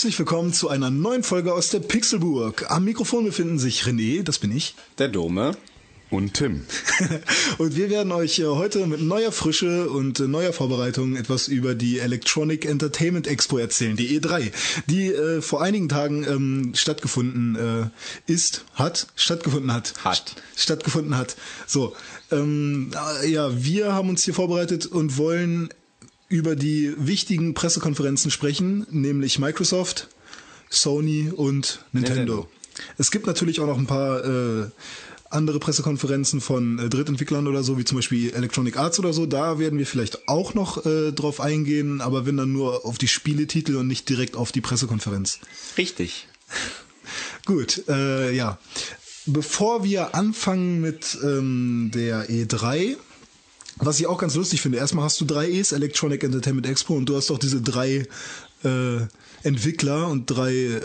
Herzlich willkommen zu einer neuen Folge aus der Pixelburg. Am Mikrofon befinden sich René, das bin ich. Der Dome. Und Tim. Und wir werden euch äh, heute mit neuer Frische und äh, neuer Vorbereitung etwas über die Electronic Entertainment Expo erzählen, die E3, die äh, vor einigen Tagen ähm, stattgefunden äh, ist, hat, stattgefunden hat. Hat. Stattgefunden hat. So, ähm, äh, ja, wir haben uns hier vorbereitet und wollen über die wichtigen Pressekonferenzen sprechen, nämlich Microsoft, Sony und Nintendo. Nintendo. Es gibt natürlich auch noch ein paar äh, andere Pressekonferenzen von äh, Drittentwicklern oder so, wie zum Beispiel Electronic Arts oder so. Da werden wir vielleicht auch noch äh, drauf eingehen, aber wenn dann nur auf die Spieletitel und nicht direkt auf die Pressekonferenz. Richtig. Gut, äh, ja. Bevor wir anfangen mit ähm, der E3, was ich auch ganz lustig finde, erstmal hast du drei E's, Electronic Entertainment Expo, und du hast doch diese drei äh, Entwickler und drei äh,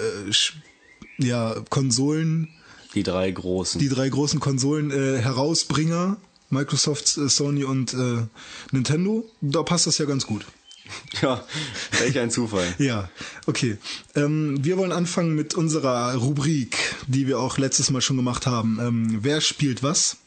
ja, Konsolen, Die drei großen. die drei großen Konsolen äh, Herausbringer, Microsoft, äh, Sony und äh, Nintendo. Da passt das ja ganz gut. ja, welch ein Zufall. Ja, okay. Ähm, wir wollen anfangen mit unserer Rubrik, die wir auch letztes Mal schon gemacht haben. Ähm, wer spielt was?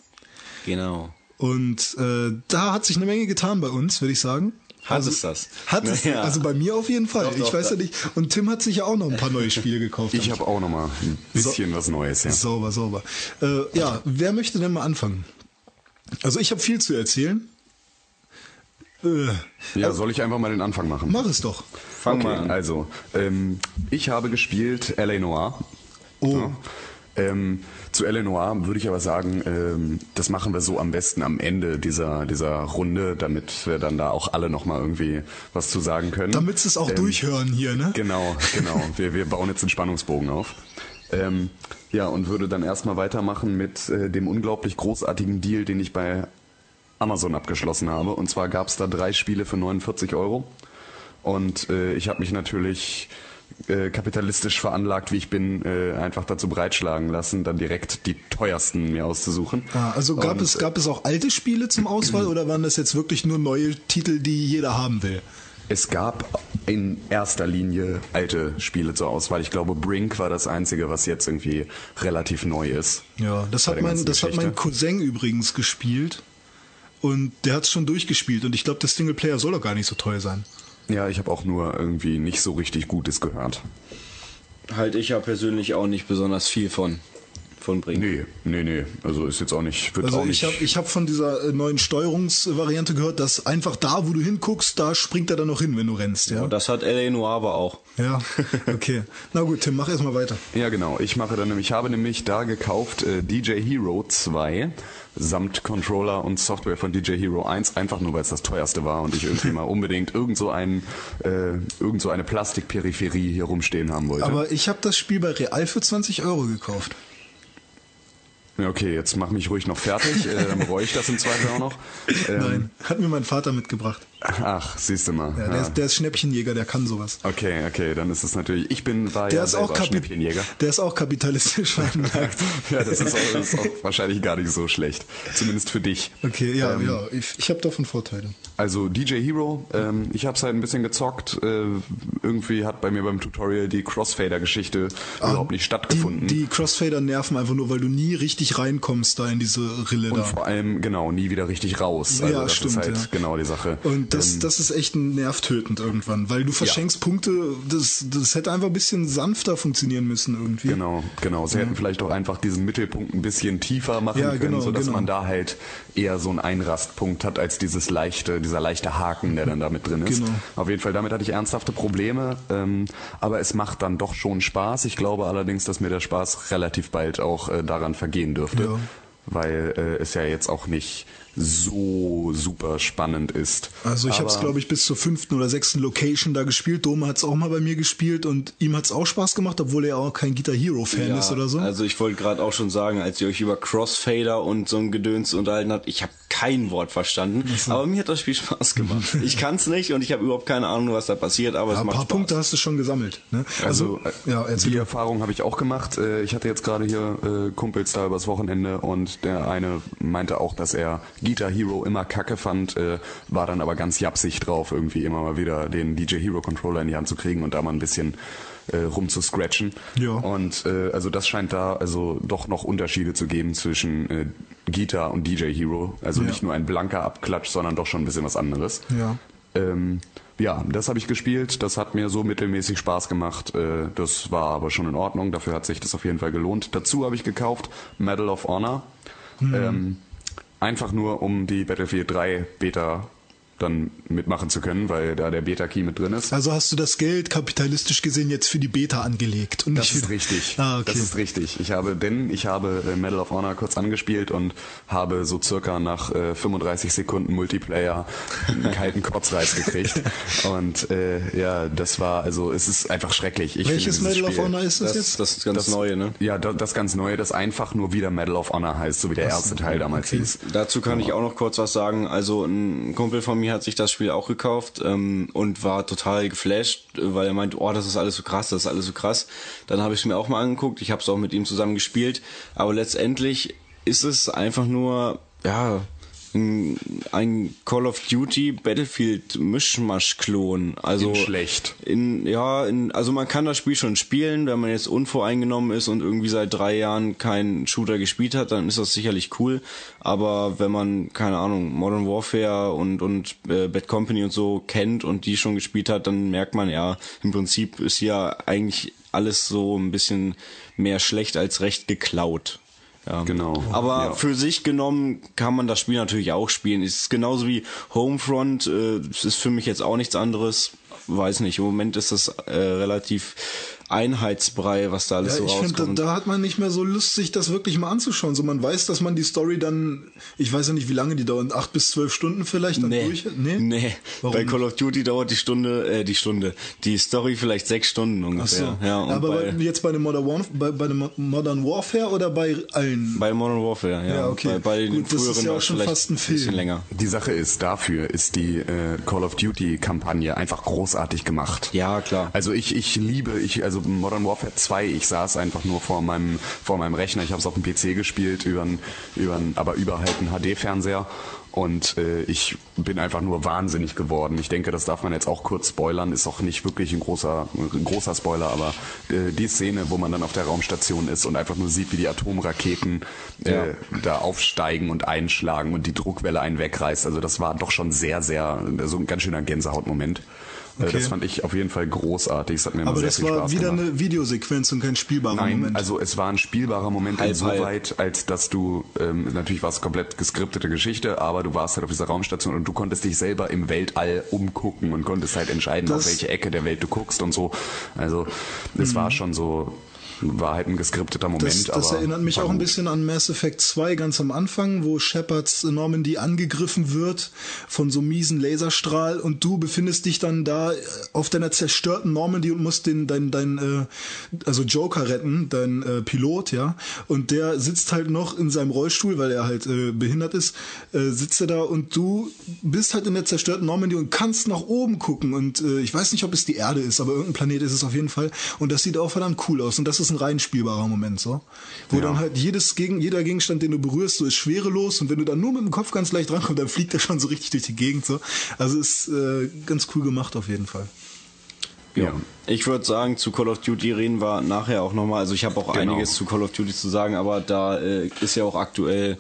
Genau. Und äh, da hat sich eine Menge getan bei uns, würde ich sagen. Hat es das? Hat es, Ja. also bei mir auf jeden Fall. Doch, ich doch, weiß ja nicht. Und Tim hat sich ja auch noch ein paar neue Spiele gekauft. Ich habe auch noch mal ein bisschen was Neues. Ja. Sauber, sauber. Äh, ja, wer möchte denn mal anfangen? Also ich habe viel zu erzählen. Äh, ja, soll ich einfach mal den Anfang machen? mach es doch. Fang okay, mal an. also ähm, ich habe gespielt L.A. Noir. Oh. Ja. Ähm, zu L.A. Noir würde ich aber sagen, ähm, das machen wir so am besten am Ende dieser dieser Runde, damit wir dann da auch alle noch mal irgendwie was zu sagen können. Damit sie es auch Ähm, durchhören hier, ne? Genau, genau. Wir, wir bauen jetzt den Spannungsbogen auf. Ähm, ja, und würde dann erstmal weitermachen mit äh, dem unglaublich großartigen Deal, den ich bei Amazon abgeschlossen habe. Und zwar gab es da drei Spiele für 49 Euro. Und äh, ich habe mich natürlich äh, kapitalistisch veranlagt, wie ich bin, äh, einfach dazu breitschlagen lassen, dann direkt die teuersten mir auszusuchen. Ah, also gab Und, es, gab es auch alte Spiele zum Auswahl oder waren das jetzt wirklich nur neue Titel, die jeder haben will? Es gab in erster Linie alte Spiele zur Auswahl. Ich glaube, Brink war das einzige, was jetzt irgendwie relativ neu ist. Ja, das hat mein, das hat mein. Cousin übrigens gespielt. Und der hat es schon durchgespielt und ich glaube, der Singleplayer soll doch gar nicht so teuer sein. Ja, ich habe auch nur irgendwie nicht so richtig Gutes gehört. Halt ich ja persönlich auch nicht besonders viel von, von Brink. Nee, nee, nee. Also ist jetzt auch nicht, wird Also auch nicht. ich habe ich hab von dieser äh, neuen Steuerungsvariante gehört, dass einfach da, wo du hinguckst, da springt er dann noch hin, wenn du rennst. Ja, Und das hat L.A. Noir aber auch. ja okay. Na gut, Tim, mach erstmal weiter. Ja, genau. Ich mache dann nämlich, ich habe nämlich da gekauft äh, DJ Hero 2 samt Controller und Software von DJ Hero 1, einfach nur weil es das teuerste war und ich irgendwie mal unbedingt irgend so, ein, äh, irgend so eine Plastikperipherie hier rumstehen haben wollte. Aber ich habe das Spiel bei Real für 20 Euro gekauft. okay, jetzt mach mich ruhig noch fertig, äh, dann bereue ich das im Zweifel auch noch. Ähm, Nein, hat mir mein Vater mitgebracht. Ach, siehst du mal. Ja, der, Ja. ist, der ist Schnäppchenjäger, der kann sowas. Okay, okay, dann ist es natürlich. Ich bin war Der ja ist, auch Schnäppchenjäger. der ist auch kapitalistisch veranlagt. Ja, das ist, auch, das ist auch wahrscheinlich gar nicht so schlecht. Zumindest für dich. Okay, ja, Ähm, ja, ich, ich habe davon Vorteile. Also DJ Hero, ähm, ich habe es halt ein bisschen gezockt. Äh, irgendwie hat bei mir beim Tutorial die Crossfader-Geschichte überhaupt nicht stattgefunden. Die, die Crossfader nerven einfach nur, weil du nie richtig reinkommst da in diese Rille und da. vor allem, genau, nie wieder richtig raus. Also Ja, das stimmt, ist halt ja. genau die Sache. Und das, Ähm, das ist echt nervtötend irgendwann, weil du verschenkst Punkte, das, das hätte einfach ein bisschen sanfter funktionieren müssen irgendwie. Genau, genau. Sie hätten vielleicht auch einfach diesen Mittelpunkt ein bisschen tiefer machen Ja, können, genau, sodass genau. man da halt eher so einen Einrastpunkt hat als dieses leichte, dieser leichte Haken, der dann damit drin ist. Genau. Auf jeden Fall, damit hatte ich ernsthafte Probleme, ähm, aber es macht dann doch schon Spaß. Ich glaube allerdings, dass mir der Spaß relativ bald auch äh, daran vergehen dürfte, Ja. weil äh, es ja jetzt auch nicht so super spannend ist. Also ich habe es, glaube ich, bis zur fünften oder sechsten Location da gespielt. Dome hat es auch mal bei mir gespielt und ihm hat es auch Spaß gemacht, obwohl er auch kein Guitar Hero Fan ist oder so. Also ich wollte gerade auch schon sagen, als ihr euch über Crossfader und so ein Gedöns unterhalten habt, ich habe kein Wort verstanden. Aber mir hat das Spiel Spaß gemacht. Ich kann's nicht und ich habe überhaupt keine Ahnung, was da passiert, aber es Ja, ein macht paar Spaß. Punkte hast du schon gesammelt. Ne? Also, ja, erzähl. die Erfahrung habe ich auch gemacht. Äh, Ich hatte jetzt gerade hier äh, Kumpels da übers Wochenende und der eine meinte auch, dass er Guitar Hero immer kacke fand, äh, war dann aber ganz japsig drauf, irgendwie immer mal wieder den DJ Hero Controller in die Hand zu kriegen und da mal ein bisschen äh, rumzuscratchen. Ja. Und äh, also das scheint da also doch noch Unterschiede zu geben zwischen äh, Guitar und DJ Hero. Also Ja. nicht nur ein blanker Abklatsch, sondern doch schon ein bisschen was anderes. Ja. Ähm, ja, das habe ich gespielt. Das hat mir so mittelmäßig Spaß gemacht. Äh, das war aber schon in Ordnung. Dafür hat sich das auf jeden Fall gelohnt. Dazu habe ich gekauft Medal of Honor. Ähm, einfach nur, um die Battlefield 3 Beta dann mitmachen zu können, weil da der Beta-Key mit drin ist. Also hast du das Geld kapitalistisch gesehen jetzt für die Beta angelegt und Das nicht für ist richtig. Ah, okay. Das ist richtig. Ich habe, denn ich habe äh, Medal of Honor kurz angespielt und habe so circa nach äh, 35 Sekunden Multiplayer einen kalten Kotzreiz gekriegt. Und äh, ja, das war, also es ist einfach schrecklich. Ich Welches Medal of Spiel- Honor ist das, Das, jetzt? das ist ganz Neue, ne? Ja, da- das ganz Neue, das einfach nur wieder Medal of Honor heißt, so wie der erste Teil damals hieß. Dazu kann ich auch noch kurz was sagen. Also ein Kumpel von mir hat sich das Spiel auch gekauft ähm, und war total geflasht, weil er meint, oh, das ist alles so krass, das ist alles so krass. Dann habe ich es mir auch mal angeguckt. Ich habe es auch mit ihm zusammen gespielt. Aber letztendlich ist es einfach nur, ja, ein, Call of Duty Battlefield Mischmasch-Klon. Also In schlecht. In, ja, in, also man kann das Spiel schon spielen, wenn man jetzt unvoreingenommen ist und irgendwie seit drei Jahren keinen Shooter gespielt hat, dann ist das sicherlich cool. Aber wenn man, keine Ahnung, Modern Warfare und, und äh, Bad Company und so kennt und die schon gespielt hat, dann merkt man ja, im Prinzip ist ja eigentlich alles so ein bisschen mehr schlecht als recht geklaut. Ja. Genau. Aber Ja. für sich genommen kann man das Spiel natürlich auch spielen. Es ist genauso wie Homefront. Äh, ist für mich jetzt auch nichts anderes. Weiß nicht. Im Moment ist das äh, relativ Einheitsbrei, was da alles Ja, so ich finde, rauskommt. da, da hat man nicht mehr so Lust, sich das wirklich mal anzuschauen. So, man weiß, dass man die Story dann, ich weiß ja nicht, wie lange die dauern, acht bis zwölf Stunden vielleicht dann Nee, durch. nee. Warum bei? Call of Duty dauert die Stunde, äh, die Stunde, die Story vielleicht sechs Stunden Ach ungefähr. so. Ja, und aber bei, bei, jetzt bei dem Modern, Warf bei, bei dem Modern Warfare oder bei allen? bei Modern Warfare, ja. Ja, okay. Bei, bei den Gut, das ist früheren ja auch schon fast ein Film. bisschen länger. Die Sache ist, dafür ist die äh, Call of Duty Kampagne einfach großartig gemacht. Ja, klar. Also ich, ich liebe, ich, also Modern Warfare 2, ich saß einfach nur vor meinem, vor meinem Rechner, ich habe es auf dem PC gespielt, über, über, aber über halt einen HD-Fernseher und äh, ich bin einfach nur wahnsinnig geworden. Ich denke, das darf man jetzt auch kurz spoilern, ist auch nicht wirklich ein großer, ein großer Spoiler, aber äh, die Szene, wo man dann auf der Raumstation ist und einfach nur sieht, wie die Atomraketen äh, Ja. da aufsteigen und einschlagen und die Druckwelle einen wegreißt, also das war doch schon sehr, sehr, so ein ganz schöner Gänsehautmoment. Äh, Okay. Das fand ich auf jeden Fall großartig. Es hat mir immer aber sehr das viel war Spaß wieder gemacht. eine Videosequenz und kein spielbarer Nein, Moment. also es war ein spielbarer Moment Halb, insoweit, als dass du, ähm, natürlich war es komplett geskriptete Geschichte, aber du warst halt auf dieser Raumstation und du konntest dich selber im Weltall umgucken und konntest halt entscheiden, Das- auf welche Ecke der Welt du guckst und so. Also es war schon so, war halt ein geskripteter Moment. Das, das erinnert mich auch ein bisschen an Mass Effect 2 ganz am Anfang, wo Shepards Normandy angegriffen wird von so miesen Laserstrahl und du befindest dich dann da äh, auf deiner zerstörten Normandy und musst den dein dein äh, also Joker retten, dein äh, Pilot, ja, und der sitzt halt noch in seinem Rollstuhl, weil er halt äh, behindert ist, äh, sitzt er da und du bist halt in der zerstörten Normandy und kannst nach oben gucken und äh, ich weiß nicht, ob es die Erde ist, aber irgendein Planet ist es auf jeden Fall. Und das sieht auch verdammt cool aus. Und das ist ein rein spielbarer Moment, so. Wo Ja. dann halt jedes Gegen, jeder Gegenstand, den du berührst, so ist schwerelos und wenn du dann nur mit dem Kopf ganz leicht rankommst, dann fliegt er schon so richtig durch die Gegend, so. Also ist äh, ganz cool gemacht auf jeden Fall. Ja. Ich würde sagen, zu Call of Duty reden wir nachher auch nochmal. Also ich habe auch Genau. einiges zu Call of Duty zu sagen, aber da äh, ist ja auch aktuell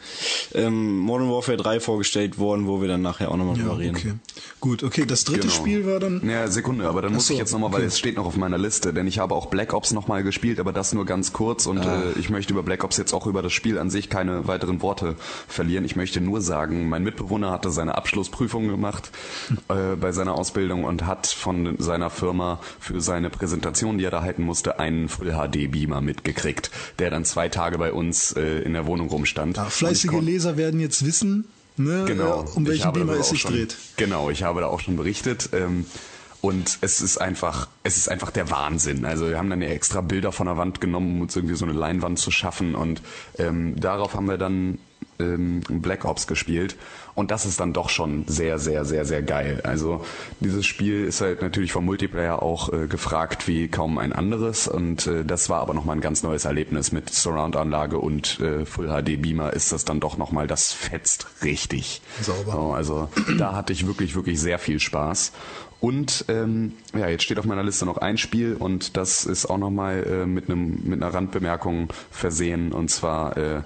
ähm, Modern Warfare 3 vorgestellt worden, wo wir dann nachher auch nochmal Ja, drüber reden. okay. Gut, okay, das dritte Genau. Spiel war dann. Ja, Sekunde, aber dann muss so, ich jetzt nochmal, weil okay. es steht noch auf meiner Liste, denn ich habe auch Black Ops nochmal gespielt, aber das nur ganz kurz und Ah. äh, ich möchte über Black Ops jetzt auch über das Spiel an sich keine weiteren Worte verlieren. Ich möchte nur sagen, mein Mitbewohner hatte seine Abschlussprüfung gemacht äh, bei seiner Ausbildung und hat von seiner Firma für seine Präsentation, die er da halten musste, einen Full HD Beamer mitgekriegt, der dann zwei Tage bei uns äh, in der Wohnung rumstand. Ja, fleißige Leser werden jetzt wissen, ne, Genau. äh, um Ich welchen Beamer es sich schon, dreht. Genau, ich habe da auch schon berichtet. Ähm, und es ist einfach, es ist einfach der Wahnsinn. Also wir haben dann ja extra Bilder von der Wand genommen, um uns irgendwie so eine Leinwand zu schaffen. Und ähm, darauf haben wir dann ähm, Black Ops gespielt und das ist dann doch schon sehr, sehr, sehr, sehr geil. Also dieses Spiel ist halt natürlich vom Multiplayer auch äh, gefragt wie kaum ein anderes und äh, das war aber nochmal ein ganz neues Erlebnis mit Surround-Anlage und äh, Full HD Beamer ist das dann doch nochmal, das fetzt richtig. Sauber. So, also da hatte ich wirklich, wirklich sehr viel Spaß. Und ähm, ja, jetzt steht auf meiner Liste noch ein Spiel und das ist auch nochmal äh, mit einem mit einer Randbemerkung versehen und zwar äh,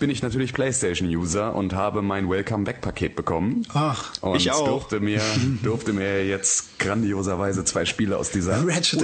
bin ich natürlich PlayStation-User und habe mein Welcome Back-Paket bekommen. Ach, und ich auch. Durfte mir, durfte mir jetzt grandioserweise zwei Spiele aus dieser Ratchet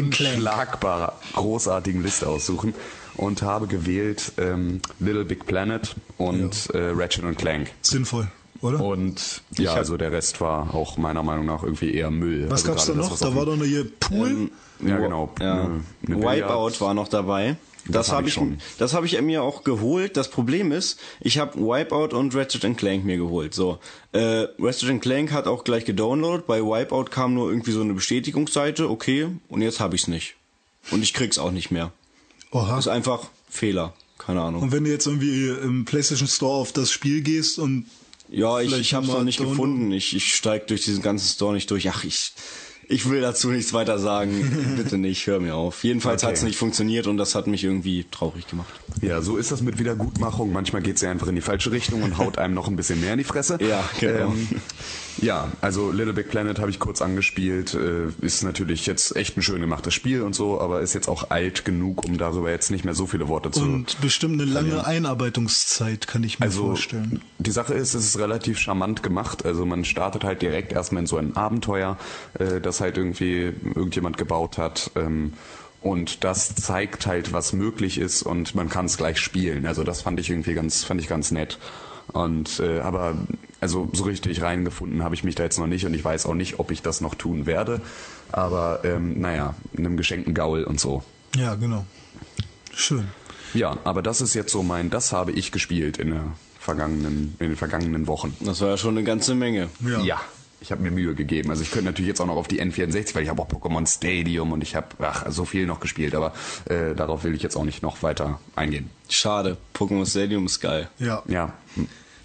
großartigen Liste aussuchen und habe gewählt ähm, Little Big Planet und äh, Ratchet and Clank. sinnvoll, oder? Und ja, also der Rest war auch meiner Meinung nach irgendwie eher Müll. was also gab's da noch? Da war doch noch hier Pool. Ja, genau. Ja. Eine- eine Wipeout Billard- war noch dabei. Das, Das hab habe ich ich, schon. das habe ich mir auch geholt. Das Problem ist, ich habe Wipeout und Ratchet Clank mir geholt. So, äh, Ratchet Clank hat auch gleich gedownloadet. Bei Wipeout kam nur irgendwie so eine Bestätigungsseite. Okay, und jetzt habe ich's nicht. Und ich krieg's auch nicht mehr. Oha. Ist einfach Fehler. Keine Ahnung. Und wenn du jetzt irgendwie im PlayStation Store auf das Spiel gehst und Ja, ich, ich hab's mal noch nicht gefunden. Ich, ich steig durch diesen ganzen Store nicht durch. Ach, ich, ich will dazu nichts weiter sagen. Bitte nicht, hör mir auf. Jedenfalls Okay. hat's nicht funktioniert und das hat mich irgendwie traurig gemacht. Ja, so ist das mit Wiedergutmachung. Manchmal geht sie einfach in die falsche Richtung und haut einem noch ein bisschen mehr in die Fresse. Ja, genau. Ähm, ja, also Little Big Planet habe ich kurz angespielt. Äh, ist natürlich jetzt echt ein schön gemachtes Spiel und so, aber ist jetzt auch alt genug, um darüber jetzt nicht mehr so viele Worte zu und bestimmt eine lange Einarbeitungszeit, kann ich mir Also vorstellen. die Sache ist, es ist relativ charmant gemacht. Also man startet halt direkt erstmal in so ein Abenteuer, äh, das halt irgendwie irgendjemand gebaut hat. Ähm, und das zeigt halt, was möglich ist und man kann es gleich spielen. Also das fand ich irgendwie ganz, fand ich ganz nett. Und äh, aber also so richtig reingefunden habe ich mich da jetzt noch nicht und ich weiß auch nicht, ob ich das noch tun werde. Aber ähm, naja, einem geschenkten Gaul und so. Ja, genau. Schön. Ja, aber das ist jetzt so mein, das habe ich gespielt in, der vergangenen, in den vergangenen Wochen. Das war ja schon eine ganze Menge. Ja. Ich habe mir Mühe gegeben. Also ich könnte natürlich jetzt auch noch auf die N64, weil ich habe auch Pokémon Stadium und ich habe ach so viel noch gespielt, aber äh, darauf will ich jetzt auch nicht noch weiter eingehen. Schade. Pokémon Stadium ist geil. Ja. Ja,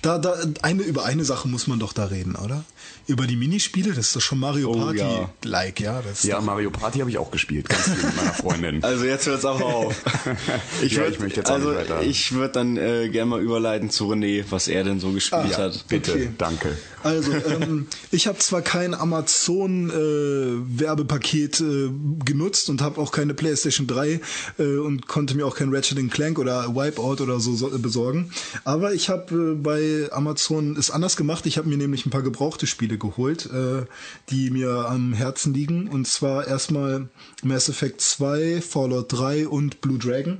Da, da, eine, über eine Sache muss man doch da reden, oder? Über die Minispiele, das ist doch schon Mario Oh, Party ja. like, ja. Das ja doch, Mario Party habe ich auch gespielt, ganz viel mit meiner Freundin. Also jetzt hört's auch auf. Ich Ja, würd, ich möchte jetzt auch also ich würde dann äh, gerne mal überleiten zu René, was er denn so gespielt Ah, hat. Bitte, Okay. danke. Also, ähm, ich habe zwar kein Amazon-Werbepaket äh, genutzt und habe auch keine PlayStation 3 äh, und konnte mir auch kein Ratchet Clank oder Wipeout oder so, so besorgen. Aber ich habe äh, bei Amazon es anders gemacht. Ich habe mir nämlich ein paar gebrauchte Spiele geholt, äh, die mir am Herzen liegen. Und zwar erstmal Mass Effect 2, Fallout 3 und Blue Dragon.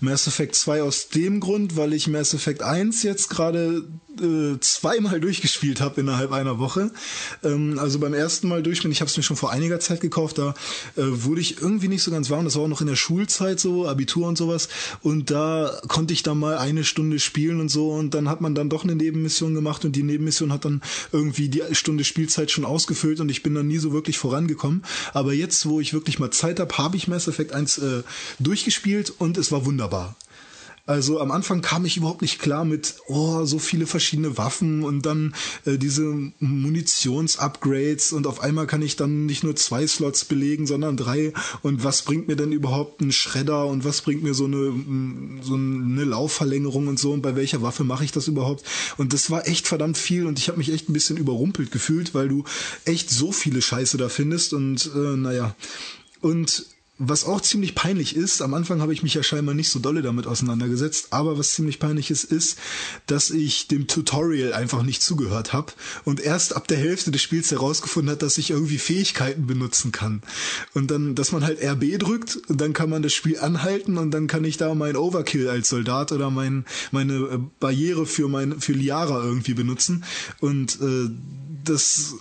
Mass Effect 2 aus dem Grund, weil ich Mass Effect 1 jetzt gerade äh, zweimal durchgespielt habe innerhalb einer Woche. Ähm, also beim ersten Mal durchspielen, ich habe es mir schon vor einiger Zeit gekauft, da äh, wurde ich irgendwie nicht so ganz warm. Das war auch noch in der Schulzeit so, Abitur und sowas. Und da konnte ich dann mal eine Stunde spielen und so. Und dann hat man dann doch eine Nebenmission gemacht und die Nebenmission hat dann irgendwie die Stunde Spielzeit schon ausgefüllt und ich bin dann nie so wirklich vorangekommen. Aber jetzt, wo ich wirklich mal Zeit habe, habe ich Mass Effect 1 äh, durchgespielt und es war wunderbar. Also am Anfang kam ich überhaupt nicht klar mit, oh, so viele verschiedene Waffen und dann äh, diese Munitionsupgrades und auf einmal kann ich dann nicht nur zwei Slots belegen, sondern drei. Und was bringt mir denn überhaupt ein Schredder und was bringt mir so eine, mm, so eine Laufverlängerung und so und bei welcher Waffe mache ich das überhaupt? Und das war echt verdammt viel und ich habe mich echt ein bisschen überrumpelt gefühlt, weil du echt so viele Scheiße da findest und äh, naja. Und was auch ziemlich peinlich ist, am Anfang habe ich mich ja scheinbar nicht so dolle damit auseinandergesetzt, aber was ziemlich peinlich ist, ist, dass ich dem Tutorial einfach nicht zugehört habe und erst ab der Hälfte des Spiels herausgefunden hat, dass ich irgendwie Fähigkeiten benutzen kann. Und dann, dass man halt RB drückt und dann kann man das Spiel anhalten und dann kann ich da mein Overkill als Soldat oder mein, meine äh, Barriere für mein, für Liara irgendwie benutzen. Und äh, das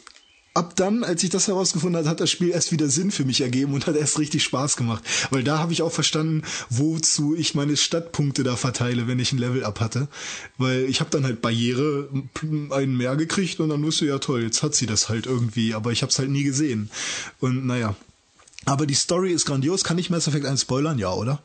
ab dann, als ich das herausgefunden habe, hat das Spiel erst wieder Sinn für mich ergeben und hat erst richtig Spaß gemacht. Weil da habe ich auch verstanden, wozu ich meine Stadtpunkte da verteile, wenn ich ein Level-Up hatte. Weil ich habe dann halt Barriere einen mehr gekriegt und dann wusste ich, ja toll, jetzt hat sie das halt irgendwie, aber ich habe es halt nie gesehen. Und naja. Aber die Story ist grandios. Kann ich Mass Effect 1 spoilern? Ja, oder?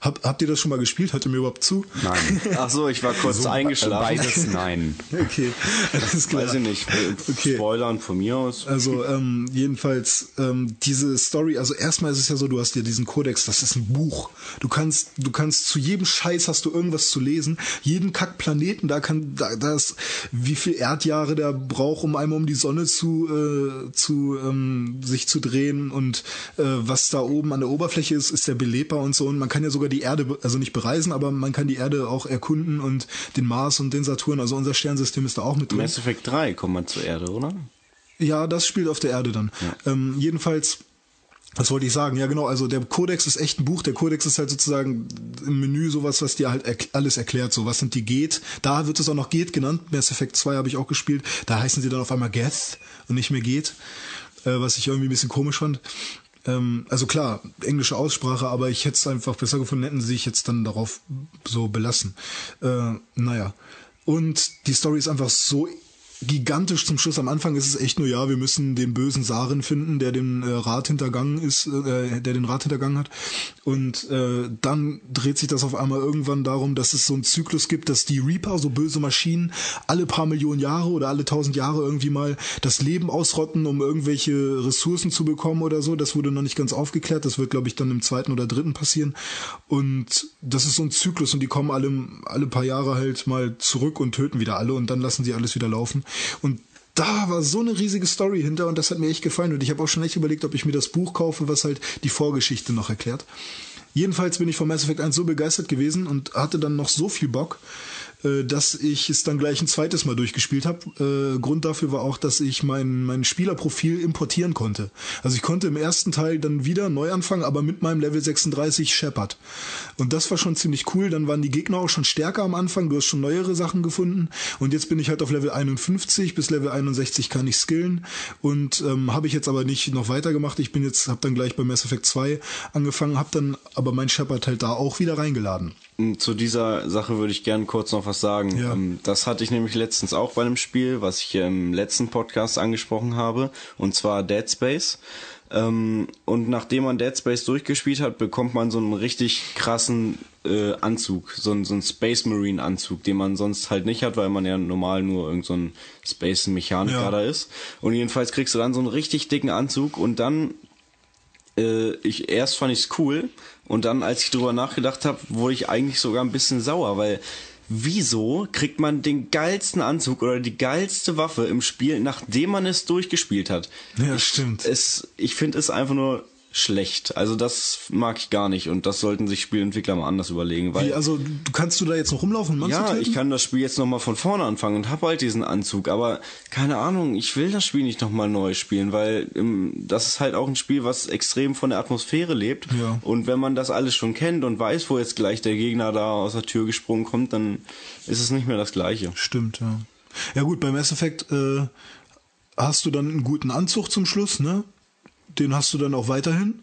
Hab, habt ihr das schon mal gespielt? Hört ihr mir überhaupt zu? Nein. Ach so, ich war kurz eingeschlafen. Beides nein. Okay, alles klar. Weiß ich nicht. Okay. Spoilern von mir aus. Also ähm, jedenfalls ähm, diese Story, also erstmal ist es ja so, du hast ja diesen Kodex, das ist ein Buch. Du kannst, du kannst zu jedem Scheiß hast du irgendwas zu lesen. Jeden Kackplaneten, da kann, da, da ist, wie viel Erdjahre der braucht, um einmal um die Sonne zu, äh, zu ähm, sich zu drehen und äh, was da oben an der Oberfläche ist, ist der belebbar und so. Und man kann ja sogar die Erde, also nicht bereisen, aber man kann die Erde auch erkunden und den Mars und den Saturn, also unser Sternsystem ist da auch mit drin. Mass Effect 3 kommt man zur Erde, oder? Ja, das spielt auf der Erde dann. Ähm, jedenfalls, was wollte ich sagen? Ja, genau, also der Kodex ist echt ein Buch. Der Kodex ist halt sozusagen im Menü sowas, was dir halt erk alles erklärt. So, was sind die Geht? Da wird es auch noch Geht genannt. Mass Effect 2 habe ich auch gespielt. Da heißen sie dann auf einmal Geth und nicht mehr Geht, äh, was ich irgendwie ein bisschen komisch fand. Ähm, also klar, englische Aussprache, aber ich hätte es einfach besser gefunden, hätten sie sich jetzt dann darauf so belassen. Äh, naja. Und die Story ist einfach so gigantisch zum Schluss. Am Anfang ist es echt nur, ja, wir müssen den bösen Saren finden, der den äh, Rat hintergangen ist, äh, der den Rat hintergangen hat. Und äh, dann dreht sich das auf einmal irgendwann darum, dass es so einen Zyklus gibt, dass die Reaper, so böse Maschinen, alle paar Millionen Jahre oder alle tausend Jahre irgendwie mal das Leben ausrotten, um irgendwelche Ressourcen zu bekommen oder so. Das wurde noch nicht ganz aufgeklärt. Das wird, glaube ich, dann im zweiten oder dritten passieren. Und das ist so ein Zyklus und die kommen alle, alle paar Jahre halt mal zurück und töten wieder alle und dann lassen sie alles wieder laufen. Und da war so eine riesige Story hinter und das hat mir echt gefallen. Und ich habe auch schon echt überlegt, ob ich mir das Buch kaufe, was halt die Vorgeschichte noch erklärt. Jedenfalls bin ich von Mass Effect 1 so begeistert gewesen und hatte dann noch so viel Bock, äh, dass ich es dann gleich ein zweites Mal durchgespielt habe. Äh, Grund dafür war auch, dass ich mein, mein Spielerprofil importieren konnte. Also ich konnte im ersten Teil dann wieder neu anfangen, aber mit meinem Level 36 Shepard. Und das war schon ziemlich cool. Dann waren die Gegner auch schon stärker am Anfang. Du hast schon neuere Sachen gefunden. Und jetzt bin ich halt auf Level 51. Bis Level 61 kann ich skillen. Und ähm, habe ich jetzt aber nicht noch weitergemacht. Ich bin jetzt, habe dann gleich bei Mass Effect 2 angefangen, habe dann aber mein Shepard halt da auch wieder reingeladen. Zu dieser Sache würde ich gern kurz noch was sagen. Ja. Ähm, Das hatte ich nämlich letztens auch bei einem Spiel, was ich im letzten Podcast angesprochen habe, und zwar Dead Space. Ähm, Und nachdem man Dead Space durchgespielt hat, bekommt man so einen richtig krassen äh, Anzug, so einen, so einen Space Marine Anzug, den man sonst halt nicht hat, weil man ja normal nur irgend so ein Space Mechaniker Ja. da ist. Und jedenfalls kriegst du dann so einen richtig dicken Anzug und dann äh, ich erst fand ich's cool und dann, als ich drüber nachgedacht habe, wurde ich eigentlich sogar ein bisschen sauer, weil wieso kriegt man den geilsten Anzug oder die geilste Waffe im Spiel, nachdem man es durchgespielt hat? Ja, ich, stimmt. Es, ich finde es einfach nur schlecht. Also das mag ich gar nicht und das sollten sich Spielentwickler mal anders überlegen, weil Wie, also du kannst du da jetzt noch rumlaufen und Mann ja, ich kann das Spiel jetzt nochmal von vorne anfangen und hab halt diesen Anzug, aber keine Ahnung, ich will das Spiel nicht nochmal neu spielen, weil ähm, das ist halt auch ein Spiel, was extrem von der Atmosphäre lebt. Ja. Und wenn man das alles schon kennt und weiß, wo jetzt gleich der Gegner da aus der Tür gesprungen kommt, dann ist es nicht mehr das Gleiche. Stimmt, ja. Ja gut, beim Mass Effect äh, hast du dann einen guten Anzug zum Schluss, ne? Den hast du dann auch weiterhin.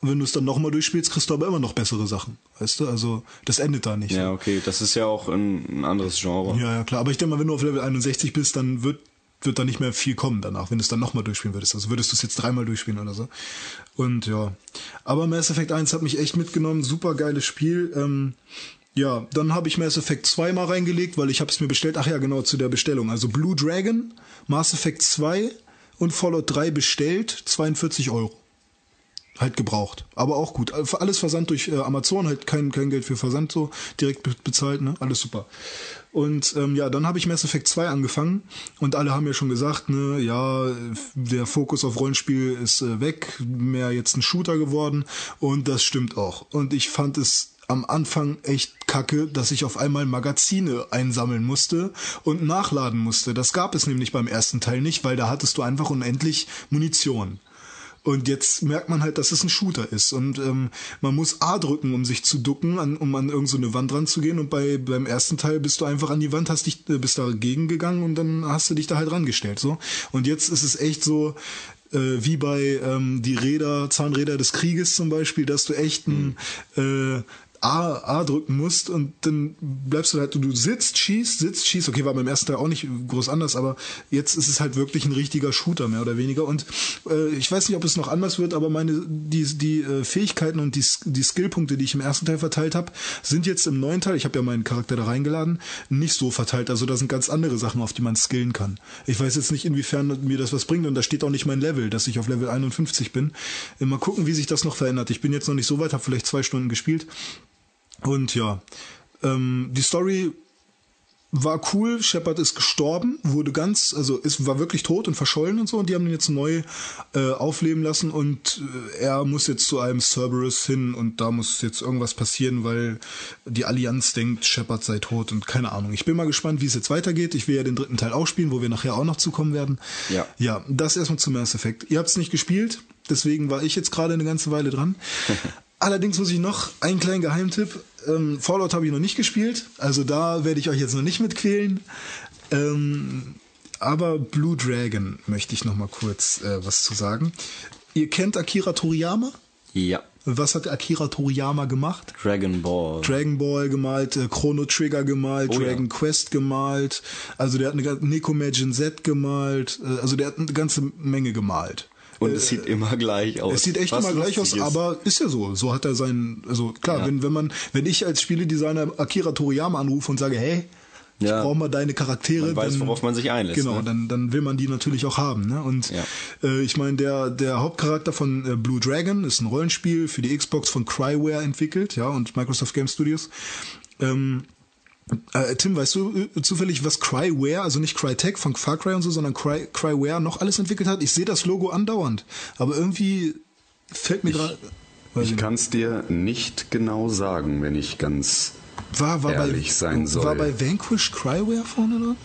Und wenn du es dann nochmal durchspielst, kriegst du aber immer noch bessere Sachen. Weißt du? Also das endet da nicht. Ja, okay, das ist ja auch ein, ein anderes Genre. ja, ja, klar. Aber ich denke mal, wenn du auf Level 61 bist, dann wird wird da nicht mehr viel kommen danach, wenn du es dann nochmal durchspielen würdest. Also würdest du es jetzt dreimal durchspielen oder so. Und ja. Aber Mass Effect 1 hat mich echt mitgenommen. Super geiles Spiel. Ähm, ja, dann habe ich Mass Effect 2 mal reingelegt, weil ich habe es mir bestellt. Ach ja, genau, zu der Bestellung. Also Blue Dragon, Mass Effect 2 und Fallout 3 bestellt, 42 Euro. Halt gebraucht. Aber auch gut. Alles Versand durch äh, Amazon, halt kein, kein Geld für Versand so, direkt be bezahlt, ne? Alles super. Und ähm, ja, dann habe ich Mass Effect 2 angefangen und alle haben ja schon gesagt, ne, ja, der Fokus auf Rollenspiel ist äh, weg, mehr jetzt ein Shooter geworden und das stimmt auch. Und ich fand es am Anfang echt kacke, dass ich auf einmal Magazine einsammeln musste und nachladen musste. Das gab es nämlich beim ersten Teil nicht, weil da hattest du einfach unendlich Munition. Und jetzt merkt man halt, dass es ein Shooter ist. Und ähm, man muss A drücken, um sich zu ducken, an, um an irgendeine so eine Wand ranzugehen. Und bei beim ersten Teil bist du einfach an die Wand, hast dich, äh, bist dagegen gegangen und dann hast du dich da halt rangestellt. So. Und jetzt ist es echt so, äh, wie bei ähm, die Räder, Zahnräder des Krieges zum Beispiel, dass du echt ein, äh, A, A drücken musst und dann bleibst du halt, du sitzt, schießt, sitzt, schießt. Okay, war beim ersten Teil auch nicht groß anders, aber jetzt ist es halt wirklich ein richtiger Shooter, mehr oder weniger. Und äh, ich weiß nicht, ob es noch anders wird, aber meine, die, die äh, Fähigkeiten und die, die Skillpunkte, die ich im ersten Teil verteilt habe, sind jetzt im neuen Teil, ich habe ja meinen Charakter da reingeladen, nicht so verteilt. Also da sind ganz andere Sachen, auf die man skillen kann. Ich weiß jetzt nicht, inwiefern mir das was bringt und da steht auch nicht mein Level, dass ich auf Level 51 bin. Mal gucken, wie sich das noch verändert. Ich bin jetzt noch nicht so weit, habe vielleicht zwei Stunden gespielt. Und ja, ähm, die Story war cool. Shepard ist gestorben, wurde ganz, also ist, war wirklich tot und verschollen und so. Und die haben ihn jetzt neu äh, aufleben lassen und äh, er muss jetzt zu einem Cerberus hin und da muss jetzt irgendwas passieren, weil die Allianz denkt, Shepard sei tot und keine Ahnung. Ich bin mal gespannt, wie es jetzt weitergeht. Ich will ja den dritten Teil auch spielen, wo wir nachher auch noch zukommen werden. Ja. Ja, das erstmal zum Mass Effect. Ihr habt es nicht gespielt, deswegen war ich jetzt gerade eine ganze Weile dran. Allerdings muss ich noch einen kleinen Geheimtipp. Ähm, Fallout habe ich noch nicht gespielt, also da werde ich euch jetzt noch nicht mitquälen. Ähm, aber Blue Dragon möchte ich noch mal kurz äh, was zu sagen. Ihr kennt Akira Toriyama? Ja. Was hat Akira Toriyama gemacht? Dragon Ball. Dragon Ball gemalt, äh, Chrono Trigger gemalt, Oh ja. Dragon Quest gemalt. Also der hat eine Majin Z gemalt. Äh, also der hat eine ganze Menge gemalt. Und es sieht immer gleich aus. Es sieht echt immer gleich aus, ist. aber ist ja so. So hat er sein, also klar, Ja. wenn, wenn man, wenn ich als Spieledesigner Akira Toriyama anrufe und sage, hey, ich Ja. brauche mal deine Charaktere, Man weiß, dann, worauf man sich einlässt, Genau, ne? dann, dann will man die natürlich auch haben. Ne? Und Ja. äh, ich meine, der, der Hauptcharakter von äh, Blue Dragon ist ein Rollenspiel für die Xbox von Cryware entwickelt, ja, und Microsoft Game Studios. Ähm, äh, Tim, weißt du äh, zufällig, was Cryware, also nicht Crytek von Far Cry und so, sondern Cry, Cryware noch alles entwickelt hat? Ich sehe das Logo andauernd, aber irgendwie fällt mir gerade. Ich nicht. kann es dir nicht genau sagen, wenn ich ganz war, war ehrlich bei, sein soll. War bei Vanquish Cryware vorne dran?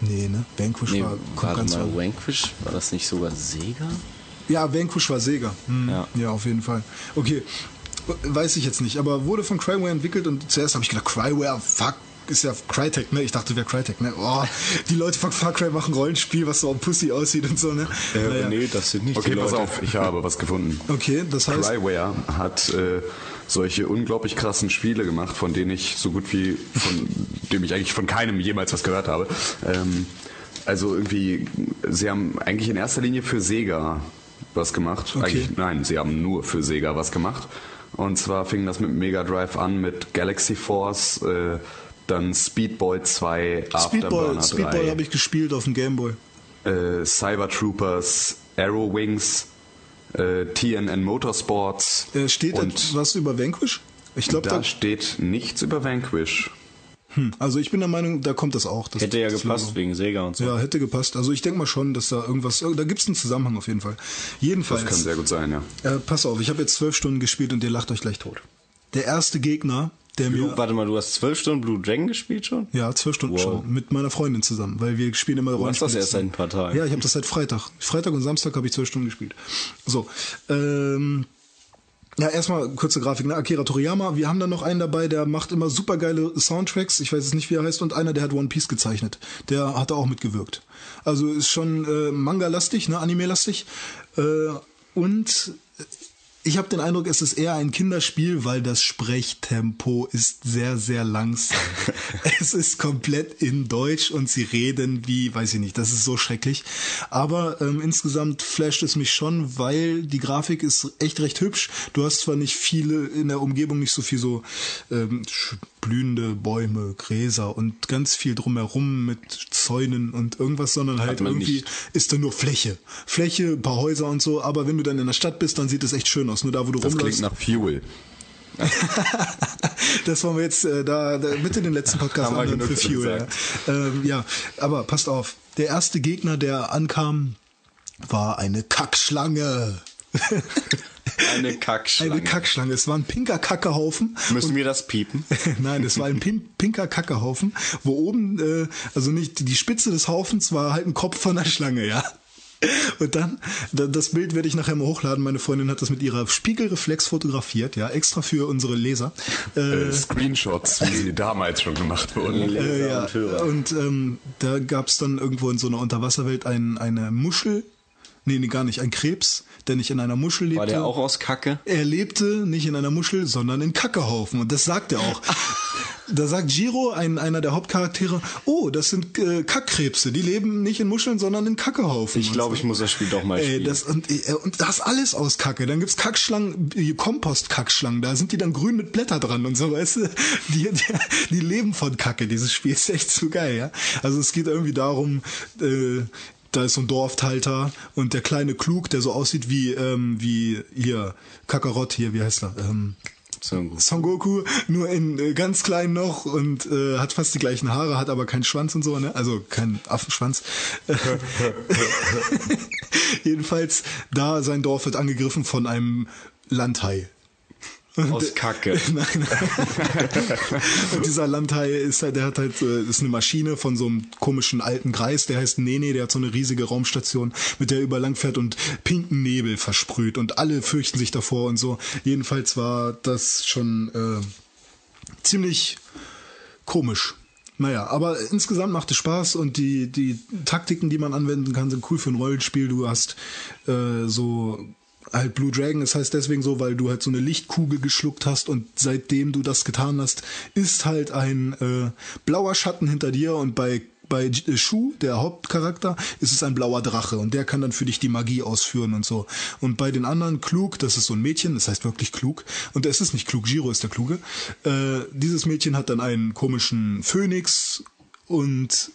Nee, ne? Vanquish Nee, war warte ganz mal, hoch. Vanquish, war das nicht sogar Sega? Ja, Vanquish war Sega. Hm. Ja. ja, auf jeden Fall. Okay, weiß ich jetzt nicht, aber wurde von Cryware entwickelt und zuerst habe ich gedacht, Cryware, fuck, ist ja Crytek, ne? Ich dachte, wäre Crytek, ne? Oh, die Leute von Far Cry machen Rollenspiel, was so ein Pussy aussieht und so, ne? Naja. Nee, das sind nicht Okay, die pass Leute. auf, ich habe was gefunden. Okay, das heißt, Cryware hat äh, solche unglaublich krassen Spiele gemacht, von denen ich so gut wie von dem ich eigentlich von keinem jemals was gehört habe. Ähm, also irgendwie, sie haben eigentlich in erster Linie für Sega was gemacht. Okay. Eigentlich, nein, sie haben nur für Sega was gemacht. Und zwar fing das mit Mega Drive an, mit Galaxy Force, äh, dann Speedball 2, Speedball, Afterburner 3 Speedball habe ich gespielt auf dem Gameboy. äh, Cyber Troopers, Arrow Wings, äh, TNN Motorsports. Äh, steht da und was über Vanquish? Ich glaube, da da, steht nichts über Vanquish. Hm, also ich bin der Meinung, da kommt das auch. Das, Hätte ja gepasst Logo. wegen Sega und so. Ja, hätte gepasst. Also ich denke mal schon, dass da irgendwas, da gibt es einen Zusammenhang auf jeden Fall. Jedenfalls. Das kann sehr gut sein, ja. Äh, pass auf, ich habe jetzt zwölf Stunden gespielt und ihr lacht euch gleich tot. Der erste Gegner, der Blue, mir. warte mal, du hast zwölf Stunden Blue Dragon gespielt schon? Ja, zwölf Stunden Wow. schon. Mit meiner Freundin zusammen, weil wir spielen immer Du hast das erst seit ein paar Tagen. Ja, ich habe das seit Freitag. Freitag und Samstag habe ich zwölf Stunden gespielt. So. Ähm, ja, erstmal kurze Grafik, ne? Akira Toriyama. Wir haben dann noch einen dabei, der macht immer super geile Soundtracks. Ich weiß jetzt nicht, wie er heißt. Und einer, der hat One Piece gezeichnet. Der hat da auch mitgewirkt. Also ist schon äh, Manga-lastig, ne? Anime-lastig. Äh, und ich habe den Eindruck, es ist eher ein Kinderspiel, weil das Sprechtempo ist sehr, sehr langsam. es ist komplett in Deutsch und sie reden wie, weiß ich nicht, das ist so schrecklich. Aber ähm, insgesamt flasht es mich schon, weil die Grafik ist echt recht hübsch. Du hast zwar nicht viele in der Umgebung, nicht so viel so ähm, blühende Bäume, Gräser und ganz viel drumherum mit Zäunen und irgendwas, sondern halt irgendwie nicht. ist da nur Fläche. Fläche, ein paar Häuser und so, aber wenn du dann in der Stadt bist, dann sieht es echt schön aus. Nur da, wo du Das rumläufst. klingt nach Fuel. Das wollen wir jetzt äh, da, da bitte den letzten Podcast anhören für Fuel. Ja. Ähm, ja, aber passt auf. Der erste Gegner, der ankam, war eine Kackschlange. Eine Kackschlange. Eine Kackschlange. Es war ein pinker Kackehaufen. Müssen wir das piepen? Nein, es war ein pin pinker Kackehaufen, wo oben, äh, also nicht die Spitze des Haufens war halt ein Kopf von einer Schlange, ja. Und dann, da- das Bild werde ich nachher mal hochladen. Meine Freundin hat das mit ihrer Spiegelreflex fotografiert, ja, extra für unsere Leser. Äh, Äh, Screenshots, wie sie damals schon gemacht wurden. äh, ja. und Hörer. Und ähm, da gab es dann irgendwo in so einer Unterwasserwelt ein, eine Muschel, nee, nee, gar nicht, ein Krebs, der nicht in einer Muschel lebte. War der auch aus Kacke? Er lebte nicht in einer Muschel, sondern in Kackehaufen. Und das sagt er auch. da sagt Giro, ein, einer der Hauptcharaktere, oh, das sind äh, Kackkrebse. Die leben nicht in Muscheln, sondern in Kackehaufen. Ich glaube, so. ich muss das Spiel doch mal Ey, spielen. das, und, äh, und das alles aus Kacke. Dann gibt's Kackschlangen, äh, Kompost-Kackschlangen. Da sind die dann grün mit Blätter dran und so, weißt du? Die, die, die leben von Kacke. Dieses Spiel ist echt so geil, ja. Also es geht irgendwie darum, äh, da ist so ein Dorfhalter und der kleine Klug, der so aussieht wie, ähm, wie hier, Kakarott hier, wie heißt er? Ähm, So gut. Son Goku, nur in äh, ganz klein noch und äh, hat fast die gleichen Haare, hat aber keinen Schwanz und so, ne? Also keinen Affenschwanz. Jedenfalls, da sein Dorf wird angegriffen von einem Landhai. Aus Kacke. Nein, nein. und dieser Landhai ist halt, der hat halt, äh, ist eine Maschine von so einem komischen alten Greis, der heißt Nene, der hat so eine riesige Raumstation, mit der er über lang fährt und pinken Nebel versprüht und alle fürchten sich davor und so. Jedenfalls war das schon äh, ziemlich komisch. Naja, aber insgesamt macht es Spaß und die, die Taktiken, die man anwenden kann, sind cool für ein Rollenspiel. Du hast äh, so halt Blue Dragon, das heißt deswegen so, weil du halt so eine Lichtkugel geschluckt hast und seitdem du das getan hast, ist halt ein äh, blauer Schatten hinter dir und bei bei äh, Shu, der Hauptcharakter, ist es ein blauer Drache und der kann dann für dich die Magie ausführen und so. Und bei den anderen Klug, das ist so ein Mädchen, das heißt wirklich klug, und es ist nicht klug, Giro ist der Kluge. Äh, dieses Mädchen hat dann einen komischen Phönix und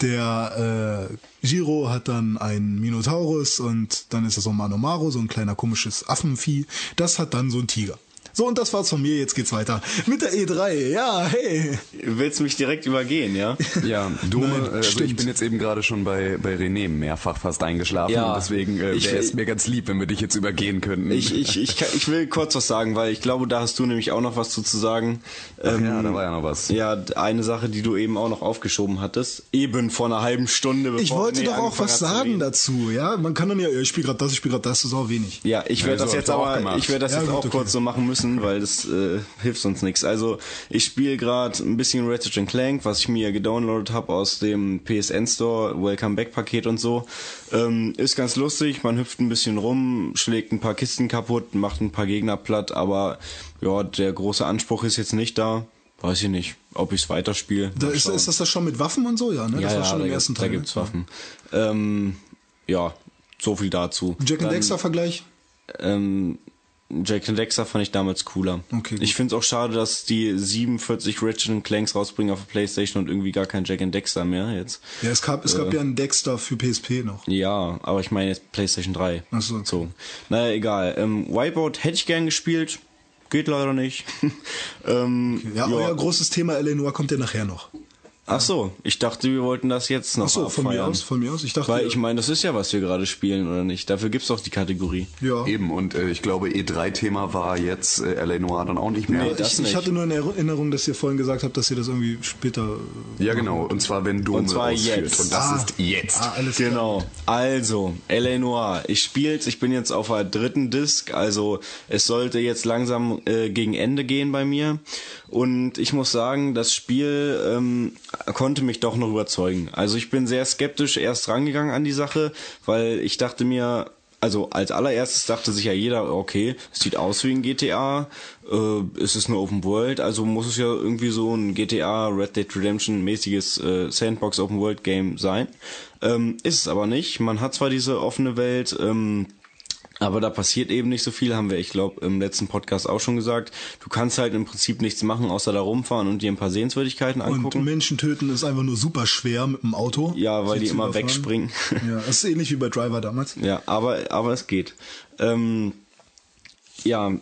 der äh, Giro hat dann einen Minotaurus und dann ist das so ein Manomaro, so ein kleiner komisches Affenvieh. Das hat dann so ein Tiger. So, und das war's von mir. Jetzt geht's weiter mit der E3. Ja, hey. Willst mich direkt übergehen, ja? Ja, du, Nein, äh, also ich bin jetzt eben gerade schon bei, bei René mehrfach fast eingeschlafen Ja, und deswegen äh, wäre es mir ganz lieb, wenn wir dich jetzt übergehen könnten. Ich, ich, ich, kann, ich will kurz was sagen, weil ich glaube, da hast du nämlich auch noch was zu, zu sagen. Ähm, ja, da war ja noch was. Ja, eine Sache, die du eben auch noch aufgeschoben hattest. Eben vor einer halben Stunde. Bevor Ich wollte René doch auch was sagen dazu. Ja, man kann dann ja, ja, ich spiele gerade das, ich spiele gerade das, das ist auch wenig. Ja, ich Ja, werde so das hab jetzt aber, ich werde das Ja, jetzt gut, auch okay. kurz so machen müssen, weil das äh, hilft sonst nichts. Also ich spiele gerade ein bisschen Ratchet Clank, was ich mir gedownloadet habe aus dem PSN Store, Welcome Back Paket und so. Ähm, ist ganz lustig, man hüpft ein bisschen rum, schlägt ein paar Kisten kaputt, macht ein paar Gegner platt, aber ja, der große Anspruch ist jetzt nicht da. Weiß ich nicht, ob ich es weiterspiele. Da ist, ist das das schon mit Waffen und so? Ja, ne? ja, das war ja, schon im gibt- ersten Da Teil. gibt's ne? Waffen. Ähm, ja, so viel dazu. Jack and Dexter Vergleich? ähm, Jack and Dexter fand ich damals cooler. Okay, gut. ich finde es auch schade, dass die 47 Ratchet Clanks rausbringen auf der Playstation und irgendwie gar kein Jack and Dexter mehr jetzt. Ja, es gab, es Äh. gab ja einen Dexter für PSP noch. Ja, aber ich meine jetzt Playstation 3. Ach so, okay. so. Naja, egal. Ähm, Wipeout hätte ich gern gespielt. Geht leider nicht. ähm, Ja, euer großes Thema Eleanor kommt ja nachher noch. Ach so, ich dachte, wir wollten das jetzt noch Ach so, von mir aus, von mir aus. Ich dachte, Weil ich meine, das ist ja, was wir gerade spielen, oder nicht? Dafür gibt's doch die Kategorie. ja. Eben, und äh, ich glaube, E3-Thema war jetzt äh, L.A. Noir dann auch nicht mehr. Nee, das ich, ich nicht. hatte nur in Erinnerung, dass ihr vorhin gesagt habt, dass ihr das irgendwie später. äh, ja, genau, und zwar wenn Dome Und zwar ausführt. jetzt. Und das Ah. ist jetzt. Ah, alles klar. Genau. Also, L.A. Noir. Ich spiel's, ich bin jetzt auf der dritten Disc, also es sollte jetzt langsam äh, gegen Ende gehen bei mir. Und ich muss sagen, das Spiel ähm, konnte mich doch noch überzeugen. Also ich bin sehr skeptisch erst rangegangen an die Sache, weil ich dachte mir, also als allererstes dachte sich ja jeder, okay, es sieht aus wie ein GTA, äh, es ist eine Open World, also muss es ja irgendwie so ein GTA Red Dead Redemption mäßiges äh, Sandbox Open World Game sein. Ähm, ist es aber nicht. Man hat zwar diese offene Welt, ähm, aber da passiert eben nicht so viel, haben wir, ich glaube, im letzten Podcast auch schon gesagt. Du kannst halt im Prinzip nichts machen, außer da rumfahren und dir ein paar Sehenswürdigkeiten Und angucken. Menschen töten ist einfach nur super schwer mit dem Auto. Ja, weil die immer wegspringen. Ja, das ist ähnlich wie bei Driver damals. Ja, aber, aber es geht. Ähm, ja,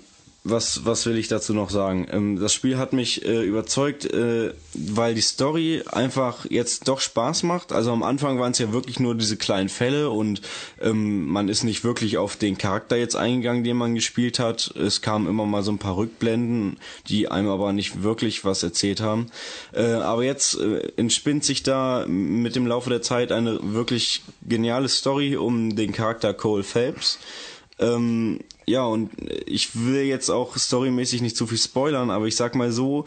was, was will ich dazu noch sagen? Ähm, das Spiel hat mich äh, überzeugt, äh, weil die Story einfach jetzt doch Spaß macht. Also am Anfang waren es ja wirklich nur diese kleinen Fälle und ähm, man ist nicht wirklich auf den Charakter jetzt eingegangen, den man gespielt hat. Es kamen immer mal so ein paar Rückblenden, die einem aber nicht wirklich was erzählt haben. Äh, aber jetzt entspinnt sich da mit dem Laufe der Zeit eine wirklich geniale Story um den Charakter Cole Phelps. Ähm, ja, und ich will jetzt auch storymäßig nicht zu viel spoilern, aber ich sag mal so,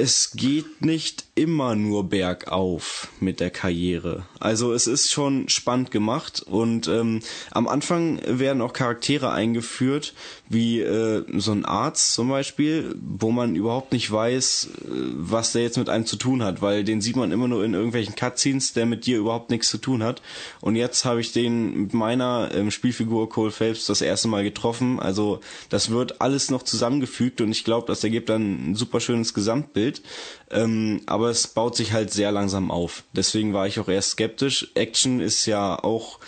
es geht nicht immer nur bergauf mit der Karriere. Also es ist schon spannend gemacht und ähm, am Anfang werden auch Charaktere eingeführt, wie äh, so ein Arzt zum Beispiel, wo man überhaupt nicht weiß, äh, was der jetzt mit einem zu tun hat, weil den sieht man immer nur in irgendwelchen Cutscenes, der mit dir überhaupt nichts zu tun hat. Und jetzt habe ich den mit meiner ähm, Spielfigur Cole Phelps das erste Mal getroffen. Also das wird alles noch zusammengefügt und ich glaube, das ergibt dann ein super schönes Gesamtbild. Ähm, aber es baut sich halt sehr langsam auf. Deswegen war ich auch erst skeptisch. Action ist ja auch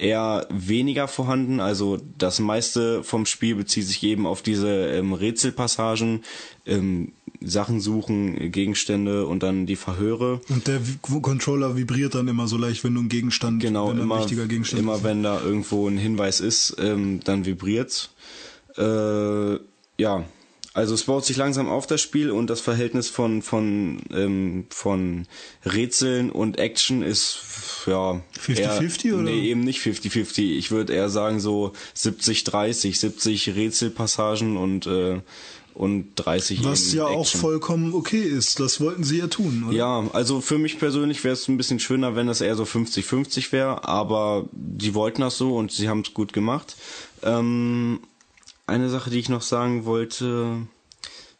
eher weniger vorhanden. Also das meiste vom Spiel bezieht sich eben auf diese ähm, Rätselpassagen, ähm, Sachen suchen, Gegenstände und dann die Verhöre. Und der Controller vibriert dann immer so leicht, wenn du einen Gegenstand, Genau, wenn da ein immer, wichtiger Gegenstand immer ist. wenn da irgendwo ein Hinweis ist, ähm, dann vibriert's. Äh, ja, also es baut sich langsam auf das Spiel und das Verhältnis von von ähm, von Rätseln und Action ist ja 50-50 eher- oder? Nee, eben nicht 50-50. Ich würde eher sagen so 70-30, 70 Rätselpassagen und äh, und 30 Was ja auch Action. vollkommen okay ist. Das wollten sie ja tun, oder? Ja, also für mich persönlich wäre es ein bisschen schöner, wenn das eher so 50-50 wäre, aber die wollten das so und sie haben es gut gemacht. Ähm, eine Sache, die ich noch sagen wollte,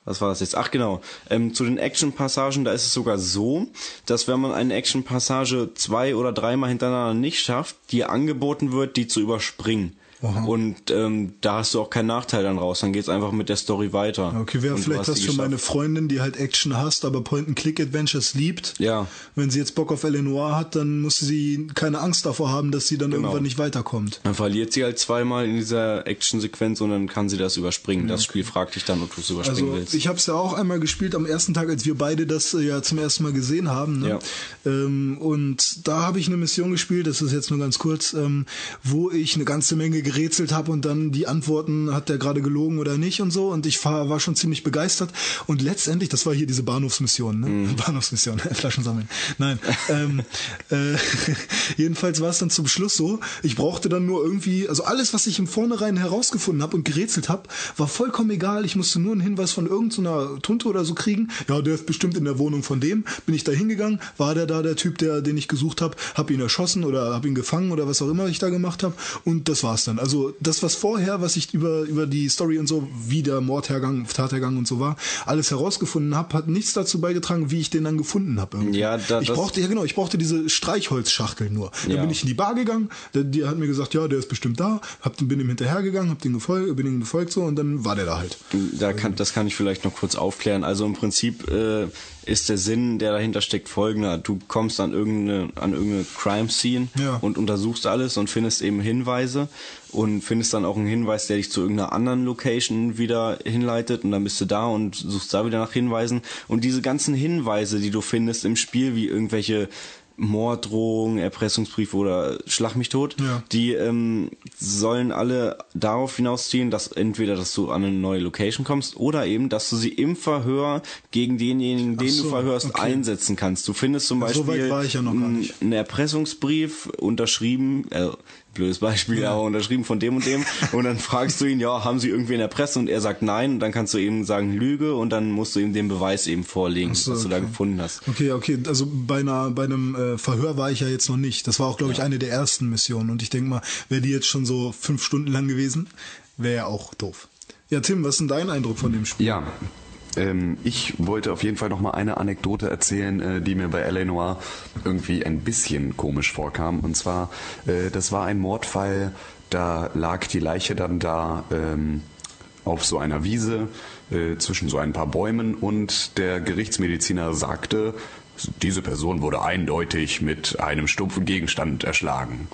was war das jetzt? Ach genau, ähm, zu den Action-Passagen, da ist es sogar so, dass wenn man eine Action-Passage zwei oder dreimal hintereinander nicht schafft, dir angeboten wird, die zu überspringen. Aha. Und ähm, da hast du auch keinen Nachteil dann raus. Dann geht's einfach mit der Story weiter. Okay, wäre vielleicht was für meine. Freundin, die halt Action hasst, aber Point-and-Click-Adventures liebt. Ja. Wenn sie jetzt Bock auf Eleanor hat, dann muss sie keine Angst davor haben, dass sie dann Genau. irgendwann nicht weiterkommt. Dann verliert sie halt zweimal in dieser Actionsequenz und dann kann sie das überspringen. Das Spiel fragt dich dann, ob du es überspringen Also willst. ich habe es ja auch einmal gespielt am ersten Tag, als wir beide das äh, ja zum ersten Mal gesehen haben. Ne? Ja. Ähm, und da habe ich eine Mission gespielt, das ist jetzt nur ganz kurz, ähm, wo ich eine ganze Menge gerätselt habe und dann die Antworten, hat der gerade gelogen oder nicht und so. Und ich war, war schon ziemlich begeistert. Und letztendlich, das war hier diese Bahnhofsmission, ne? Mhm. Bahnhofsmission, Flaschen sammeln. Nein. ähm, äh, jedenfalls war es dann zum Schluss so, ich brauchte dann nur irgendwie, also alles, was ich im Vornherein herausgefunden habe und gerätselt habe, war vollkommen egal. Ich musste nur einen Hinweis von irgendeiner Tunte oder so kriegen. Ja, der ist bestimmt in der Wohnung von dem. Bin ich da hingegangen, war der da der Typ, der, den ich gesucht habe, habe ihn erschossen oder habe ihn gefangen oder was auch immer ich da gemacht habe. Und das war's dann. Also das, was vorher, was ich über, über die Story und so, wie der Mordhergang, Tathergang und so war, alles herausgefunden habe, hat nichts dazu beigetragen, wie ich den dann gefunden habe. Ja, da- ich brauchte, ja genau, ich brauchte diese Streichholzschachtel nur. Dann Ja. bin ich in die Bar gegangen, der, die hat mir gesagt, ja, der ist bestimmt da, hab, bin ihm hinterhergegangen, hab den gefolgt, bin ihm gefolgt so und dann war der da halt. Da kann, das kann ich vielleicht noch kurz aufklären. Also im Prinzip äh, ist der Sinn, der dahinter steckt, folgender. Du kommst an irgendeine, an irgendeine Crime-Scene Ja. und untersuchst alles und findest eben Hinweise und findest dann auch einen Hinweis, der dich zu irgendeiner anderen Location wieder hinleitet und dann bist du da und suchst da wieder nach Hinweisen. Und diese ganzen Hinweise, die du findest im Spiel, wie irgendwelche Morddrohungen, Erpressungsbriefe oder Schlag mich tot, Ja. die ähm, sollen alle darauf hinausziehen, dass entweder, dass du an eine neue Location kommst oder eben, dass du sie im Verhör gegen denjenigen, den so, du verhörst, okay. einsetzen kannst. Du findest zum Ja, so Beispiel ich ja einen Erpressungsbrief unterschrieben, äh, blödes Beispiel, aber unterschrieben von dem und dem und dann fragst du ihn, ja, haben sie irgendwen erpresst und er sagt nein und dann kannst du eben sagen Lüge und dann musst du ihm den Beweis eben vorlegen, so, was du da okay. gefunden hast. Okay, okay, also bei einer bei einem äh, Verhör war ich ja jetzt noch nicht. Das war auch, glaube ich, eine der ersten Missionen. Und ich denke mal, wäre die jetzt schon so fünf Stunden lang gewesen, wäre ja auch doof. Ja, Tim, was ist denn dein Eindruck von dem Spiel? Ja, ähm, ich wollte auf jeden Fall noch mal eine Anekdote erzählen, äh, die mir bei L.A. Noir irgendwie ein bisschen komisch vorkam. Und zwar, äh, das war ein Mordfall, da lag die Leiche dann da ähm, auf so einer Wiese äh, zwischen so ein paar Bäumen und der Gerichtsmediziner sagte, diese Person wurde eindeutig mit einem stumpfen Gegenstand erschlagen.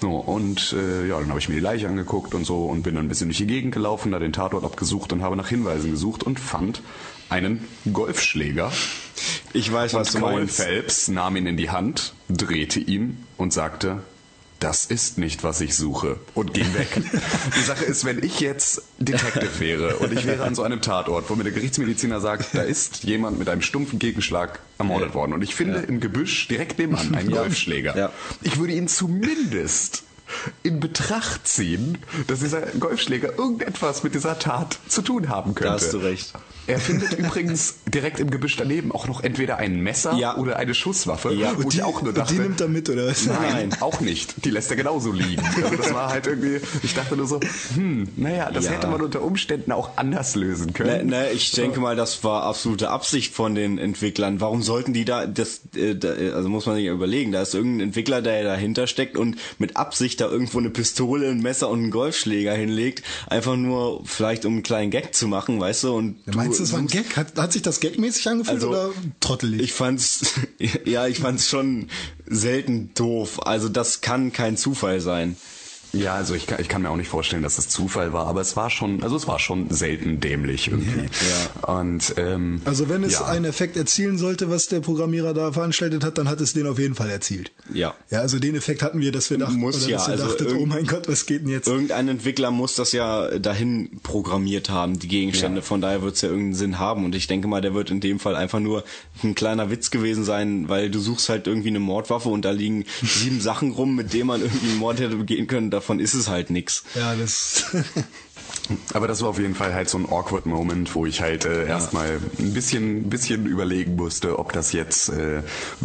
So, und äh, ja, dann habe ich mir die Leiche angeguckt und so und bin dann ein bisschen durch die Gegend gelaufen, da den Tatort abgesucht und habe nach Hinweisen gesucht und fand einen Golfschläger. Ich weiß, was und du Cole meinst. Phelps nahm ihn in die Hand, drehte ihn und sagte, das ist nicht, was ich suche und ging weg. die Sache ist, wenn ich jetzt Detective wäre und ich wäre an so einem Tatort, wo mir der Gerichtsmediziner sagt, da ist jemand mit einem stumpfen Gegenschlag ermordet worden und ich finde im Gebüsch direkt nebenan einen Golfschläger. Ja. Ich würde ihn zumindest in Betracht ziehen, dass dieser Golfschläger irgendetwas mit dieser Tat zu tun haben könnte. Da hast du recht. Er findet übrigens direkt im Gebüsch daneben auch noch entweder ein Messer Ja. oder eine Schusswaffe, Ja. wo Und ich die, auch nur und dachte, die nimmt er mit, oder was? Nein, auch nicht. Die lässt er genauso liegen. Also das war halt irgendwie, ich dachte nur so, hm, naja, das Ja. hätte man unter Umständen auch anders lösen Ne, können. ne, ich denke mal, das war absolute Absicht von den Entwicklern. Warum sollten die da, das, äh, da, also muss man sich ja überlegen, da ist irgendein Entwickler, der dahinter steckt und mit Absicht da irgendwo eine Pistole, ein Messer und einen Golfschläger hinlegt, einfach nur vielleicht um einen kleinen Gag zu machen, weißt du? Und Ja, Meinst du, das war ein Gag? Hat, hat sich das gagmäßig angefühlt Also, oder trottelig? Ich fand's, ja, ich fand's schon selten doof. Also das kann kein Zufall sein. Ja, also ich kann, ich kann mir auch nicht vorstellen, dass es Zufall war, aber es war schon, also es war schon selten dämlich irgendwie. Ja. Und ähm, also wenn es ja. einen Effekt erzielen sollte, was der Programmierer da veranstaltet hat, dann hat es den auf jeden Fall erzielt. Ja. Ja, also den Effekt hatten wir, dass wir dachten, Muss oder ja, dass wir also dachtet, oh mein Gott, was geht denn jetzt? Irgendein Entwickler muss das ja dahin programmiert haben, die Gegenstände. Ja. Von daher wird's ja irgendeinen Sinn haben. Und ich denke mal, der wird in dem Fall einfach nur ein kleiner Witz gewesen sein, weil du suchst halt irgendwie eine Mordwaffe und da liegen sieben Sachen rum, mit denen man irgendwie einen Mord hätte begehen können. Davon ist es halt nix. Ja, das. Aber das war auf jeden Fall halt so ein awkward Moment, wo ich halt äh, erstmal ein bisschen, ein bisschen überlegen musste, ob das jetzt, äh,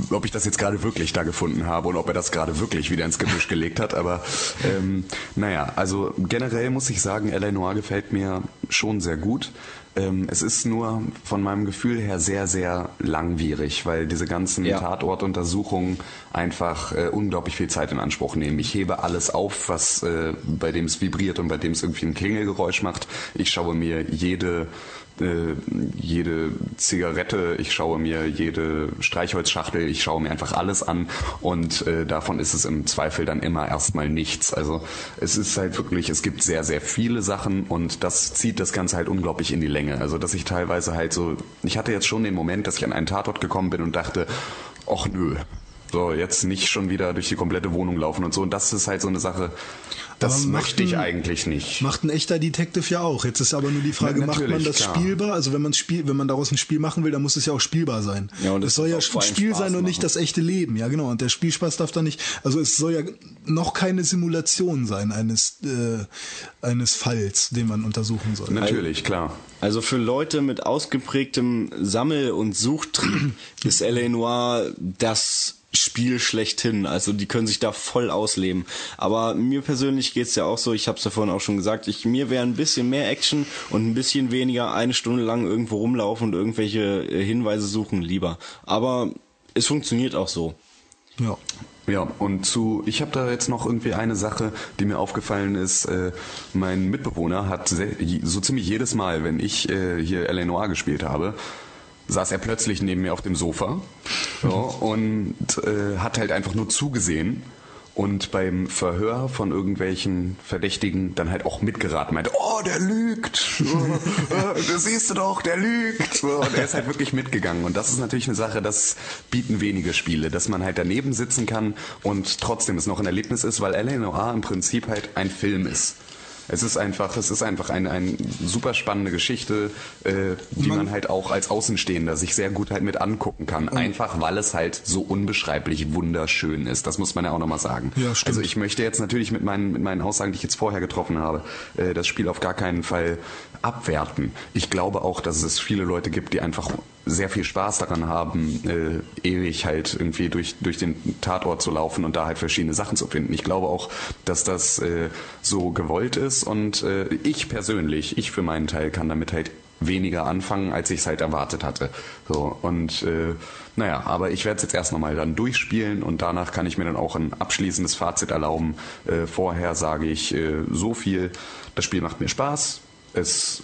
ob ich das jetzt gerade wirklich da gefunden habe und ob er das gerade wirklich wieder ins Gebüsch gelegt hat. Aber ähm, naja, also generell muss ich sagen, L.A. Noir gefällt mir schon sehr gut. Ähm, es ist nur von meinem Gefühl her sehr, sehr langwierig, weil diese ganzen Ja. Tatortuntersuchungen einfach äh, unglaublich viel Zeit in Anspruch nehmen. Ich hebe alles auf, was äh, bei dem es vibriert und bei dem es irgendwie ein Klingelgeräusch macht. Ich schaue mir jede äh, jede Zigarette, ich schaue mir jede Streichholzschachtel, ich schaue mir einfach alles an und äh, davon ist es im Zweifel dann immer erstmal nichts. Also es ist halt wirklich, es gibt sehr, sehr viele Sachen und das zieht das Ganze halt unglaublich in die Länge. Also dass ich teilweise halt so, ich hatte jetzt schon den Moment, dass ich an einen Tatort gekommen bin und dachte, ach nö, so jetzt nicht schon wieder durch die komplette Wohnung laufen und so. Und das ist halt so eine Sache, das möchte ich ein- eigentlich nicht. Macht ein echter Detective ja auch. Jetzt ist aber nur die Frage, Na, macht man das klar. spielbar? Also wenn man Spiel, wenn man daraus ein Spiel machen will, dann muss es ja auch spielbar sein. Ja, und es es soll ja ein Spiel Spaß sein und nicht machen. das echte Leben. Ja, genau. Und der Spielspaß darf da nicht. Also es soll ja noch keine Simulation sein eines äh, eines Falls, den man untersuchen soll. Natürlich, klar. Also für Leute mit ausgeprägtem Sammel- und Suchtrieb ist L.A. Noir das Spiel schlechthin. Also die können sich da voll ausleben. Aber mir persönlich geht's ja auch so, ich habe es ja vorhin auch schon gesagt, ich, mir wäre ein bisschen mehr Action und ein bisschen weniger eine Stunde lang irgendwo rumlaufen und irgendwelche äh, Hinweise suchen lieber. Aber es funktioniert auch so. Ja. Ja, und zu, ich habe da jetzt noch irgendwie eine Sache, die mir aufgefallen ist. Äh, mein Mitbewohner hat so ziemlich jedes Mal, wenn ich äh, hier L.A. Noir gespielt habe, saß er plötzlich neben mir auf dem Sofa ja, und äh, hat halt einfach nur zugesehen und beim Verhör von irgendwelchen Verdächtigen dann halt auch mitgeraten. Meinte, oh, der lügt. Äh, das siehst du doch, der lügt. So, Und er ist halt wirklich mitgegangen. Und das ist natürlich eine Sache, das bieten wenige Spiele, dass man halt daneben sitzen kann und trotzdem es noch ein Erlebnis ist, weil L.A. Noir im Prinzip halt ein Film ist. Es ist einfach, es ist einfach eine, eine super spannende Geschichte, äh, die man, Man- halt auch als Außenstehender sich sehr gut halt mit angucken kann. Einfach weil es halt so unbeschreiblich wunderschön ist. Das muss man ja auch nochmal sagen. Ja, stimmt. also ich möchte jetzt natürlich mit meinen, mit meinen Aussagen, die ich jetzt vorher getroffen habe, äh, das Spiel auf gar keinen Fall abwerten. Ich glaube auch, dass es viele Leute gibt, die einfach sehr viel Spaß daran haben, äh, ewig halt irgendwie durch, durch den Tatort zu laufen und da halt verschiedene Sachen zu finden. Ich glaube auch, dass das äh, so gewollt ist und äh, ich persönlich, ich für meinen Teil kann damit halt weniger anfangen, als ich es halt erwartet hatte. So und äh, naja, aber ich werde es jetzt erst nochmal dann durchspielen und danach kann ich mir dann auch ein abschließendes Fazit erlauben. Äh, vorher sage ich äh, so viel, das Spiel macht mir Spaß, es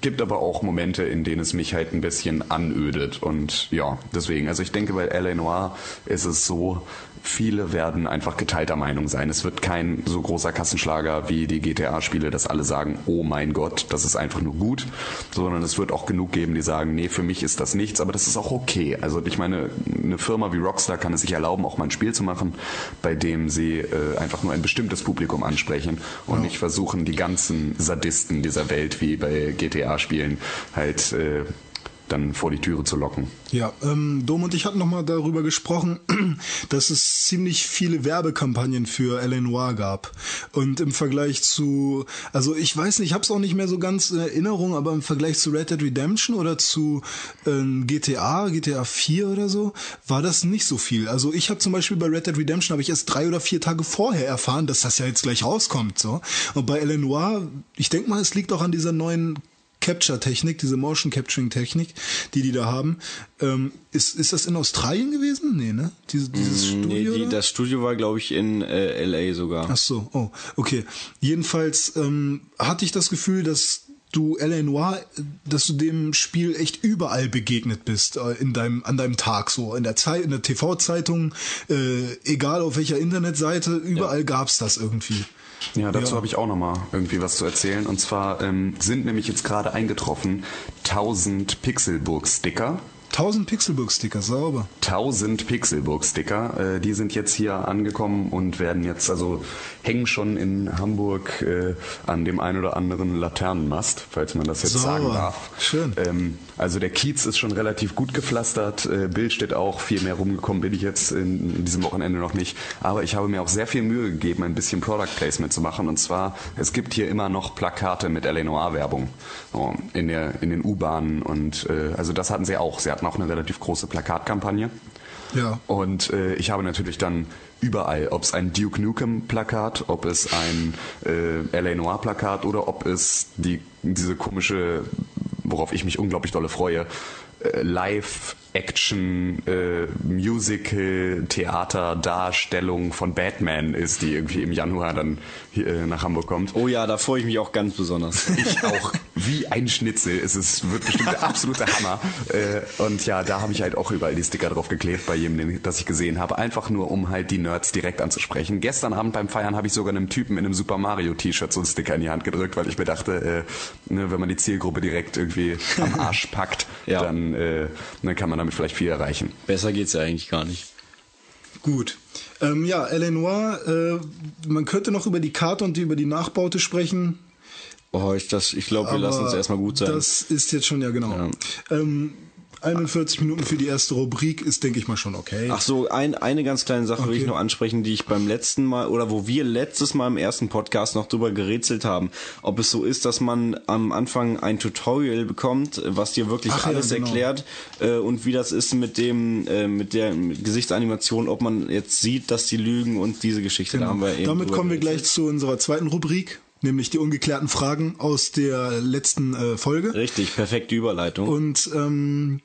gibt aber auch Momente, in denen es mich halt ein bisschen anödet und ja, deswegen, also ich denke bei L.A. Noir ist es so, viele werden einfach geteilter Meinung sein. Es wird kein so großer Kassenschlager wie die GTA-Spiele, dass alle sagen, oh mein Gott, das ist einfach nur gut, sondern es wird auch genug geben, die sagen, nee, für mich ist das nichts, aber das ist auch okay. Also ich meine, eine Firma wie Rockstar kann es sich erlauben, auch mal ein Spiel zu machen, bei dem sie äh, einfach nur ein bestimmtes Publikum ansprechen und nicht versuchen, die ganzen Sadisten dieser Welt wie bei GTA-Spielen halt äh, dann vor die Türe zu locken. Ja, ähm, Dom und ich hatten nochmal darüber gesprochen, dass es ziemlich viele Werbekampagnen für L.A. Noir gab. Und im Vergleich zu, also ich weiß nicht, ich habe es auch nicht mehr so ganz in Erinnerung, aber im Vergleich zu Red Dead Redemption oder zu ähm, GTA, GTA 4 oder so, war das nicht so viel. Also ich habe zum Beispiel bei Red Dead Redemption habe ich erst drei oder vier Tage vorher erfahren, dass das ja jetzt gleich rauskommt. So. Und bei L.A. Noir, ich denke mal, es liegt auch an dieser neuen Capture-Technik, diese Motion Capturing-Technik, die die da haben. Ähm, ist, ist das in Australien gewesen? Nee, ne? Diese, dieses Studio? Nee, die, da? das Studio war, glaube ich, in äh, LA sogar. Ach so, oh, okay. Jedenfalls ähm, hatte ich das Gefühl, dass du L.A. Noir, dass du dem Spiel echt überall begegnet bist äh, in deinem an deinem Tag so in der Zeit in der TV-Zeitung, äh, egal auf welcher Internetseite, überall gab's das irgendwie. Ja, dazu Ja. habe ich auch nochmal irgendwie was zu erzählen. Und zwar ähm, sind nämlich jetzt gerade eingetroffen 1000 Pixelburg-Sticker. 1000 Pixelbook-Sticker, sauber. 1000 Pixelburg-Sticker, äh, die sind jetzt hier angekommen und werden jetzt, also hängen schon in Hamburg äh, an dem ein oder anderen Laternenmast, falls man das jetzt Sauber. sagen darf. Schön. Ähm, also der Kiez ist schon relativ gut gepflastert, äh, Bild steht auch, viel mehr rumgekommen bin ich jetzt in, in diesem Wochenende noch nicht. Aber ich habe mir auch sehr viel Mühe gegeben, ein bisschen Product Placement zu machen. Und zwar, es gibt hier immer noch Plakate mit L.A. Noir-Werbung so, in, der, in den U-Bahnen. Und äh, also das hatten sie auch. Sie hatten auch eine relativ große Plakatkampagne. Ja. Und äh, ich habe natürlich dann überall, ob es ein Duke Nukem Plakat, ob es ein äh, LA Noir Plakat oder ob es die diese komische, worauf ich mich unglaublich dolle freue, äh, Live Action äh, Musical Theater Darstellung von Batman ist, die irgendwie im Januar dann hier, äh, nach Hamburg kommt. Oh ja, da freue ich mich auch ganz besonders. Ich auch wie ein Schnitzel. Es ist, wird bestimmt der absolute Hammer. Äh, und ja, da habe ich halt auch überall die Sticker drauf geklebt bei jedem, den, das ich gesehen habe. Einfach nur, um halt die Nerds direkt anzusprechen. Gestern Abend beim Feiern habe ich sogar einem Typen in einem Super Mario T-Shirt so einen Sticker in die Hand gedrückt, weil ich mir dachte, äh, ne, wenn man die Zielgruppe direkt irgendwie am Arsch packt, Ja. dann, äh, dann kann man damit vielleicht viel erreichen. Besser geht's ja eigentlich gar nicht. Gut. Ähm, ja, L.A. Noir, äh, man könnte noch über die Karte und über die Nachbaute sprechen. Oh, ich, das, ich glaube, wir lassen uns erstmal gut sein. Das ist jetzt schon, ja genau. Ähm, 41 Minuten für die erste Rubrik ist, denke ich mal, schon okay. Ach so, ein, eine ganz kleine Sache will Okay. ich noch ansprechen, die ich beim letzten Mal oder wo wir letztes Mal im ersten Podcast noch drüber gerätselt haben, ob es so ist, dass man am Anfang ein Tutorial bekommt, was dir wirklich Ach ja, alles genau. erklärt äh, und wie das ist mit dem äh, mit der Gesichtsanimation, ob man jetzt sieht, dass die lügen und diese Geschichte. Da Genau. haben wir eben Damit kommen wir gerätselt. gleich zu unserer zweiten Rubrik, nämlich die ungeklärten Fragen aus der letzten äh, Folge. Richtig, perfekte Überleitung. Und ähm,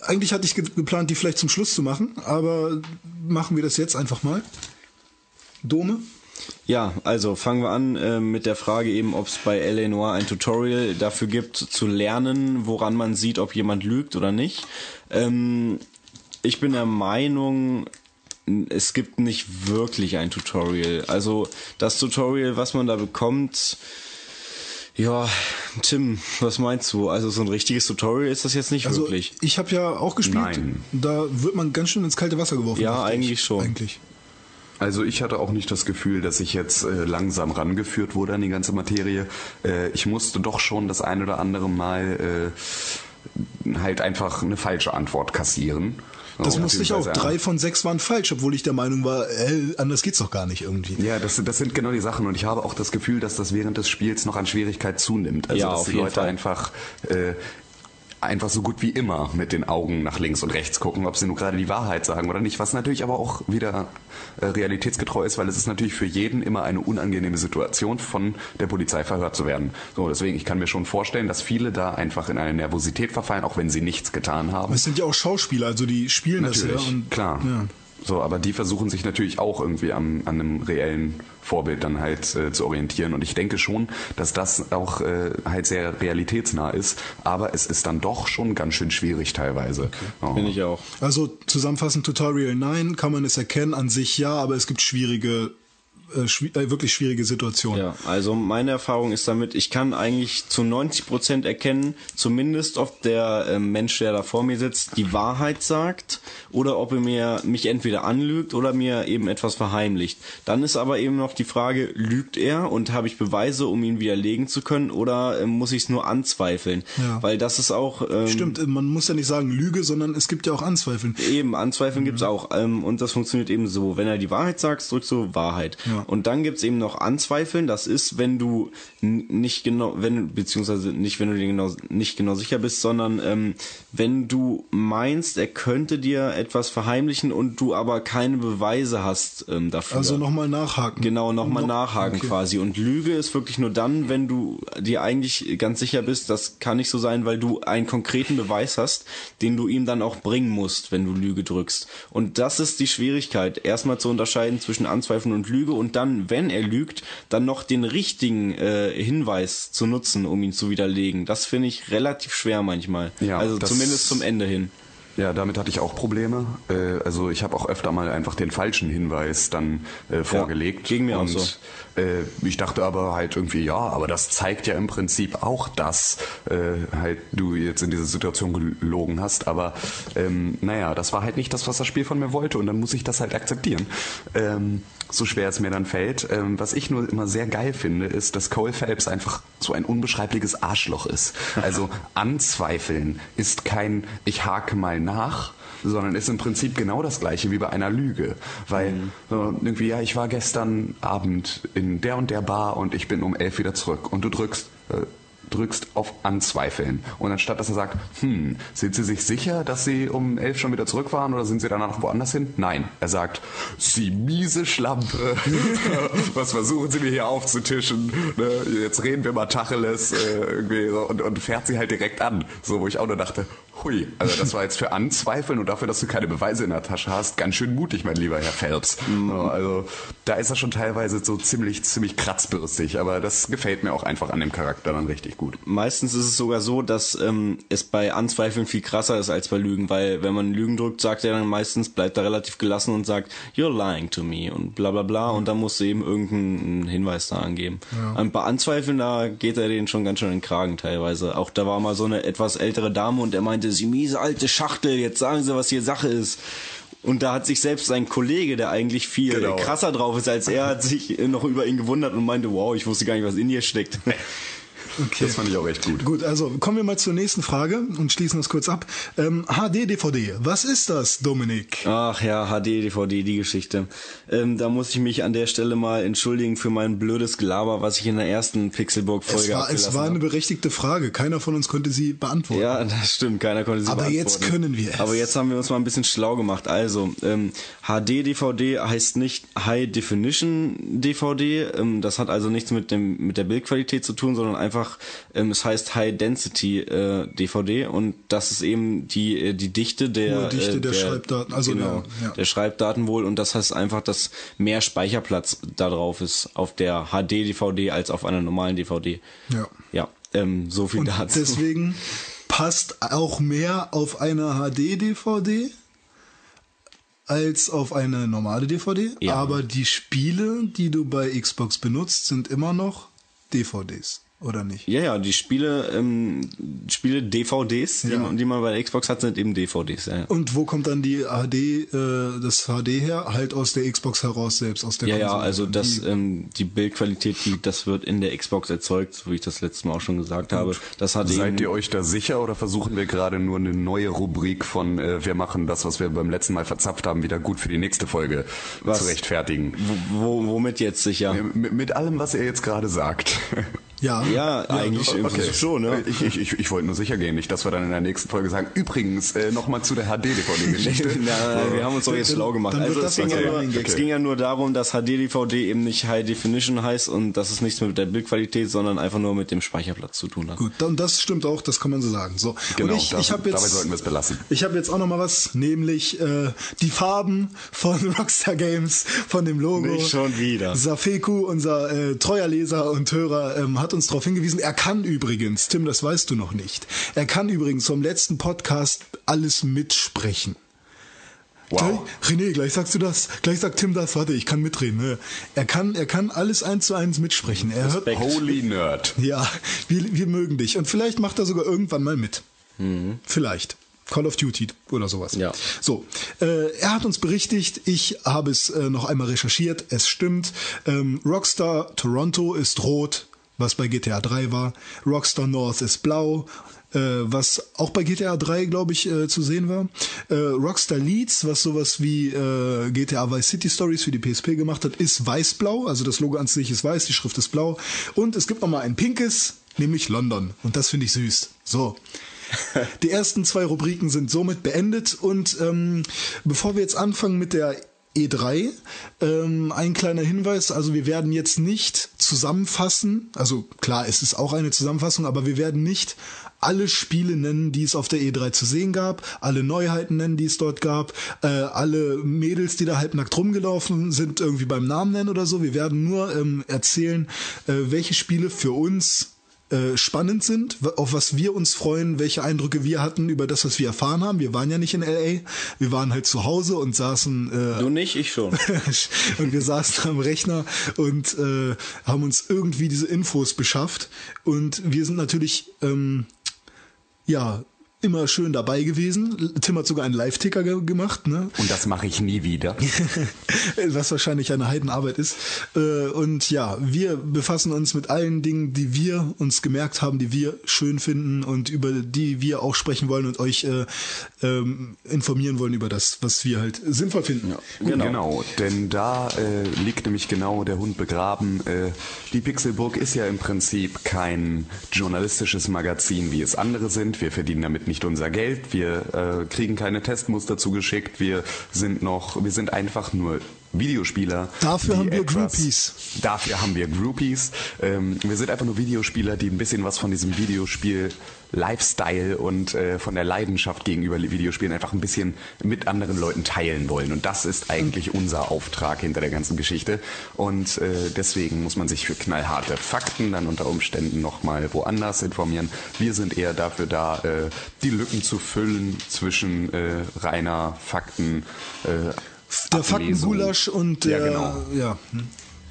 eigentlich hatte ich ge geplant, die vielleicht zum Schluss zu machen, aber machen wir das jetzt einfach mal. Dome? Ja, also fangen wir an äh, mit der Frage eben, ob es bei L.A. Noir ein Tutorial dafür gibt, zu lernen, woran man sieht, ob jemand lügt oder nicht. Ähm, ich bin der Meinung, es gibt nicht wirklich ein Tutorial. Also das Tutorial, was man da bekommt, ja, Tim, was meinst du? Also so ein richtiges Tutorial ist das jetzt nicht Also wirklich. ich habe ja auch gespielt. Nein. Da wird man ganz schön ins kalte Wasser geworfen. Ja, dachte ich. eigentlich schon. Eigentlich. Also ich hatte auch nicht das Gefühl, dass ich jetzt äh, langsam rangeführt wurde an die ganze Materie. Äh, ich musste doch schon das ein oder andere Mal äh, halt einfach eine falsche Antwort kassieren. Das So, musste ich auch. Drei von sechs waren falsch, obwohl ich der Meinung war, äh, anders geht's doch gar nicht irgendwie. Ja, das, das sind genau die Sachen und ich habe auch das Gefühl, dass das während des Spiels noch an Schwierigkeit zunimmt. Also Ja, dass auf die jeden Leute Fall. einfach äh, einfach so gut wie immer mit den Augen nach links und rechts gucken, ob sie nur gerade die Wahrheit sagen oder nicht, was natürlich aber auch wieder äh, realitätsgetreu ist, weil es ist natürlich für jeden immer eine unangenehme Situation, von der Polizei verhört zu werden. So, deswegen, ich kann mir schon vorstellen, dass viele da einfach in eine Nervosität verfallen, auch wenn sie nichts getan haben. Aber es sind ja auch Schauspieler, also die spielen Natürlich, das ja. Und, klar. Ja. So, aber die versuchen sich natürlich auch irgendwie am, an einem reellen Vorbild dann halt äh, zu orientieren. Und ich denke schon, dass das auch äh, halt sehr realitätsnah ist. Aber es ist dann doch schon ganz schön schwierig teilweise. Oh. Bin ich auch. Also zusammenfassend Tutorial nein, kann man es erkennen, an sich ja, aber es gibt schwierige äh, äh, wirklich schwierige Situation. Ja, also meine Erfahrung ist damit, ich kann eigentlich zu 90 Prozent erkennen, zumindest ob der äh, Mensch, der da vor mir sitzt, die Wahrheit sagt oder ob er mir mich entweder anlügt oder mir eben etwas verheimlicht. Dann ist aber eben noch die Frage, lügt er und habe ich Beweise, um ihn widerlegen zu können oder äh, muss ich es nur anzweifeln? Ja. Weil das ist auch ähm, Stimmt, man muss ja nicht sagen Lüge, sondern es gibt ja auch Anzweifeln. Eben, Anzweifeln gibt's Mhm. auch. Ähm, und das funktioniert eben so. Wenn er die Wahrheit sagt, drückst du Wahrheit. Ja. Und dann gibt's eben noch Anzweifeln. Das ist, wenn du nicht genau, wenn, beziehungsweise nicht, wenn du dir genau, nicht genau sicher bist, sondern ähm, wenn du meinst, er könnte dir etwas verheimlichen und du aber keine Beweise hast ähm, dafür. Also nochmal nachhaken. Genau, nochmal Noch- nachhaken okay. quasi. Und Lüge ist wirklich nur dann, wenn du dir eigentlich ganz sicher bist, das kann nicht so sein, weil du einen konkreten Beweis hast, den du ihm dann auch bringen musst, wenn du Lüge drückst. Und das ist die Schwierigkeit, erstmal zu unterscheiden zwischen Anzweifeln und Lüge und dann, wenn er lügt, dann noch den richtigen äh, Hinweis zu nutzen, um ihn zu widerlegen. Das finde ich relativ schwer manchmal. Ja, also zumindest zum Ende hin. Ja, damit hatte ich auch Probleme. Äh, also ich habe auch öfter mal einfach den falschen Hinweis dann äh, vorgelegt. ging mir auch und, so. Äh, ich dachte aber halt irgendwie, ja, aber das zeigt ja im Prinzip auch, dass äh, halt du jetzt in diese Situation gelogen hast. Aber ähm, naja, das war halt nicht das, was das Spiel von mir wollte und dann muss ich das halt akzeptieren. Ähm, so schwer es mir dann fällt. Ähm, was ich nur immer sehr geil finde, ist, dass Cole Phelps einfach so ein unbeschreibliches Arschloch ist. Also anzweifeln ist kein ich hake mal nach, sondern ist im Prinzip genau das gleiche wie bei einer Lüge. Weil so irgendwie, ja, ich war gestern Abend in der und der Bar und ich bin um elf wieder zurück und du drückst äh, drückst auf Anzweifeln. Und anstatt dass er sagt, hm, sind Sie sich sicher, dass Sie um elf schon wieder zurück waren oder sind Sie danach woanders hin? Nein. Er sagt, Sie miese Schlampe, was versuchen Sie mir hier aufzutischen? Ne? Jetzt reden wir mal Tacheles äh, irgendwie so, und, und fährt sie halt direkt an. So, wo ich auch nur dachte, hui, also das war jetzt für Anzweifeln und dafür, dass du keine Beweise in der Tasche hast, ganz schön mutig, mein lieber Herr Phelps. So, also da ist er schon teilweise so ziemlich, ziemlich kratzbürstig, aber das gefällt mir auch einfach an dem Charakter dann richtig gut. Meistens ist es sogar so, dass ähm, es bei Anzweifeln viel krasser ist als bei Lügen, weil wenn man Lügen drückt, sagt er dann meistens, bleibt er relativ gelassen und sagt, you're lying to me und bla bla bla und dann musst du eben irgendeinen Hinweis da angeben. Und bei Anzweifeln, da geht er den schon ganz schön in den Kragen teilweise. Auch da war mal so eine etwas ältere Dame und er meinte, sie miese alte Schachtel, jetzt sagen sie, was hier Sache ist. Und da hat sich selbst sein Kollege, der eigentlich viel Genau. krasser drauf ist als er, hat sich noch über ihn gewundert und meinte, wow, ich wusste gar nicht, was in dir steckt. Okay. Das fand ich auch echt gut. Gut, also kommen wir mal zur nächsten Frage und schließen das kurz ab. Ähm, HD-DVD, was ist das, Dominik? Ach ja, HD, DVD, die Geschichte. Ähm, da muss ich mich an der Stelle mal entschuldigen für mein blödes Gelaber, was ich in der ersten Pixelburg-Folge war, es war eine habe. berechtigte Frage. Keiner von uns konnte sie beantworten. Ja, das stimmt, keiner konnte sie Aber beantworten. jetzt können wir es. Aber jetzt haben wir uns mal ein bisschen schlau gemacht. Also, ähm, HD-DVD heißt nicht High Definition DVD. Ähm, das hat also nichts mit dem mit der Bildqualität zu tun, sondern einfach, ähm, es heißt High Density äh, DVD und das ist eben die äh, die Dichte der Hohe Dichte äh, der Schreibdaten, also genau, der- ja. der Schreibdaten wohl und das heißt einfach, dass mehr Speicherplatz da drauf ist auf der HD-DVD als auf einer normalen DVD. Ja. Ja, ähm, so viel Und dazu. deswegen passt auch mehr auf eine HD-DVD als auf eine normale DVD. Ja. Aber die Spiele, die du bei Xbox benutzt, sind immer noch DVDs, oder nicht? Ja, ja, die Spiele, ähm, Spiele DVDs, die, Ja. man, die man bei der Xbox hat, sind eben DVDs. Ja, ja. Und wo kommt dann die HD, äh, das HD her? Halt aus der Xbox heraus selbst, aus der Ja, ja, Konsole. also das, Die- ähm, die Bildqualität, die, das wird in der Xbox erzeugt, so wie ich das letztes Mal auch schon gesagt habe. Das hat eben, Seid ihr euch da sicher oder versuchen wir gerade nur eine neue Rubrik von äh, wir machen das, was wir beim letzten Mal verzapft haben, wieder gut für die nächste Folge Was? zu rechtfertigen? wo, womit jetzt sicher? Äh, Mit, mit allem, was ihr jetzt gerade sagt. ja, Ja, eigentlich im Prinzip schon, ne? Ich, ich, ich, ich wollte nur sicher gehen, nicht, dass wir dann in der nächsten Folge sagen, übrigens, äh, nochmal zu der HD-DVD-Geschichte. Nein, nein, wir haben uns doch jetzt Dann- schlau gemacht. dann Also das es ging, ja Gag. es ging ja nur darum, dass HD-DVD eben nicht High Definition heißt und dass es nichts mit der Bildqualität, sondern einfach nur mit dem Speicherplatz zu tun hat. Gut, und das stimmt auch, das kann man so sagen. So, Genau, und ich, da- ich habe jetzt, dabei sollten wir es belassen. Ich habe jetzt auch noch mal was, nämlich äh, die Farben von Rockstar Games, von dem Logo. Nicht schon wieder. Safeku, unser äh, treuer Leser und Hörer, ähm, hat uns darauf hingewiesen. Er kann übrigens, Tim, das weißt du noch nicht, er kann übrigens vom letzten Podcast alles mitsprechen. Wow. Gleich, René, gleich sagst du das. Gleich sagt Tim das. Warte, ich kann mitreden. Ne? Er kann, er kann alles eins zu eins mitsprechen. Er hört. Holy Nerd. ja, wir, wir mögen dich. Und vielleicht macht er sogar irgendwann mal mit. Vielleicht. Call of Duty oder sowas. Ja. So, äh, er hat uns berichtigt, ich habe es äh, noch einmal recherchiert, es stimmt. Ähm, Rockstar Toronto ist rot, was bei GTA 3 war. Rockstar North ist blau, äh, was auch bei GTA 3, glaube ich, äh, zu sehen war. Äh, Rockstar Leeds, was sowas wie äh, GTA Vice City Stories für die PSP gemacht hat, ist weiß-blau. Also das Logo an sich ist weiß, die Schrift ist blau. Und es gibt noch mal ein pinkes, nämlich London. Und das finde ich süß. So. Die ersten zwei Rubriken sind somit beendet und ähm, bevor wir jetzt anfangen mit der E3, ähm, ein kleiner Hinweis, also wir werden jetzt nicht zusammenfassen, also klar, es ist auch eine Zusammenfassung, aber wir werden nicht alle Spiele nennen, die es auf der E3 zu sehen gab, alle Neuheiten nennen, die es dort gab, äh, alle Mädels, die da halbnackt rumgelaufen sind, irgendwie beim Namen nennen oder so. Wir werden nur ähm, erzählen, äh, welche Spiele für uns äh, spannend sind, auf was wir uns freuen, welche Eindrücke wir hatten über das, was wir erfahren haben. Wir waren ja nicht in LA, wir waren halt zu Hause und saßen äh, Du nicht, ich schon. und wir saßen am Rechner und äh, haben uns irgendwie diese Infos beschafft und wir sind natürlich ähm, ja immer schön dabei gewesen. Tim hat sogar einen Live-Ticker ge gemacht, ne? Und das mache ich nie wieder. was wahrscheinlich eine Heidenarbeit ist. Äh, Und ja, wir befassen uns mit allen Dingen, die wir uns gemerkt haben, die wir schön finden und über die wir auch sprechen wollen und euch äh, ähm, informieren wollen über das, was wir halt sinnvoll finden. Genau. denn da äh, liegt nämlich genau der Hund begraben. Äh, die Pixelburg ist ja im Prinzip kein journalistisches Magazin, wie es andere sind. Wir verdienen damit nicht unser Geld, wir äh, kriegen keine Testmuster zugeschickt, wir sind noch, wir sind einfach nur Videospieler. Dafür haben wir etwas- Groupies. Dafür haben wir Groupies. Ähm, wir sind einfach nur Videospieler, die ein bisschen was von diesem Videospiel Lifestyle und äh, von der Leidenschaft gegenüber Videospielen einfach ein bisschen mit anderen Leuten teilen wollen. Und das ist eigentlich unser Auftrag hinter der ganzen Geschichte. Und äh, deswegen muss man sich für knallharte Fakten dann unter Umständen nochmal woanders informieren. Wir sind eher dafür da, äh, die Lücken zu füllen zwischen äh, reiner Fakten. Äh, Der Ablesung. Faktengulasch und Ja, der, genau. ja,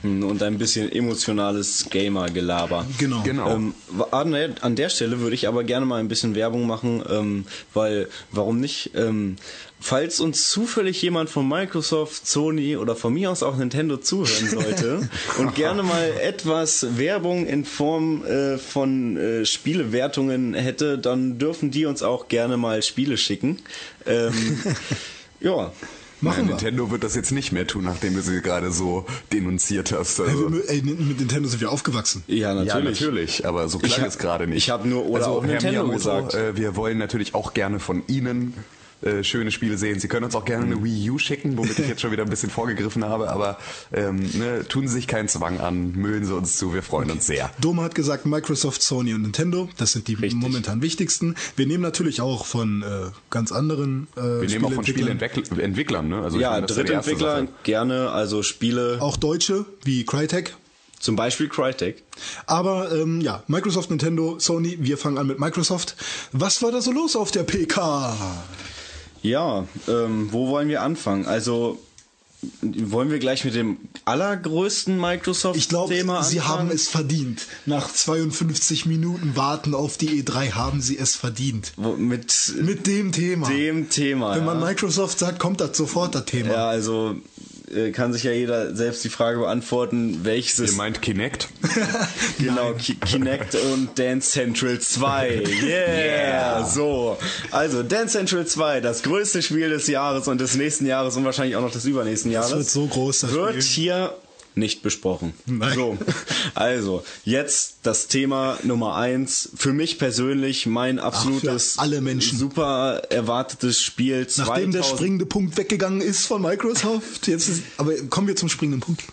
Und ein bisschen emotionales Gamer-Gelaber. genau. Genau. Ähm, an, der, an der Stelle würde ich aber gerne mal ein bisschen Werbung machen, ähm, weil warum nicht? Ähm, falls uns zufällig jemand von Microsoft, Sony oder von mir aus auch Nintendo zuhören sollte und gerne mal etwas Werbung in Form äh, von äh, Spielewertungen hätte, dann dürfen die uns auch gerne mal Spiele schicken. Ähm, ja. Machen Nein, wir. Nintendo wird das jetzt nicht mehr tun, nachdem du sie gerade so denunziert hast. Ey, Also, wir, ey, mit Nintendo sind wir aufgewachsen. Ja, natürlich. Ja, natürlich, aber so klang es gerade nicht. ich hab nur oder also, auch Herr Nintendo Miyamoto, gesagt. Äh, wir wollen natürlich auch gerne von Ihnen äh, schöne Spiele sehen. Sie können uns auch gerne Mhm. eine Wii U schicken, womit ich jetzt schon wieder ein bisschen vorgegriffen habe, aber ähm, ne, tun Sie sich keinen Zwang an, müllen Sie uns zu, wir freuen uns sehr. Doma hat gesagt, Microsoft, Sony und Nintendo, das sind die Richtig. momentan wichtigsten. Wir nehmen natürlich auch von äh, ganz anderen äh, Wir nehmen auch von Spieleentwicklern. Ne? Also Ja, Drittentwickler gerne, also Spiele, Auch Deutsche, wie Crytek. zum Beispiel Crytek. Aber ähm, ja, Microsoft, Nintendo, Sony, wir fangen an mit Microsoft. Was war da so los auf der PK? Ja, ähm, wo wollen wir anfangen? Also wollen wir gleich mit dem allergrößten Ich glaube, Microsoft-Thema sie haben es verdient. Nach 52 Minuten Warten auf die E3 haben sie es verdient. Wo- mit, Mit dem Thema. dem Thema. Wenn man ja. Microsoft sagt, kommt das sofort das Thema. ja, also kann sich ja jeder selbst die Frage beantworten, welches Ihr ist meint Kinect? Genau, Ki- Kinect und Dance Central 2. Yeah! So. Also, Dance Central 2, das größte Spiel des Jahres und des nächsten Jahres und wahrscheinlich auch noch des übernächsten Jahres. wird so groß, das Wird Spiel. hier nicht besprochen. Nein. So. Also, jetzt das Thema Nummer eins. Für mich persönlich mein absolutes, alle Menschen. super erwartetes Spiel. Nachdem der 2000 springende Punkt weggegangen ist von Microsoft, jetzt ist, aber kommen wir zum springenden Punkt.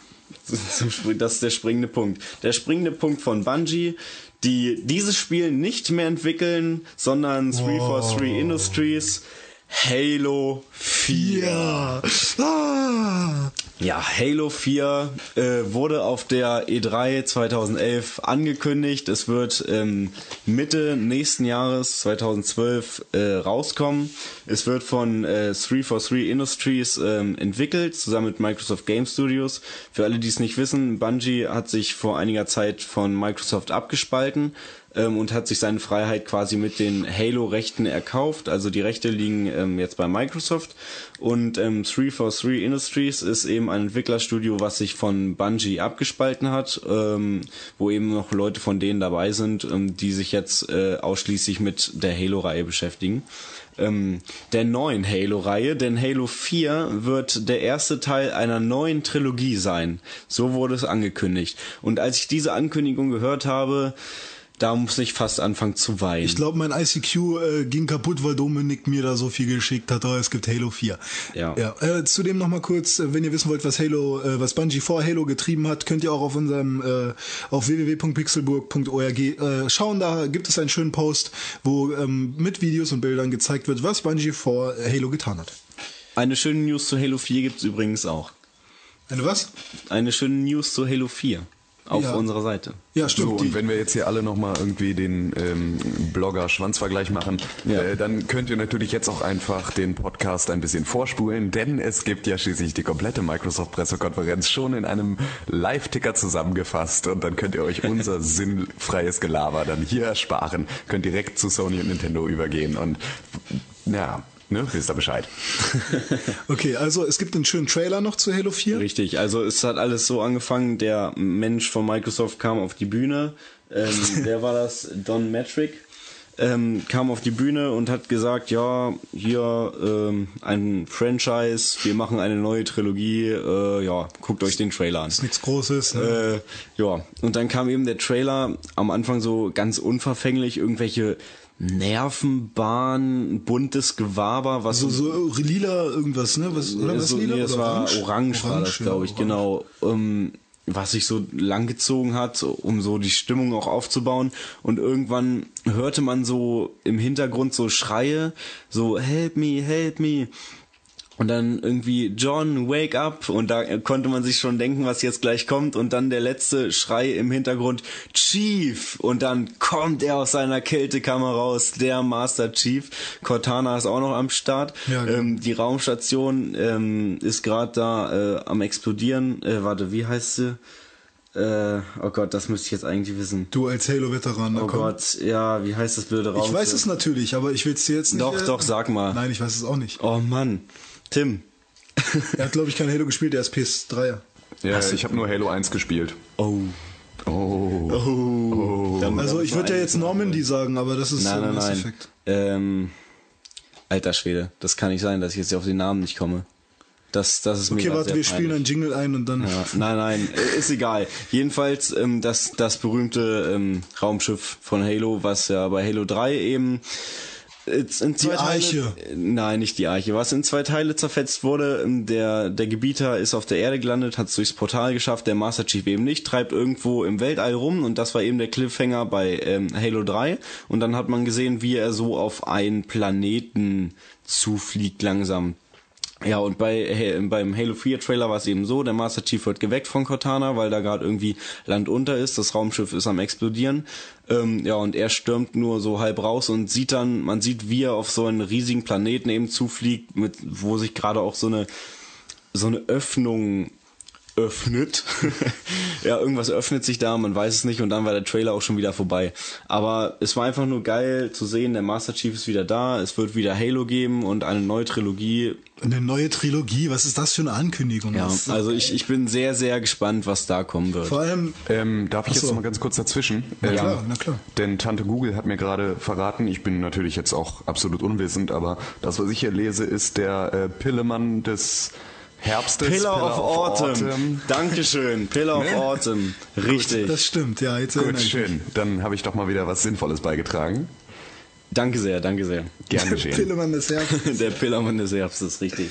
Das ist der springende Punkt. Der springende Punkt von Bungie, die dieses Spiel nicht mehr entwickeln, sondern 343 Industries, Halo 4. Ja. Ah. Ja, Halo 4 äh, wurde auf der E3 2011 angekündigt. Es wird ähm, Mitte nächsten Jahres 2012 äh, rauskommen. Es wird von äh, 343 Industries ähm, entwickelt, zusammen mit Microsoft Game Studios. Für alle, die es nicht wissen, Bungie hat sich vor einiger Zeit von Microsoft abgespalten ähm, und hat sich seine Freiheit quasi mit den Halo-Rechten erkauft. Also die Rechte liegen ähm, jetzt bei Microsoft. Und ähm, 343 Industries ist eben ein Entwicklerstudio, was sich von Bungie abgespalten hat, ähm, wo eben noch Leute von denen dabei sind, ähm, die sich jetzt äh, ausschließlich mit der Halo-Reihe beschäftigen ähm, der neuen Halo-Reihe, denn Halo 4 wird der erste Teil einer neuen Trilogie sein. So wurde es angekündigt. Und als ich diese Ankündigung gehört habe, da muss ich fast anfangen zu weinen. Ich glaube, mein ICQ äh, ging kaputt, weil Dominik mir da so viel geschickt hat. Oh, es gibt Halo 4. Ja. ja äh, zudem noch mal kurz, äh, wenn ihr wissen wollt, was Halo, äh, was Bungie vor Halo getrieben hat, könnt ihr auch auf unserem äh, auf www.pixelburg.org äh, schauen. Da gibt es einen schönen Post, wo ähm, mit Videos und Bildern gezeigt wird, was Bungie vor Halo getan hat. Eine schöne News zu Halo 4 gibt's übrigens auch. Eine was? Eine schöne News zu Halo 4 auf Ja. unserer Seite. Ja, stimmt. So, die- und wenn wir jetzt hier alle nochmal irgendwie den ähm, Blogger-Schwanzvergleich machen, Ja. äh, dann könnt ihr natürlich jetzt auch einfach den Podcast ein bisschen vorspulen, denn es gibt ja schließlich die komplette Microsoft-Pressekonferenz schon in einem Live-Ticker zusammengefasst und dann könnt ihr euch unser sinnfreies Gelaber dann hier ersparen, könnt direkt zu Sony und Nintendo übergehen und ja, ne, wisst ihr Bescheid. Okay, also es gibt einen schönen Trailer noch zu Halo 4. Richtig, also es hat alles so angefangen, der Mensch von Microsoft kam auf die Bühne, ähm, wer war das? Don Metric. Ähm, kam auf die Bühne und hat gesagt, ja, hier ähm, ein Franchise, wir machen eine neue Trilogie, äh, ja, guckt euch den Trailer an. Ist nichts Großes. Ne? Äh, ja, und dann kam eben der Trailer am Anfang so ganz unverfänglich, irgendwelche Nervenbahn, buntes Gewaber, was so, so lila irgendwas, ne? Was, oder was so, lila? nee, das war orange, war das, ja, glaube ich, orange. genau. Ähm, was sich so langgezogen hat, um so die Stimmung auch aufzubauen. Und irgendwann hörte man so im Hintergrund so Schreie, so help me, help me. Und dann irgendwie John, wake up. Und da konnte man sich schon denken, was jetzt gleich kommt. Und dann der letzte Schrei im Hintergrund, Chief. Und dann kommt er aus seiner Kältekammer raus, der Master Chief. Cortana ist auch noch am Start. Ja, genau. ähm, die Raumstation ähm, ist gerade da äh, am explodieren. Äh, warte, wie heißt sie? Äh, oh Gott, das müsste ich jetzt eigentlich wissen. Du als Halo-Veteran, na Oh komm. Gott, ja, wie heißt das blöde Raum? Ich weiß es natürlich, aber ich will es dir jetzt nicht. Doch, äh, doch, sag mal. Nein, ich weiß es auch nicht. Oh Mann, Tim. Er hat, glaube ich, kein Halo gespielt, der ist PS3er. Ja, ich habe nur Halo 1 gespielt. Oh. Oh. Oh. Dann- Also ich würde ja jetzt Normandy sagen, aber das ist Nein, äh, nein, Mass nein. Effect. Ähm, alter Schwede, das kann nicht sein, dass ich jetzt auf den Namen nicht komme. Das, das ist mir Okay, warte, wir spielen einen peinlich. Jingle ein und dann. Ja, nein, nein, äh, ist egal. Jedenfalls ähm, das, das berühmte ähm, Raumschiff von Halo, was ja bei Halo 3 eben äh, in zwei Die Teile, äh, Nein, nicht die Arche. Was in zwei Teile zerfetzt wurde, ähm, der, der Gebieter ist auf der Erde gelandet, hat es durchs Portal geschafft, der Master Chief eben nicht, treibt irgendwo im Weltall rum und das war eben der Cliffhanger bei ähm, Halo 3 und dann hat man gesehen, wie er so auf einen Planeten zufliegt langsam. Ja, und bei Ha- beim Halo 4 Trailer war es eben so, der Master Chief wird geweckt von Cortana, weil da gerade irgendwie Land unter ist, das Raumschiff ist am explodieren. Ähm, ja, und er stürmt nur so halb raus und sieht dann, man sieht, wie er auf so einen riesigen Planeten eben zufliegt, mit wo sich gerade auch so eine so eine Öffnung öffnet. ja, irgendwas öffnet sich da, man weiß es nicht und dann war der Trailer auch schon wieder vorbei. Aber es war einfach nur geil zu sehen, der Master Chief ist wieder da, es wird wieder Halo geben und eine neue Trilogie. Eine neue Trilogie, was ist das für eine Ankündigung? Ja, also ich, ich bin sehr, sehr gespannt, was da kommen wird. Vor allem, Ähm, darf ich Ach jetzt so. noch mal ganz kurz dazwischen? Na ähm, klar, na klar. Denn Tante Google hat mir gerade verraten, ich bin natürlich jetzt auch absolut unwissend, aber das, was ich hier lese, ist der äh, Pillemann des Herbstes. Pillar of Autumn. Dankeschön. Pillar of Autumn. Richtig. das stimmt, ja, jetzt Gut, schön. Dann habe ich doch mal wieder was Sinnvolles beigetragen. Danke sehr, danke sehr. Gern geschehen. Pillemann des Herbstes. Der Pillermann des Herbstes, richtig.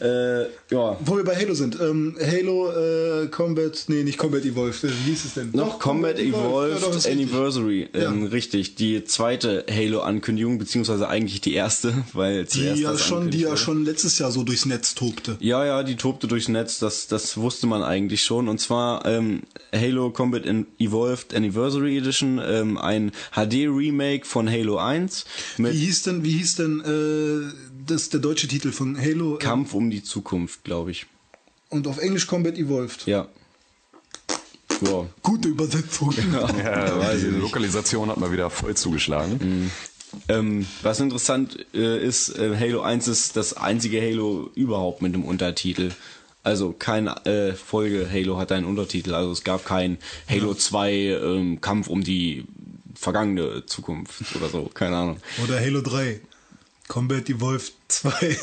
Äh, ja. Wo wir bei Halo sind. Ähm, Halo äh, Combat, nee, nicht Combat Evolved. Äh, Wie hieß es denn? Noch Doch, Combat Evolved Ja, doch, ist richtig. Anniversary, ähm, Ja. richtig. Die zweite Halo-Ankündigung, beziehungsweise eigentlich die erste, weil Die ja schon, die ja schon letztes Jahr so durchs Netz tobte. Ja, ja, die tobte durchs Netz, das, das wusste man eigentlich schon. Und zwar ähm, Halo Combat Evolved Anniversary Edition, ähm, ein HD-Remake von Halo 1 Wie hieß denn, wie hieß denn äh, das der deutsche Titel von Halo? Äh, Kampf um die Zukunft, glaube ich. und auf Englisch Combat Evolved. Ja. Ja. Gute Übersetzung. Ja, die Lokalisation hat mal wieder voll zugeschlagen. Ähm, was interessant äh, ist, äh, Halo 1 ist das einzige Halo überhaupt mit einem Untertitel. Also kein äh, Folge Halo hat einen Untertitel. Also es gab kein Halo 2 ähm, Kampf um die vergangene Zukunft oder so. Keine Ahnung. Oder Halo 3. Combat Evolved 2.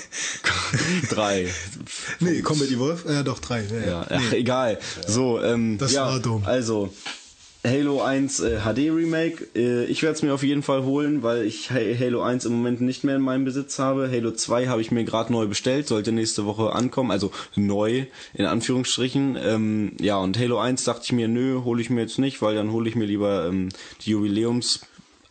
Drei. nee, Combat Evolved? Ja, doch, 3. Ja, Ja, ach, egal. So, ähm, Das ja, war dumm. Also, Halo 1 äh, HD Remake. Äh, ich werde es mir auf jeden Fall holen, weil ich Ha- Halo 1 im Moment nicht mehr in meinem Besitz habe. Halo 2 habe ich mir gerade neu bestellt, sollte nächste Woche ankommen, also neu in Anführungsstrichen. Ähm, ja, und Halo 1 dachte ich mir, nö, hole ich mir jetzt nicht, weil dann hole ich mir lieber ähm, die Jubiläums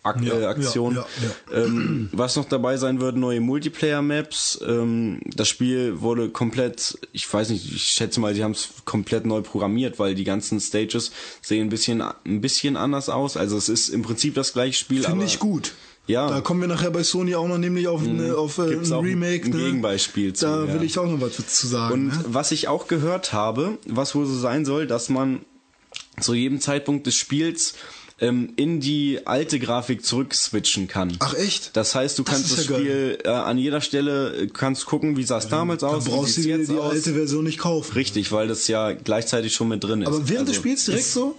Ak Ja, äh, Aktion. ja, ja, Ähm, was noch dabei sein wird, neue Multiplayer-Maps. Ähm, das Spiel wurde komplett, ich weiß nicht, ich schätze mal, sie haben es komplett neu programmiert, weil die ganzen Stages sehen ein bisschen, ein bisschen anders aus. Also es ist im Prinzip das gleiche Spiel. Finde ich gut. Ja. Da kommen wir nachher bei Sony auch noch nämlich auf, eine, auf äh, ein Remake. ein ne? Gegenbeispiel zu, Da will ich auch noch was zu sagen. Und ne? was ich auch gehört habe, was wohl so sein soll, dass man zu jedem Zeitpunkt des Spiels ähm, in die alte Grafik zurückswitchen kann. Ach echt? Das heißt, du Das kannst das ja. Spiel äh, an jeder Stelle äh, kannst gucken, wie sah es damals Dann aus, wie brauchst du die, jetzt die alte Version nicht kaufen. Richtig, weil das ja gleichzeitig schon mit drin ist. Aber während des Also, Spiels direkt so?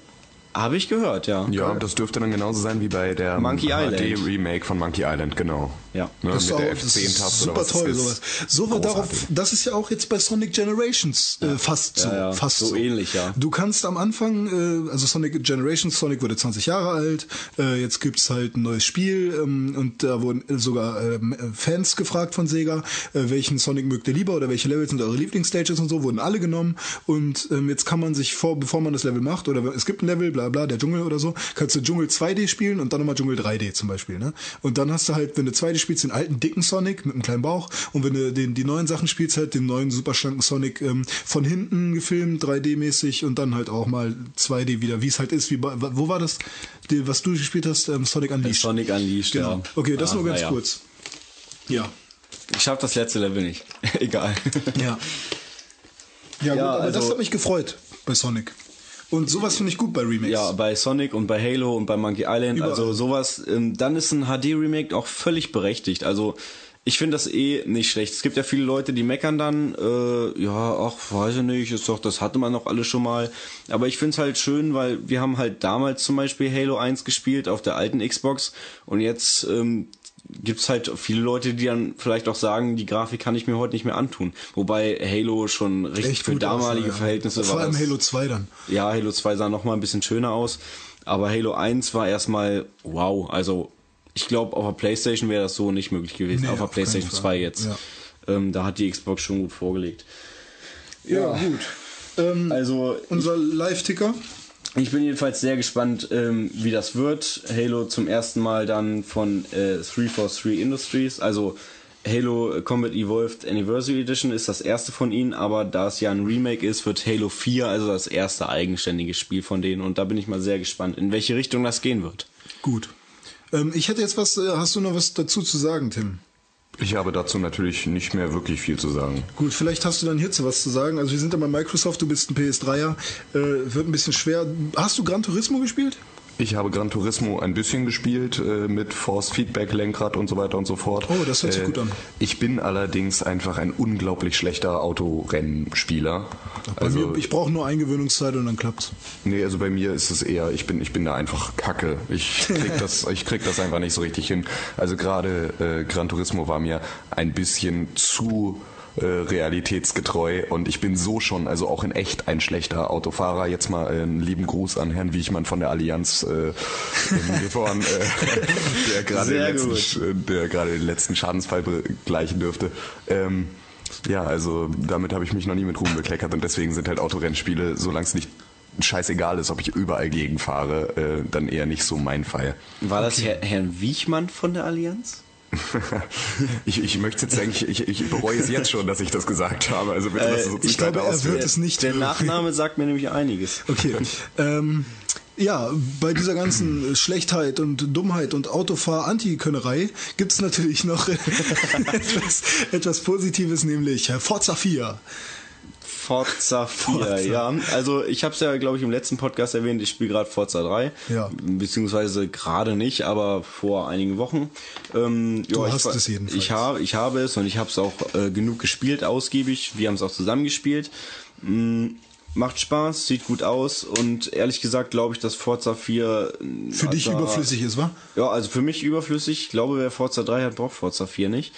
Habe ich gehört, ja. Ja, das dürfte dann genauso sein wie bei der Monkey Island. HD-Remake von Monkey Island, genau. Ja. Ne, Das mit der auch- das ist F10-Taste super oder was toll, das sowas. So war darauf, das ist ja auch jetzt bei Sonic Generations äh, fast so. Ja, ja, fast so ähnlich, ja. Du kannst am Anfang, äh, also Sonic Generations, Sonic wurde 20 Jahre alt, äh, jetzt gibt's halt ein neues Spiel ähm, und da wurden sogar ähm, Fans gefragt von Sega, äh, welchen Sonic mögt ihr lieber oder welche Levels sind eure Lieblingsstages und so, wurden alle genommen und ähm, jetzt kann man sich vor, bevor man das Level macht oder es gibt ein Level, bla bla, der Dschungel oder so, kannst du Dschungel 2D spielen und dann nochmal Dschungel 3D zum Beispiel, ne? Und dann hast du halt, wenn du 2D spielst, den alten dicken Sonic mit einem kleinen Bauch und wenn du den, die neuen Sachen spielst, halt den neuen super schlanken Sonic ähm, von hinten gefilmt, 3D-mäßig und dann halt auch mal 2D wieder, wie es halt ist, wie wo war das, die, was du gespielt hast, ähm, Sonic Unleashed? Sonic Unleashed, Genau. ja. Okay, das Ah, nur ganz naja. kurz. Ja. Ich schaff das letzte Level nicht. Egal. Ja. Ja, Ja, gut, aber das also- hat mich gefreut bei Sonic. Und sowas finde ich gut bei Remakes. Ja, bei Sonic und bei Halo und bei Monkey Island, Überall. also sowas, ähm, dann ist ein HD-Remake auch völlig berechtigt. Also ich finde das eh nicht schlecht. Es gibt ja viele Leute, die meckern dann, äh, ja, ach, weiß ich nicht, ist doch, das hatte man doch alles schon mal. Aber ich finde es halt schön, weil wir haben halt damals zum Beispiel Halo 1 gespielt auf der alten Xbox und jetzt ähm, gibt's halt viele Leute, die dann vielleicht auch sagen, die Grafik kann ich mir heute nicht mehr antun. Wobei Halo schon richtig Echt für damalige ja. Verhältnisse Vor war. allem das- Halo 2 dann. ja, Halo 2 sah noch mal ein bisschen schöner aus, aber Halo 1 war erstmal wow, also ich glaube auf der Playstation wäre das so nicht möglich gewesen, Nee, auf der auf Playstation Fall. 2 jetzt. Ja. Ähm, da hat die Xbox schon gut vorgelegt. Ja, gut. Ähm, Also unser Live-Ticker. Ich bin jedenfalls sehr gespannt, ähm, wie das wird. Halo zum ersten Mal dann von äh, 343 Industries, also Halo Combat Evolved Anniversary Edition ist das erste von ihnen, aber da es ja ein Remake ist, wird Halo 4 also das erste eigenständige Spiel von denen und da bin ich mal sehr gespannt, in welche Richtung das gehen wird. Gut. Ähm, ich hätte jetzt was, äh, hast du noch was dazu zu sagen, Tim? Ich habe dazu natürlich nicht mehr wirklich viel zu sagen. Gut, vielleicht hast du dann hierzu was zu sagen. Also wir sind ja bei Microsoft, du bist ein PS3er, äh, wird ein bisschen schwer. Hast du Gran Turismo gespielt? Ich habe Gran Turismo ein bisschen gespielt äh, mit Force Feedback, Lenkrad und so weiter und so fort. Oh, das hört sich Äh, gut an. Ich bin allerdings einfach ein unglaublich schlechter Autorennspieler. Bei Also, mir, ich brauche nur Eingewöhnungszeit und dann klappt's. nee, also bei mir ist es eher, ich bin, ich bin da einfach kacke. Ich krieg das, ich krieg das einfach nicht so richtig hin. Also gerade äh, Gran Turismo war mir ein bisschen zu äh, realitätsgetreu und ich bin so schon, also auch in echt ein schlechter Autofahrer. Jetzt mal äh, einen lieben Gruß an Herrn Wiechmann von der Allianz äh, in Gifhorn, äh, der gerade den, letzten, äh, der den letzten Schadensfall begleichen dürfte. Ähm, Ja, also damit habe ich mich noch nie mit Ruhm bekleckert und deswegen sind halt Autorennspiele, solange es nicht scheißegal ist, ob ich überall gegenfahre, äh, dann eher nicht so mein Fall. War das Herr, Herrn Wiechmann von der Allianz? ich, ich möchte jetzt eigentlich, ich, ich bereue es jetzt schon, dass ich das gesagt habe. Also bitte es uns ich nicht glaube, er wird es nicht Der. Nachname sagt mir nämlich einiges. Okay. ähm, ja, bei dieser ganzen Schlechtheit und Dummheit und Autofahr-Antikönnerei gibt es natürlich noch etwas, etwas Positives, nämlich Forza 4. Forza 4, Forza. ja. Also ich habe es ja, glaube ich, im letzten Podcast erwähnt, ich spiele gerade Forza 3. Ja. Beziehungsweise gerade nicht, aber vor einigen Wochen. Ähm, Du ja, hast ich, es jedenfalls. Ich, hab, ich habe es und ich habe es auch äh, genug gespielt, ausgiebig. Wir haben es auch zusammen gespielt. Mm, macht Spaß, sieht gut aus und ehrlich gesagt glaube ich, dass Forza 4... äh, Für dich also- überflüssig ist, wa? Ja, also für mich überflüssig. Ich glaube, wer Forza 3 hat, braucht Forza 4 nicht.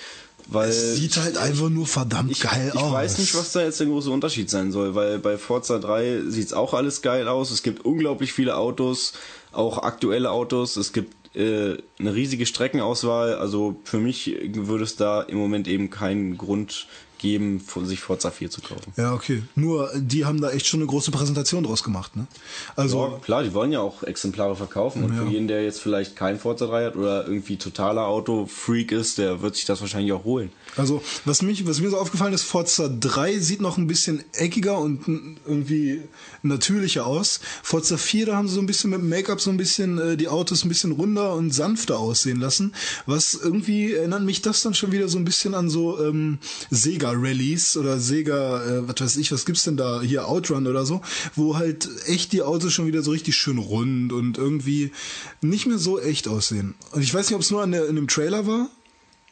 Weil Sieht halt einfach nur verdammt ich, geil ich aus. weiß nicht, was da jetzt der große Unterschied sein soll, weil bei Forza 3 sieht's auch alles geil aus. Es gibt unglaublich viele Autos, auch aktuelle Autos. Es gibt äh, eine riesige Streckenauswahl. Also für mich würde es da im Moment eben keinen Grund geben, sich Forza 4 zu kaufen. Ja, okay. Nur, die haben da echt schon eine große Präsentation draus gemacht, ne? Also, Ja, klar, die wollen ja auch Exemplare verkaufen. Und Ja. für jeden, der jetzt vielleicht kein Forza 3 hat oder irgendwie totaler Autofreak ist, der wird sich das wahrscheinlich auch holen. Also, was, mich, was mir so aufgefallen ist, Forza 3 sieht noch ein bisschen eckiger und irgendwie natürlicher aus. Forza 4, da haben sie so ein bisschen mit Make-up so ein bisschen äh, die Autos ein bisschen runder und sanfter aussehen lassen. Was irgendwie erinnert mich das dann schon wieder so ein bisschen an so ähm, Sega-Rallies oder Sega, äh, was weiß ich, was gibt's denn da? Hier Outrun oder so, wo halt echt die Autos schon wieder so richtig schön rund und irgendwie nicht mehr so echt aussehen. Und ich weiß nicht, ob es nur an der, in dem Trailer war.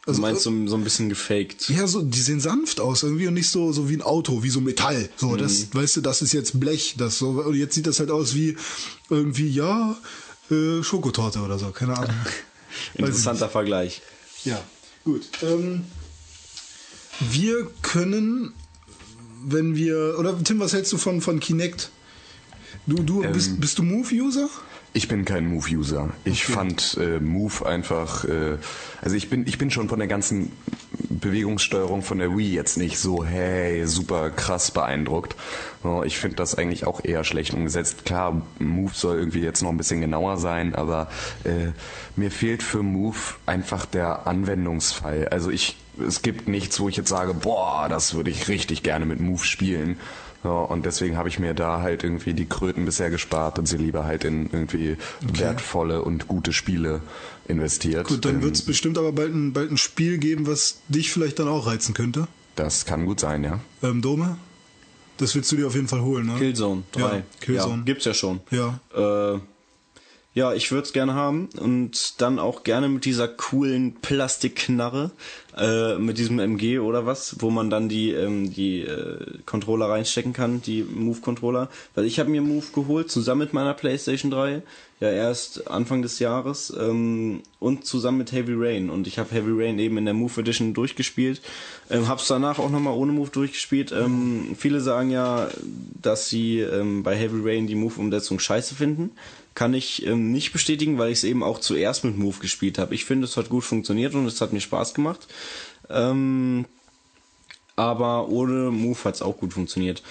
Also du meinst so, so ein bisschen gefaked. Ja, so, die sehen sanft aus irgendwie und nicht so, so wie ein Auto, wie so Metall. So, das, weißt du, das ist jetzt Blech, das so, und jetzt sieht das halt aus wie irgendwie, ja, äh, Schokotorte oder so, keine Ahnung. Interessanter Vergleich. Ja, gut. Ähm, wir können, wenn wir, oder Tim, was hältst du von, von Kinect? Du, du, bist, bist du Move-User? Ich bin kein Move-User. Ich fand äh, Move einfach, äh, also ich bin, ich bin schon von der ganzen Bewegungssteuerung von der Wii jetzt nicht so, hey, super krass beeindruckt. Ich finde das eigentlich auch eher schlecht umgesetzt. Klar, Move soll irgendwie jetzt noch ein bisschen genauer sein, aber äh, mir fehlt für Move einfach der Anwendungsfall. Also ich, es gibt nichts, wo ich jetzt sage, boah, das würde ich richtig gerne mit Move spielen. Ja, und deswegen habe ich mir da halt irgendwie die Kröten bisher gespart und sie lieber halt in irgendwie wertvolle und gute Spiele investiert. Gut, dann Ähm, wird es bestimmt aber bald ein, bald ein Spiel geben, was dich vielleicht dann auch reizen könnte. Das kann gut sein, ja. Ähm, Dome? Das willst du dir auf jeden Fall holen, ne? Killzone 3. Ja, Killzone. Ja, gibt's ja schon. Ja. Äh, ja, ich würde es gerne haben und dann auch gerne mit dieser coolen Plastikknarre, äh, mit diesem MG oder was, wo man dann die ähm, die äh, Controller reinstecken kann, die Move-Controller. Weil ich habe mir Move geholt, zusammen mit meiner PlayStation 3, ja erst Anfang des Jahres ähm, und zusammen mit Heavy Rain. Und ich habe Heavy Rain eben in der Move Edition durchgespielt, ähm, hab's danach auch nochmal ohne Move durchgespielt. Ähm, viele sagen ja, dass sie ähm, bei Heavy Rain die Move-Umsetzung scheiße finden. Kann ich ähm, nicht bestätigen, weil ich es eben auch zuerst mit Move gespielt habe. Ich finde, es hat gut funktioniert und es hat mir Spaß gemacht. Ähm, aber ohne Move hat es auch gut funktioniert.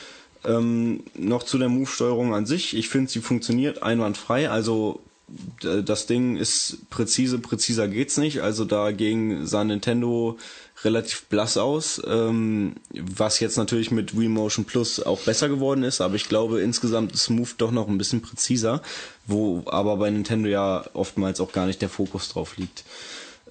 Ähm, noch zu der Move-Steuerung an sich. Ich finde, sie funktioniert einwandfrei. Also das Ding ist präzise, präziser geht's nicht. Also dagegen sah Nintendo relativ blass aus, ähm, was jetzt natürlich mit Wii Motion Plus auch besser geworden ist, aber ich glaube insgesamt ist Move doch noch ein bisschen präziser, wo aber bei Nintendo ja oftmals auch gar nicht der Fokus drauf liegt.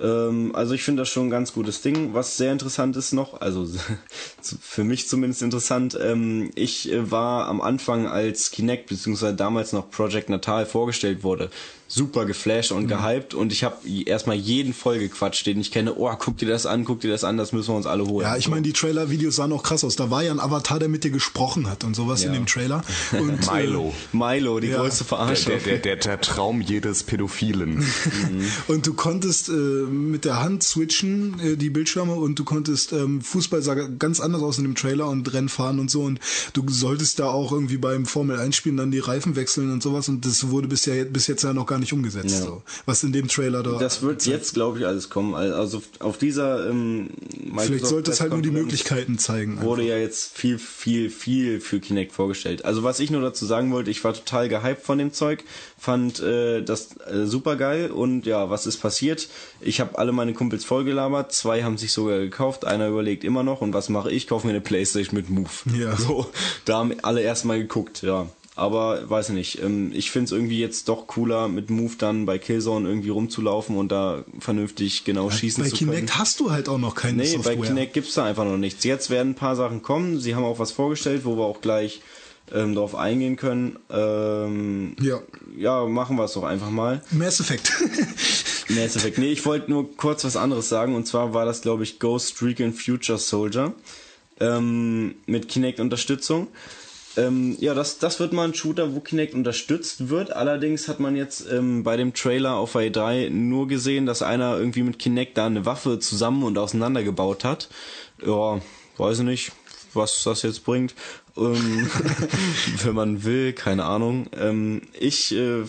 Ähm, also ich finde das schon ein ganz gutes Ding. Was sehr interessant ist noch, also für mich zumindest interessant, ähm, ich äh, war am Anfang als Kinect beziehungsweise damals noch Project Natal vorgestellt wurde, super geflasht und gehypt und ich habe erstmal jeden vollgequatscht, den ich kenne, oh, guck dir das an, guck dir das an, das müssen wir uns alle holen. Ja, ich meine, die Trailer-Videos sahen auch krass aus. Da war ja ein Avatar, der mit dir gesprochen hat und sowas Ja. in dem Trailer. Und, Milo. Milo, die Ja. größte Verarschung. der, der, der, der Traum jedes Pädophilen. Äh, und du konntest äh, mit der Hand switchen, äh, die Bildschirme, und du konntest ähm, Fußball sah ganz anders aus in dem Trailer und Rennen fahren und so. Und du solltest da auch irgendwie beim Formel 1 spielen dann die Reifen wechseln und sowas. Und das wurde bisher bis jetzt ja noch gar nicht umgesetzt. Ja. So. Was in dem Trailer da. Das wird jetzt, glaube ich, alles kommen. Also auf dieser ähm, Vielleicht sollte es halt nur die Möglichkeiten zeigen. wurde einfach. ja jetzt viel, viel, viel für Kinect vorgestellt. Also was ich nur dazu sagen wollte, ich war total gehypt von dem Zeug, fand äh, das äh, super geil und ja, was ist passiert? Ich habe alle meine Kumpels vollgelabert, zwei haben sich sogar gekauft, einer überlegt immer noch und was mache ich? Kaufe mir eine Playstation mit Move. Ja. So, da haben alle erstmal geguckt, ja. Aber weiß ich nicht, ähm, ich find's irgendwie jetzt doch cooler, mit Move dann bei Killzone irgendwie rumzulaufen und da vernünftig genau schießen Bei zu können. Kinect hast du halt auch noch keine Nee, Software. bei Kinect gibt's da einfach noch nichts. Jetzt werden ein paar Sachen kommen. Sie haben auch was vorgestellt, wo wir auch gleich ähm, darauf eingehen können. Ähm, Ja. ja, machen wir es doch einfach mal. Mass Effect. Mass Effect. Nee, ich wollte nur kurz was anderes sagen. Und zwar war das, glaube ich, Ghost Recon Future Soldier ähm, mit Kinect-Unterstützung. Ähm, ja, das, das wird mal ein Shooter, wo Kinect unterstützt wird. Allerdings hat man jetzt ähm, bei dem Trailer auf E3 nur gesehen, dass einer irgendwie mit Kinect da eine Waffe zusammen und auseinandergebaut hat. Ja, weiß ich nicht, was das jetzt bringt. Ähm, wenn man will, keine Ahnung. Ähm, ich äh,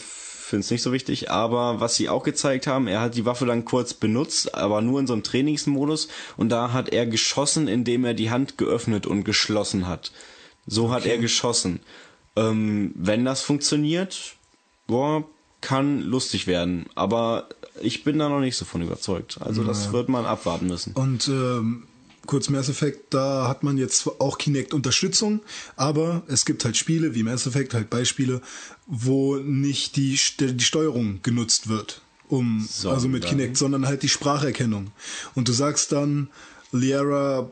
finde es nicht so wichtig, aber was sie auch gezeigt haben, er hat die Waffe dann kurz benutzt, aber nur in so einem Trainingsmodus und da hat er geschossen, indem er die Hand geöffnet und geschlossen hat. So hat er geschossen. Ähm, wenn das funktioniert, boah, kann lustig werden, aber ich bin da noch nicht so von überzeugt. Also das wird man abwarten müssen. Und ähm, kurz Mass Effect, da hat man jetzt auch Kinect-Unterstützung, aber es gibt halt Spiele wie Mass Effect, halt Beispiele, wo nicht die, die Steuerung genutzt wird, um also mit? Kinect, sondern halt die Spracherkennung. Und du sagst dann Liara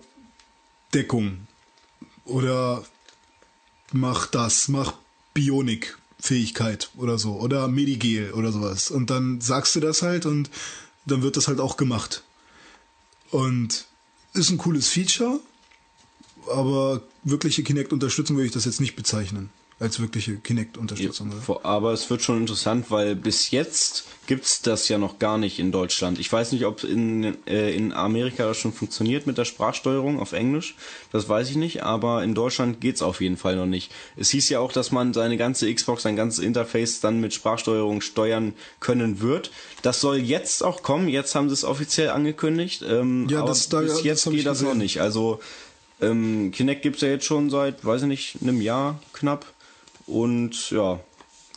Deckung oder mach das, mach Bionik. Fähigkeit oder so oder Medigel oder sowas und dann sagst du das halt und dann wird das halt auch gemacht. Und ist ein cooles Feature, aber wirkliche Kinect-Unterstützung würde ich das jetzt nicht bezeichnen. Als wirkliche Kinect-Unterstützung. Aber es wird schon interessant, weil bis jetzt gibt's das ja noch gar nicht in Deutschland. Ich weiß nicht, ob in, äh, in Amerika das schon funktioniert mit der Sprachsteuerung auf Englisch. Das weiß ich nicht, aber in Deutschland geht's auf jeden Fall noch nicht. Es hieß ja auch, dass man seine ganze Xbox, sein ganzes Interface dann mit Sprachsteuerung steuern können wird. Das soll jetzt auch kommen. Jetzt haben sie es offiziell angekündigt. Ähm, Ja, aber das- da- bis das jetzt ich geht das noch nicht. Also ähm, Kinect gibt's ja jetzt schon seit, weiß ich nicht, einem Jahr knapp. Und ja,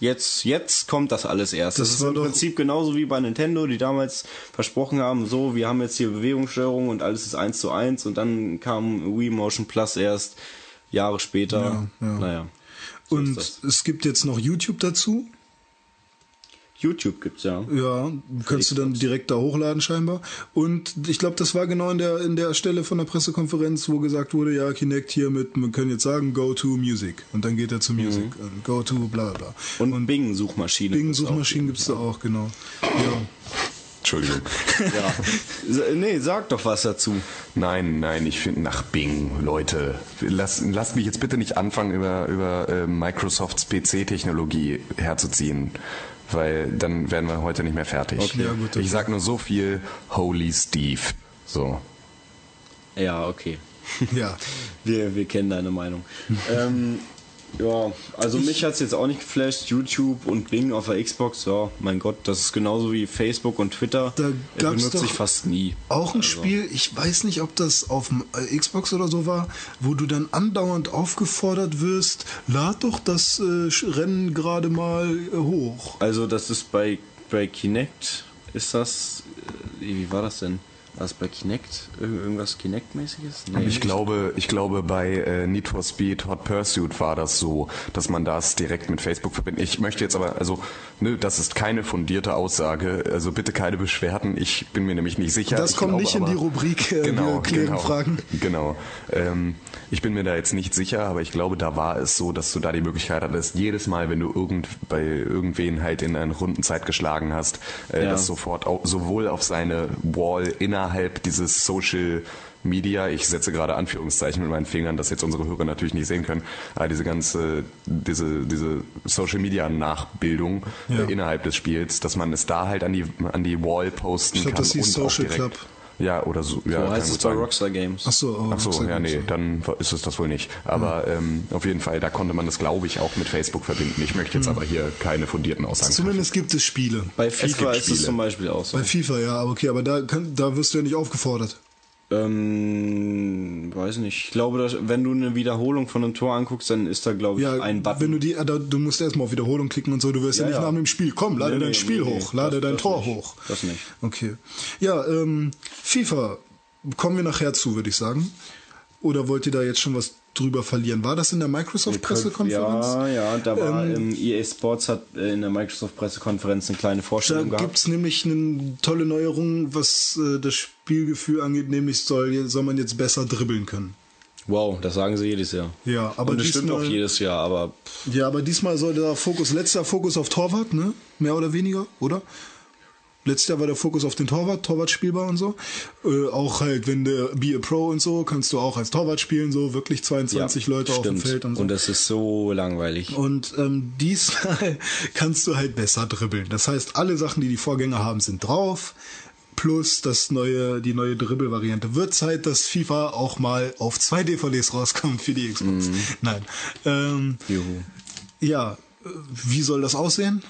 jetzt, jetzt kommt das alles erst. Das, Das ist im Prinzip genauso wie bei Nintendo, die damals versprochen haben, so, wir haben jetzt hier Bewegungssteuerung und alles ist eins zu eins und dann kam Wii Motion Plus erst Jahre später. Ja, ja. Naja. so Und es gibt jetzt noch YouTube dazu. YouTube gibt's ja. Ja, kannst du dann direkt da hochladen scheinbar. Und ich glaube, das war genau in der in der Stelle von der Pressekonferenz, wo gesagt wurde, ja, Kinect hier mit, man kann jetzt sagen, go to Music. Und dann geht er zu Music. Und Go to bla bla bla. Und, Bing-Suchmaschine. Bing-Suchmaschinen gibt's da auch, genau. Ja. Entschuldigung. Ja. Nee, sag doch was dazu. Nein, nein, ich finde nach Bing, Leute. Lasst lass mich jetzt bitte nicht anfangen, über, über äh, Microsofts PC-Technologie herzuziehen. Weil dann werden wir heute nicht mehr fertig. Okay. Ja, gut, ich sag nur so viel, Holy Steve. So. Ja, okay. ja. Wir, wir kennen deine Meinung. ähm, ja, also mich hat's jetzt auch nicht geflasht. YouTube und Bing auf der Xbox, ja, mein Gott, das ist genauso wie Facebook und Twitter. Da gab's benutze doch ich fast nie. Auch ein Also, Spiel, ich weiß nicht, ob das auf dem äh, Xbox oder so war, wo du dann andauernd aufgefordert wirst, lad doch das äh, Rennen gerade mal äh, hoch. Also das ist bei, bei Kinect, ist das, äh, wie war das denn? War das bei Kinect? Irgend- Irgendwas Kinect-mäßiges? Nee. Ich glaube, ich glaube, bei äh, Need for Speed Hot Pursuit war das so, dass man das direkt mit Facebook verbindet. Ich möchte jetzt aber, also, ne, das ist keine fundierte Aussage, also bitte keine Beschwerden. Ich bin mir nämlich nicht sicher. Das ich kommt glaube nicht in aber- die Rubrik, äh, wir klären genau, Fragen. Genau. Ähm, ich bin mir da jetzt nicht sicher, aber ich glaube, da war es so, dass du da die Möglichkeit hattest, jedes Mal, wenn du irgend, bei irgendwen halt in einer runden Zeit geschlagen hast, äh, Ja. das sofort auch, sowohl auf seine Wall innerhalb innerhalb dieses Social Media, ich setze gerade Anführungszeichen mit meinen Fingern, das jetzt unsere Hörer natürlich nicht sehen können, aber diese ganze, diese, diese Social Media Nachbildung Ja. äh, innerhalb des Spiels, dass man es da halt an die, an die Wall posten Ich glaub, kann das hieß und auch Social. Club. Ja, oder so. Ja, So kann heißt es bei. Rockstar Games. Ach so, oh, Ach so, Rockstar ja, Games, nee, dann ist es das wohl nicht. Aber ähm, auf jeden Fall, da konnte man das, glaube ich, auch mit Facebook verbinden. Ich möchte jetzt aber hier keine fundierten Aussagen Zumindest gibt es Spiele. Bei gibt FIFA ist es Spiele. zum Beispiel auch so. Bei FIFA, ja, aber okay, aber da, kann, da wirst du ja nicht aufgefordert. Ähm, weiß nicht. Ich glaube, dass, wenn du eine Wiederholung von einem Tor anguckst, dann ist da, glaube ich, Ja, ein Button. wenn du die, du musst erstmal auf Wiederholung klicken und so, du wirst ja, Ja, nicht ja. nach dem Spiel, komm, lade Nee, dein nee, Spiel nee. hoch, lade Das- dein das Tor nicht. hoch. Das nicht. Okay. Ja, ähm, FIFA, kommen wir nachher zu, würde ich sagen. Oder wollt ihr da jetzt schon was drüber verlieren? War das in der Microsoft-Pressekonferenz? Ja, ja, da war Ähm, ähm, EA Sports hat äh, in der Microsoft-Pressekonferenz eine kleine Da Vorstellung gehabt. gibt's nämlich eine tolle Neuerung, was äh, das Spielgefühl angeht, nämlich soll, soll man jetzt besser dribbeln können. Wow, das sagen sie jedes Jahr. Ja, aber Und das stimmt diesmal- auch jedes Jahr, aber Ja, aber diesmal soll der Fokus, letzter Fokus auf Torwart, ne? Mehr oder weniger, oder? Letztes Jahr war der Fokus auf den Torwart, Torwart spielbar und so. Äh, auch halt, wenn du Be a Pro und so, kannst du auch als Torwart spielen, so wirklich 22 ja, Leute auf dem stimmt. Feld und so. Und das ist so langweilig. Und ähm, diesmal kannst du halt besser dribbeln. Das heißt, alle Sachen, die die Vorgänger haben, sind drauf. Plus das neue, die neue Dribbel-Variante. Wird Zeit, dass FIFA auch mal auf zwei DVDs rauskommt für die Xbox. Nein. Ähm, Juhu. ja, äh, wie soll das aussehen?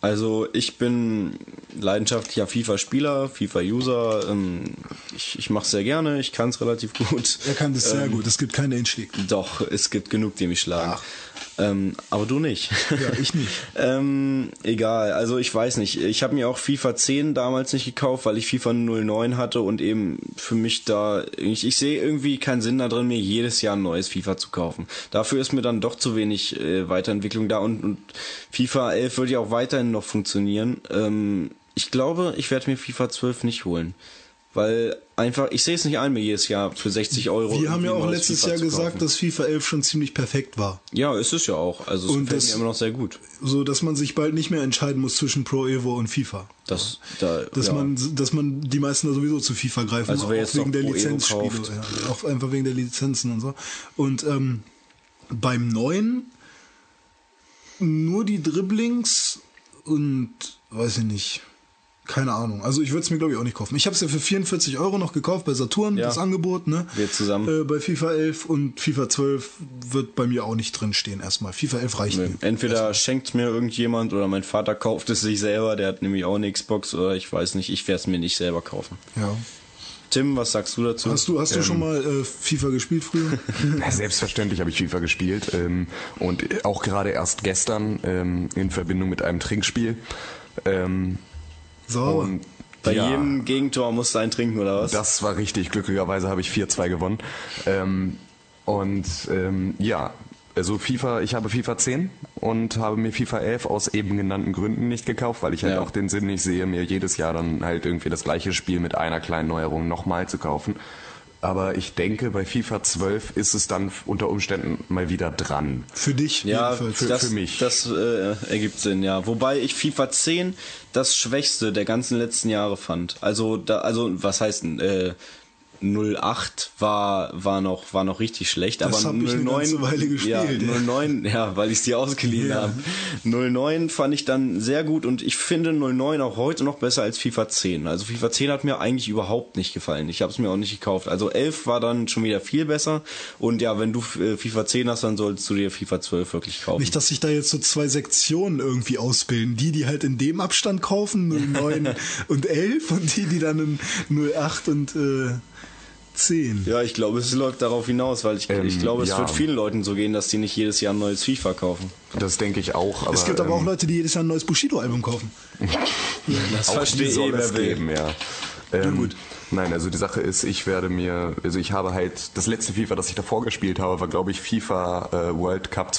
Also ich bin leidenschaftlicher FIFA-Spieler, FIFA-User. Ähm, ich ich mache es sehr gerne, ich kann es relativ gut. Er kann das sehr gut. Es gibt keine Inschläge. Doch, es gibt genug, die mich schlagen. Ähm, aber du nicht. Ja, ich nicht. ähm, egal, also ich weiß nicht. Ich habe mir auch FIFA 10 damals nicht gekauft, weil ich FIFA 09 hatte und eben für mich da, ich, ich sehe irgendwie keinen Sinn da drin, mir jedes Jahr ein neues FIFA zu kaufen. Dafür ist mir dann doch zu wenig äh, Weiterentwicklung da und, und FIFA 11 würde ja auch weiterhin noch funktionieren. Ähm, ich glaube, ich werde mir FIFA 12 nicht holen. Weil einfach, ich sehe es nicht ein, mir jedes Jahr für 60 Euro. Wir haben ja auch letztes FIFA Jahr gesagt, dass FIFA 11 schon ziemlich perfekt war. Ja, ist es ja auch. Also es Und gefällt das- mir immer noch sehr gut. So, dass man sich bald nicht mehr entscheiden muss zwischen Pro Evo und FIFA. Das, da, Dass ja. man, dass man die meisten da sowieso zu FIFA greifen, Also wer auch jetzt wegen der Pro Lizenzspiele, ja, auch einfach wegen der Lizenzen und so. Und ähm, beim neuen nur die Dribblings und weiß ich nicht. Keine Ahnung. Also ich würde es mir glaube ich auch nicht kaufen. Ich habe es ja für 44 Euro noch gekauft bei Saturn, Ja. das Angebot, ne? Wir zusammen. Äh, bei FIFA 11 und FIFA 12 wird bei mir auch nicht drin stehen erstmal. FIFA 11 reicht Nee. mir. Entweder schenkt mir irgendjemand oder mein Vater kauft es sich selber, der hat nämlich auch eine Xbox oder ich weiß nicht, ich werde es mir nicht selber kaufen. Ja. Tim, was sagst du dazu? Hast du, hast du schon mal äh, FIFA gespielt früher? Selbstverständlich habe ich FIFA gespielt ähm, und auch gerade erst gestern ähm, in Verbindung mit einem Trinkspiel. Ähm, Sauber. und Bei ja, jedem Gegentor musst du einen trinken oder was? Das war richtig. Glücklicherweise habe ich 4-2 gewonnen. Ähm, und ähm, ja, also FIFA, ich habe FIFA 10 und habe mir FIFA 11 aus eben genannten Gründen nicht gekauft, weil ich halt Ja. auch den Sinn nicht sehe, mir jedes Jahr dann halt irgendwie das gleiche Spiel mit einer kleinen Neuerung nochmal zu kaufen. Aber ich denke, bei FIFA 12 ist es dann unter Umständen mal wieder dran. Für dich Ja, jedenfalls. für- das, für mich. Das äh, ergibt Sinn, ja. Wobei ich FIFA 10 das Schwächste der ganzen letzten Jahre fand. Also da, also was heißt denn, äh, 08 war war noch war noch richtig schlecht, Das aber hab ich eine 09 ganze Weile gespielt, Ja, ja. 09, ja, weil ich die ausgeliehen Ja. habe. 09 fand ich dann sehr gut und ich finde 09 auch heute noch besser als FIFA 10. Also FIFA 10 hat mir eigentlich überhaupt nicht gefallen. Ich habe es mir auch nicht gekauft. Also 11 war dann schon wieder viel besser und ja, wenn du äh, FIFA 10 hast, dann solltest du dir FIFA 12 wirklich kaufen. Nicht, dass sich da jetzt so zwei Sektionen irgendwie ausbilden. Die, die halt in dem Abstand kaufen, 09 und 11 und die, die dann in 08 und äh, 10. Ja, ich glaube, es läuft darauf hinaus, weil ich, Ähm, ich glaube, es ja. wird vielen Leuten so gehen, dass die nicht jedes Jahr ein neues FIFA kaufen. Das denke ich auch. Aber, es gibt aber auch ähm, Leute, die jedes Jahr ein neues Bushido-Album kaufen. Das Auch verstehe eh, wer es geben, ja. Ähm, Nein, also die Sache ist, ich werde mir, also ich habe halt, das letzte FIFA, das ich davor gespielt habe, war glaube ich FIFA äh, World Cup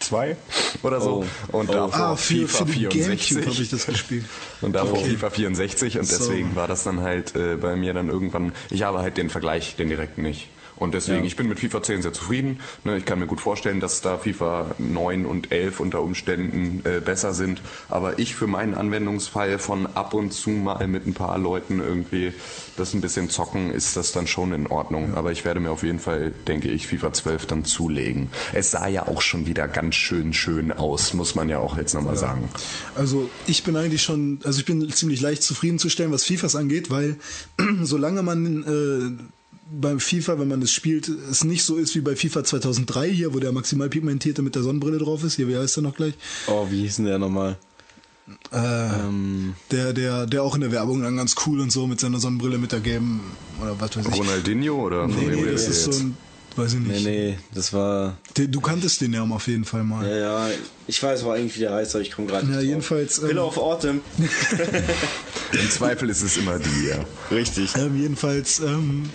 2002 oder so. Oh. Und Oh. davor Ah, für, FIFA für die Gamecube 64. habe ich das gespielt. Und davor FIFA 64 und So. deswegen war das dann halt äh, bei mir dann irgendwann, ich habe halt den Vergleich, den direkten nicht. Und deswegen, Ja. ich bin mit FIFA 10 sehr zufrieden. Ne, Ich kann mir gut vorstellen, dass da FIFA 9 und 11 unter Umständen äh, besser sind. Aber ich für meinen Anwendungsfall von ab und zu mal mit ein paar Leuten irgendwie das ein bisschen zocken, ist das dann schon in Ordnung. Aber ich werde mir auf jeden Fall, denke ich, FIFA 12 dann zulegen. Es sah ja auch schon wieder ganz schön schön aus, muss man ja auch jetzt nochmal sagen. Also ich bin eigentlich schon, also ich bin ziemlich leicht zufriedenzustellen, was FIFAs angeht, weil solange man äh, beim FIFA, wenn man es spielt, es nicht so ist wie bei FIFA 2003 hier, wo der maximal pigmentierte mit der Sonnenbrille drauf ist. Hier, wie heißt der noch gleich? Oh, wie hieß denn der nochmal? Ähm, Der, der, der auch in der Werbung dann ganz cool und so mit seiner Sonnenbrille mit der gelben oder was weiß ich. Ronaldinho oder Nee, nee, das ist so ein, weiß ich nee, nicht. nee, das war. Du kanntest den ja auf jeden Fall mal. Ja, ja, ich weiß aber eigentlich, wie der heißt, aber ich komme gerade Ja, nicht drauf. jedenfalls, ähm, Pillar of Autumn. Im Zweifel ist es immer die, ja. Richtig. Ähm, jedenfalls, ähm,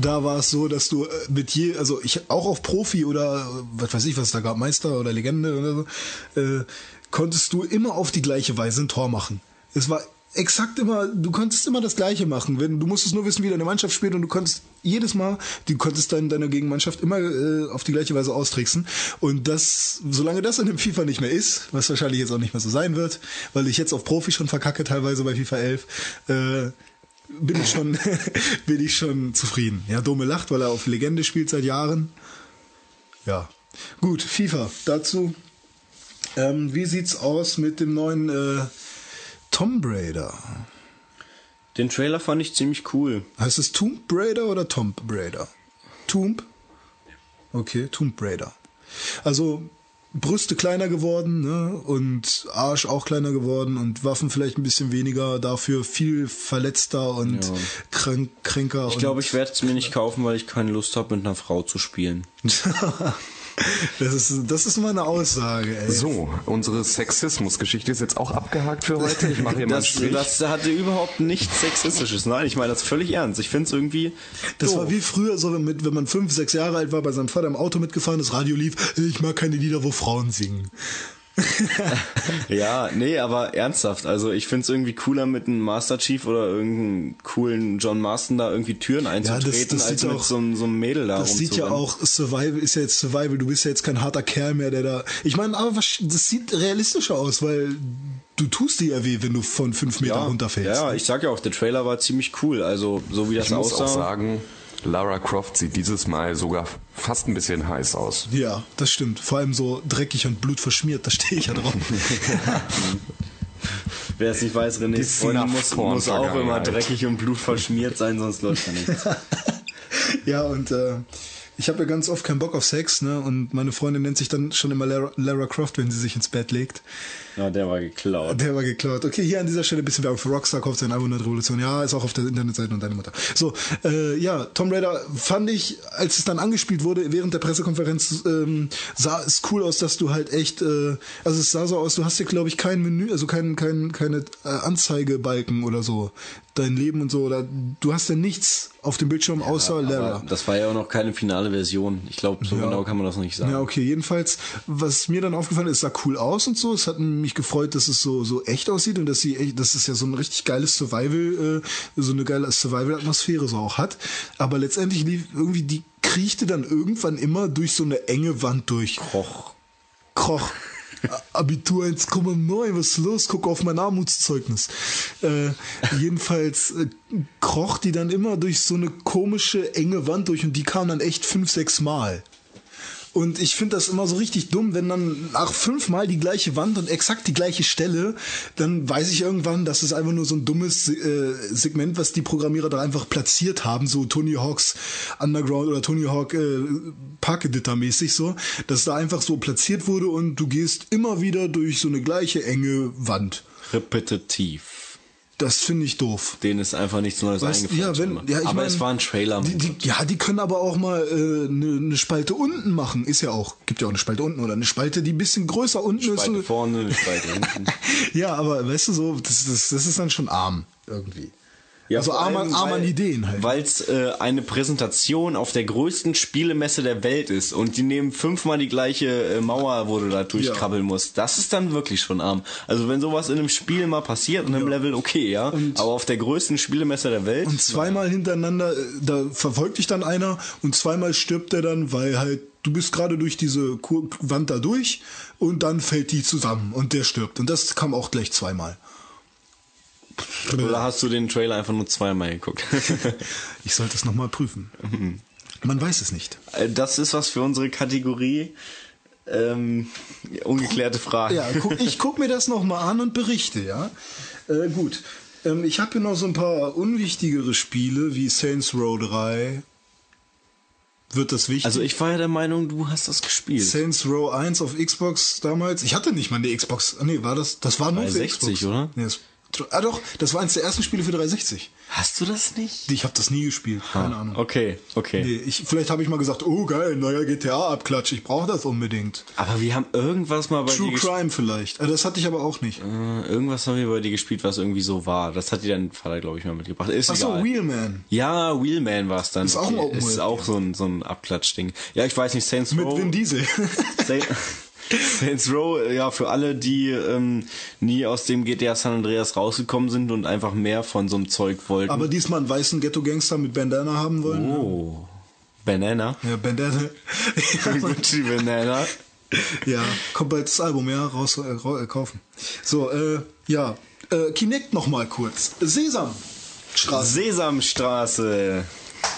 da war es so, dass du äh, mit je, also ich auch auf Profi oder äh, was weiß ich, was es da gab, Meister oder Legende oder so, äh, konntest du immer auf die gleiche Weise ein Tor machen. Es war exakt immer, du konntest immer das Gleiche machen. Wenn, du musstest nur wissen, wie deine Mannschaft spielt und du konntest jedes Mal, du konntest dein, deine Gegenmannschaft immer äh, auf die gleiche Weise austricksen. Und das, solange das in dem FIFA nicht mehr ist, was wahrscheinlich jetzt auch nicht mehr so sein wird, weil ich jetzt auf Profi schon verkacke, teilweise bei FIFA 11, äh, bin ich schon, bin ich schon zufrieden. Ja, Dome lacht, weil er auf Legende spielt seit Jahren. Ja. Gut, FIFA. Dazu, ähm, wie sieht's aus mit dem neuen äh, Tomb Raider? Den Trailer fand ich ziemlich cool. Heißt es Tomb Raider oder Tomb Raider? Tomb? Okay, Tomb Raider. Also Brüste kleiner geworden ne? und Arsch auch kleiner geworden und Waffen vielleicht ein bisschen weniger, dafür viel verletzter und Ja. krank, kränker. Ich glaube, ich werde es mir nicht kaufen, weil ich keine Lust habe, mit einer Frau zu spielen. das ist das ist mal eine Aussage. Ey. So, unsere Sexismus-Geschichte ist jetzt auch abgehakt für heute. Ich mache hier mal einen Das, Strich. das hatte überhaupt nichts Sexistisches. Nein, ich meine das völlig ernst. Ich finde es irgendwie. Das doof. war wie früher, so mit, wenn man fünf, sechs Jahre alt war, bei seinem Vater im Auto mitgefahren, das Radio lief, ich mag keine Lieder, wo Frauen singen. Ja, nee, aber ernsthaft. Also ich finde es irgendwie cooler, mit einem Master Chief oder irgendeinem coolen John Marston da irgendwie Türen einzutreten, das als sieht mit auch- so, einem- so einem Mädel da Das sieht ja auch, Survival ist ja jetzt Survival, du bist ja jetzt kein harter Kerl mehr, der da. Ich meine, aber was, das sieht realistischer aus, weil du tust dir ja weh, wenn du von fünf Meter ja, runterfällst. ja, ich sag ja auch, der Trailer war ziemlich cool. Also so wie das Ich muss aussah. auch sagen, Lara Croft sieht dieses Mal sogar fast ein bisschen heiß aus. Ja, das stimmt. Vor allem so dreckig und blutverschmiert, da stehe ich ja drauf. Wer es nicht weiß, René, Die Freundin muss, muss auch immer dreckig und blutverschmiert sein, sonst läuft da nichts. ja, und äh, ich habe ja ganz oft keinen Bock auf Sex, ne? Und meine Freundin nennt sich dann schon immer Lara, Lara Croft, wenn sie sich ins Bett legt. Ja, der war geklaut. Der war geklaut. Okay, hier an dieser Stelle ein bisschen Werbung für Rockstar, kauft sein Album der Revolution. Ja, ist auch auf der Internetseite und deine Mutter. So, äh, ja, Tom Raider fand ich, als es dann angespielt wurde, während der Pressekonferenz, ähm, sah es cool aus, dass du halt echt, äh, also es sah so aus, du hast ja, glaube ich, kein Menü, also kein, kein, keine äh, Anzeigebalken oder so. Dein Leben und so, oder du hast ja nichts auf dem Bildschirm außer Lara. Das war ja auch noch keine finale Version. Ich glaube, so Ja. genau kann man das noch nicht sagen. Ja, okay, jedenfalls, was mir dann aufgefallen ist, sah cool aus und so. Es hat mich gefreut, dass es so, so echt aussieht und dass sie echt, dass es ja so ein richtig geiles Survival, äh, so eine geile Survival-Atmosphäre so auch hat. Aber letztendlich lief irgendwie, die kriechte dann irgendwann immer durch so eine enge Wand durch. Koch. Kroch. A- Abitur 1,9, was ist los? Guck auf mein Armutszeugnis. Äh, jedenfalls äh, kroch die dann immer durch so eine komische, enge Wand durch und die kam dann echt fünf, sechs Mal. Und ich finde das immer so richtig dumm, wenn dann nach fünfmal die gleiche Wand und exakt die gleiche Stelle, dann weiß ich irgendwann, das ist einfach nur so ein dummes äh, Segment, was die Programmierer da einfach platziert haben, so Tony Hawks Underground oder Tony Hawk äh, Park Editor mäßig so, dass da einfach so platziert wurde und du gehst immer wieder durch so eine gleiche enge Wand. Repetitiv. Das finde ich doof. Denen ist einfach nichts Neues Weißt, eingefallen. ja, wenn, ja, ich aber mein, es war ein Trailer. Die, die, ja, die können aber auch mal eine äh, ne- ne Spalte unten machen. Ist ja auch. Gibt ja auch eine Spalte unten oder eine Spalte, die ein bisschen größer unten ist. Spalte vorne, eine Spalte hinten. Ja, aber weißt du so, das, das, das ist dann schon arm irgendwie. Also arm an, arm an Ideen halt. Weil es äh, eine Präsentation auf der größten Spielemesse der Welt ist und die nehmen fünfmal die gleiche äh, Mauer, wo du da durchkrabbeln musst. Das ist dann wirklich schon arm. Also wenn sowas in einem Spiel mal passiert, in einem Level, okay, ja. Aber auf der größten Spielemesse der Welt. Und zweimal hintereinander, äh, da verfolgt dich dann einer und zweimal stirbt er dann, weil halt du bist gerade durch diese Kur Wand da durch und dann fällt die zusammen und der stirbt. Und das kam auch gleich zweimal. Oder hast du den Trailer einfach nur zweimal geguckt? Ich sollte es nochmal prüfen. Man weiß es nicht. Äh, das ist was für unsere Kategorie. Ähm, ungeklärte Fragen. Ja, guck, ich guck mir das nochmal an und berichte, ja. Äh, gut. Ähm, ich habe hier noch so ein paar unwichtigere Spiele wie Saints Row 3. Wird das wichtig? Also ich war ja der Meinung, du hast das gespielt. Saints Row 1 auf Xbox damals. Ich hatte nicht mal eine Xbox. Nee, war das? Das war nur für 360, Xbox. oder? Nee, das, ah doch, das war eins der ersten Spiele für 360. Hast du das nicht? Ich habe das nie gespielt. Keine Ahnung. Okay, okay. Nee, ich, vielleicht habe ich mal gesagt, oh geil, neuer GTA-Abklatsch, ich brauche das unbedingt. Aber wir haben irgendwas mal bei True dir. Crime vielleicht. Ah, Das hatte ich aber auch nicht. Äh, irgendwas haben wir bei dir gespielt, was irgendwie so war. Das hat dir dein Vater, glaube ich, mal mitgebracht. Ist Achso, egal. Wheelman. ja, Wheelman war es dann. Ist auch ein Open Ist auch so ein, so ein Abklatschding. Ja, ich weiß nicht, Saints Mit Row. Vin Diesel. Sa- Saints Row, äh, ja, für alle, die ähm, nie aus dem GTA San Andreas rausgekommen sind und einfach mehr von so einem Zeug wollten. aber diesmal einen weißen Ghetto-Gangster mit Bandana haben wollen. oh. Banana. Ja, Bandana. Gucci Banana. ja, kommt bald das Album, ja, raus, äh, äh, kaufen. So, äh, ja. Äh, Kinect noch mal kurz. Sesam. Straße. Sesamstraße.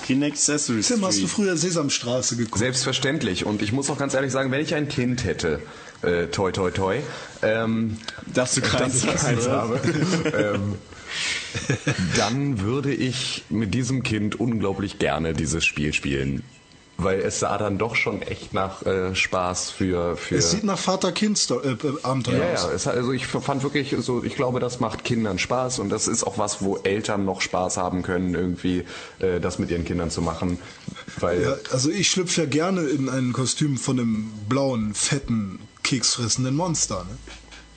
Kinect Accessory Tim, hast du früher Sesamstraße geguckt? Selbstverständlich. Und ich muss auch ganz ehrlich sagen, wenn ich ein Kind hätte, äh, toi toi toi, ähm, Dass du keins dass keins habe, ähm, dann würde ich mit diesem Kind unglaublich gerne dieses Spiel spielen. Weil es sah dann doch schon echt nach äh, Spaß für, für Es sieht nach Vater-Kind-Abenteuer ja, aus. ja, es hat, also ich fand wirklich so, ich glaube, das macht Kindern Spaß und das ist auch was, wo Eltern noch Spaß haben können, irgendwie äh, das mit ihren Kindern zu machen. Weil Ja, also ich schlüpfe ja gerne in ein Kostüm von einem blauen, fetten, keksfressenden Monster. Ne?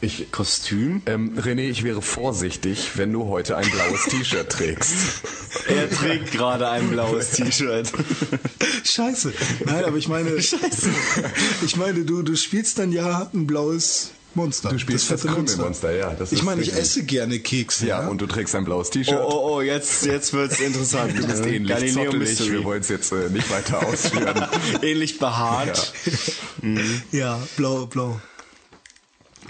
Ich Kostüm? ähm, René, ich wäre vorsichtig, wenn du heute ein blaues T-Shirt trägst. Er trägt gerade ein blaues T-Shirt. Scheiße. Nein, aber ich meine, Scheiße. ich meine, du, du spielst dann ja ein blaues Monster. Du spielst das fette Krümelmonster, ja. Das Ich meine, ich esse gerne Kekse. Ja, Ja, und du trägst ein blaues Oh, T-Shirt. oh, oh, jetzt, jetzt wird's interessant. Du bist ähnlich Galileo zottelig. Mystery. Wir wollen es jetzt äh, nicht weiter ausführen. Ähnlich behaart. ja blau, blau.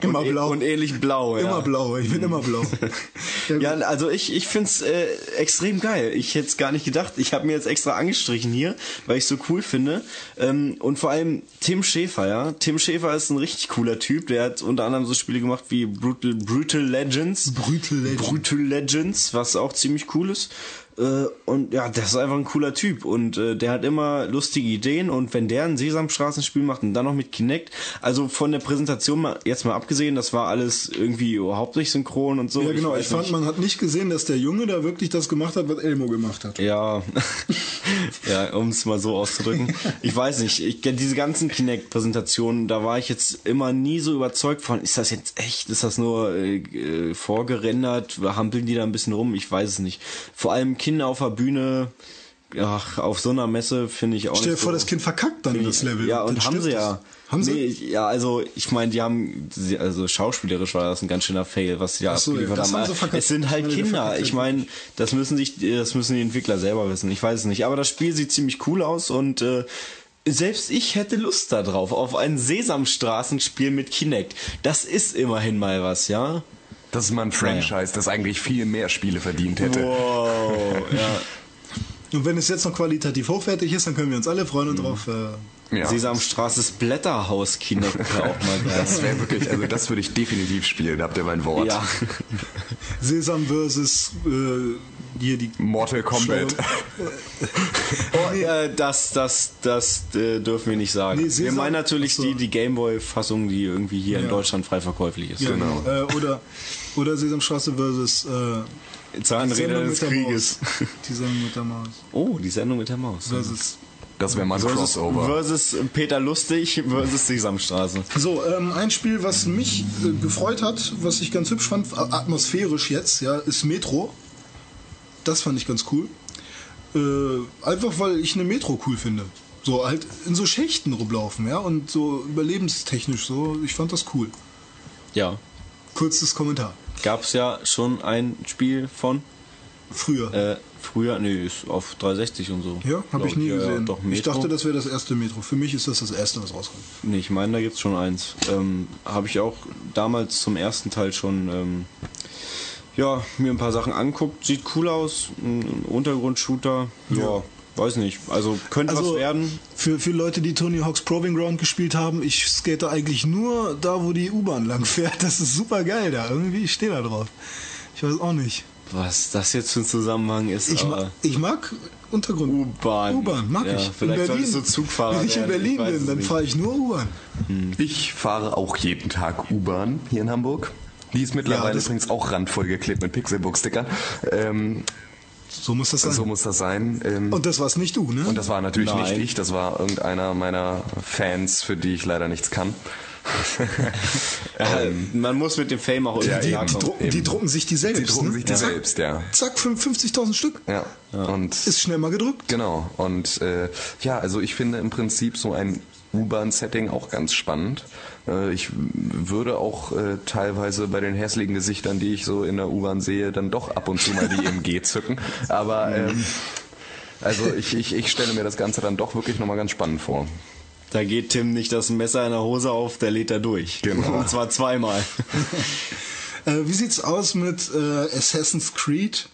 Immer und, blau. Und ähnlich blau, ja. Immer blau, ich bin immer blau. Ja, also ich, ich find's äh, extrem geil. Ich hätte es gar nicht gedacht. Ich habe mir jetzt extra angestrichen hier, weil ich so cool finde. Ähm, und vor allem Tim Schäfer, ja. Tim Schäfer ist ein richtig cooler Typ. Der hat unter anderem so Spiele gemacht wie Brutal, Brutal Legends. Brutal Legends. Brutal Legends, was auch ziemlich cool ist. Äh, und ja, das ist einfach ein cooler Typ. Und äh, der hat immer lustige Ideen. Und wenn der ein Sesamstraßenspiel macht und dann noch mit Kinect, also von der Präsentation mal, jetzt mal abgesehen, das war alles irgendwie überhaupt nicht synchron und so. Ja, genau. Ich, weiß fand, nicht. man hat nicht gesehen, dass der Junge da wirklich das gemacht hat, was Elmo gemacht hat. Ja, ja, um es mal so auszudrücken. Ich weiß nicht, ich, diese ganzen Kinect-Präsentationen, da war ich jetzt immer nie so überzeugt von, ist das jetzt echt, ist das nur äh, äh, vorgerendert, hampeln die da ein bisschen rum, ich weiß es nicht. Vor allem Kinder auf der Bühne, ach, auf so einer Messe finde ich auch Stell dir vor, so. das Kind verkackt dann das Level. Ja, und haben sie ja. Haben sie? Nee, ja, also ich meine, die haben, also schauspielerisch war das ein ganz schöner Fail, was sie da so, ja, abgeliefert das haben. haben verkackt. Es sind halt Kinder. Ich meine, das müssen sich, das müssen die Entwickler selber wissen. Ich weiß es nicht. Aber das Spiel sieht ziemlich cool aus und äh, selbst ich hätte Lust da drauf, auf ein Sesamstraßenspiel mit Kinect. Das ist immerhin mal was, ja? Das ist mal ein Franchise, das eigentlich viel mehr Spiele verdient hätte. Wow, ja. Und wenn es jetzt noch qualitativ hochwertig ist, dann können wir uns alle freuen und Mhm. drauf. Äh, Ja. Sesamstraßes Blätterhaus wäre auch mal geil. Das wäre wirklich, also das würde ich definitiv spielen, da habt ihr mein Wort. Ja. Sesam versus äh, hier die Mortal Kombat. Oh, äh, das, das, das äh, dürfen wir nicht sagen. Nee, Sesam- wir meinen natürlich so. die, die Gameboy-Fassung, die irgendwie hier in Ja. Deutschland frei verkäuflich ist. ja, Genau. Äh, oder oder Sesamstraße versus äh, Zahnräder des mit der Krieges. Maus. Die Sendung mit der Maus. Oh, die Sendung mit der Maus. Versus. Das wäre mal ein Versus, Crossover. versus Peter Lustig versus Sesamstraße. So, ähm, ein Spiel, was mich äh, gefreut hat, was ich ganz hübsch fand, atmosphärisch jetzt, ja, ist Metro. Das fand ich ganz cool. Äh, einfach weil ich eine Metro cool finde. So halt in so Schächten rumlaufen, ja, und so überlebenstechnisch so. Ich fand das cool. Ja. Kurzes Kommentar. Gab's ja schon ein Spiel von Früher. äh, früher, nee, ist auf 360 und so. ja, habe ich nie ja, ja, gesehen. doch, ich Metro. dachte, das wäre das erste Metro. Für mich ist das das erste, was rauskommt. Nee, ich meine, da gibt's schon eins. Ähm, Habe ich auch damals zum ersten Teil schon ähm, ja, mir ein paar Sachen anguckt. Sieht cool aus. Ein Untergrundshooter. Ja, Ja. Weiß nicht. Also könnte was werden. Für, für Leute, die Tony Hawk's Proving Ground gespielt haben, ich skate eigentlich nur da, wo die U-Bahn lang fährt. Das ist super geil da. Irgendwie, ich stehe da drauf. Ich weiß auch nicht. Was das jetzt für ein Zusammenhang ist. Ich, aber ma ich mag Untergrund. U-Bahn. U-Bahn, mag Ja, ich. vielleicht solltest du Zugfahrer Wenn ich in ich Berlin weiß bin, dann fahre ich nur U-Bahn. Ich fahre auch jeden Tag U-Bahn hier in Hamburg. Die ist mittlerweile Ja, übrigens auch randvoll geklebt mit Pixelbook-Stickern. Ähm, So muss das sein. so muss das sein. Ähm, Und das war's nicht du, ne? und das war natürlich Nein. nicht ich, das war irgendeiner meiner Fans, für die ich leider nichts kann. Ja, man muss mit dem Fame auch irgendwie Ja, die, die, drucken, die drucken sich die selbst. Die drucken ne? sich die Zack, selbst, ja. Zack, 50.000 Stück. Ja. Und Ist schnell mal gedrückt. Genau. Und äh, ja, also ich finde im Prinzip so ein U-Bahn-Setting auch ganz spannend. Äh, ich würde auch äh, teilweise bei den hässlichen Gesichtern, die ich so in der U-Bahn sehe, dann doch ab und zu mal die MG zücken. Aber ähm, also ich, ich, ich stelle mir das Ganze dann doch wirklich nochmal ganz spannend vor. Da geht Tim nicht das Messer in der Hose auf, der lädt da durch. Genau. Und zwar zweimal. Äh, wie sieht's aus mit äh, Assassin's Creed?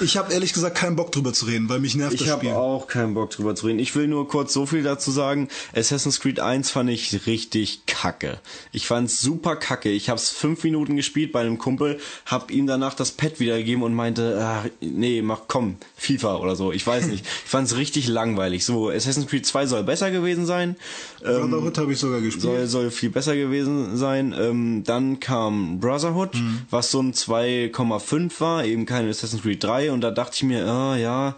Ich habe ehrlich gesagt keinen Bock drüber zu reden, weil mich nervt Ich das Spiel. habe auch keinen Bock drüber zu reden. Ich will nur kurz so viel dazu sagen. Assassin's Creed 1 fand ich richtig kacke. Ich fand's super kacke. Ich hab's fünf Minuten gespielt bei einem Kumpel, hab ihm danach das Pad wiedergegeben und meinte, ah, nee, mach komm, FIFA oder so. Ich weiß nicht. Ich fand's richtig langweilig. So, Assassin's Creed 2 soll besser gewesen sein. Ähm, Brotherhood habe ich sogar gespielt. soll, soll viel besser gewesen sein. Ähm, dann kam Brotherhood, Mhm. was so ein 2,5 war, eben kein Assassin's Creed 3 und da dachte ich mir, ah, ja,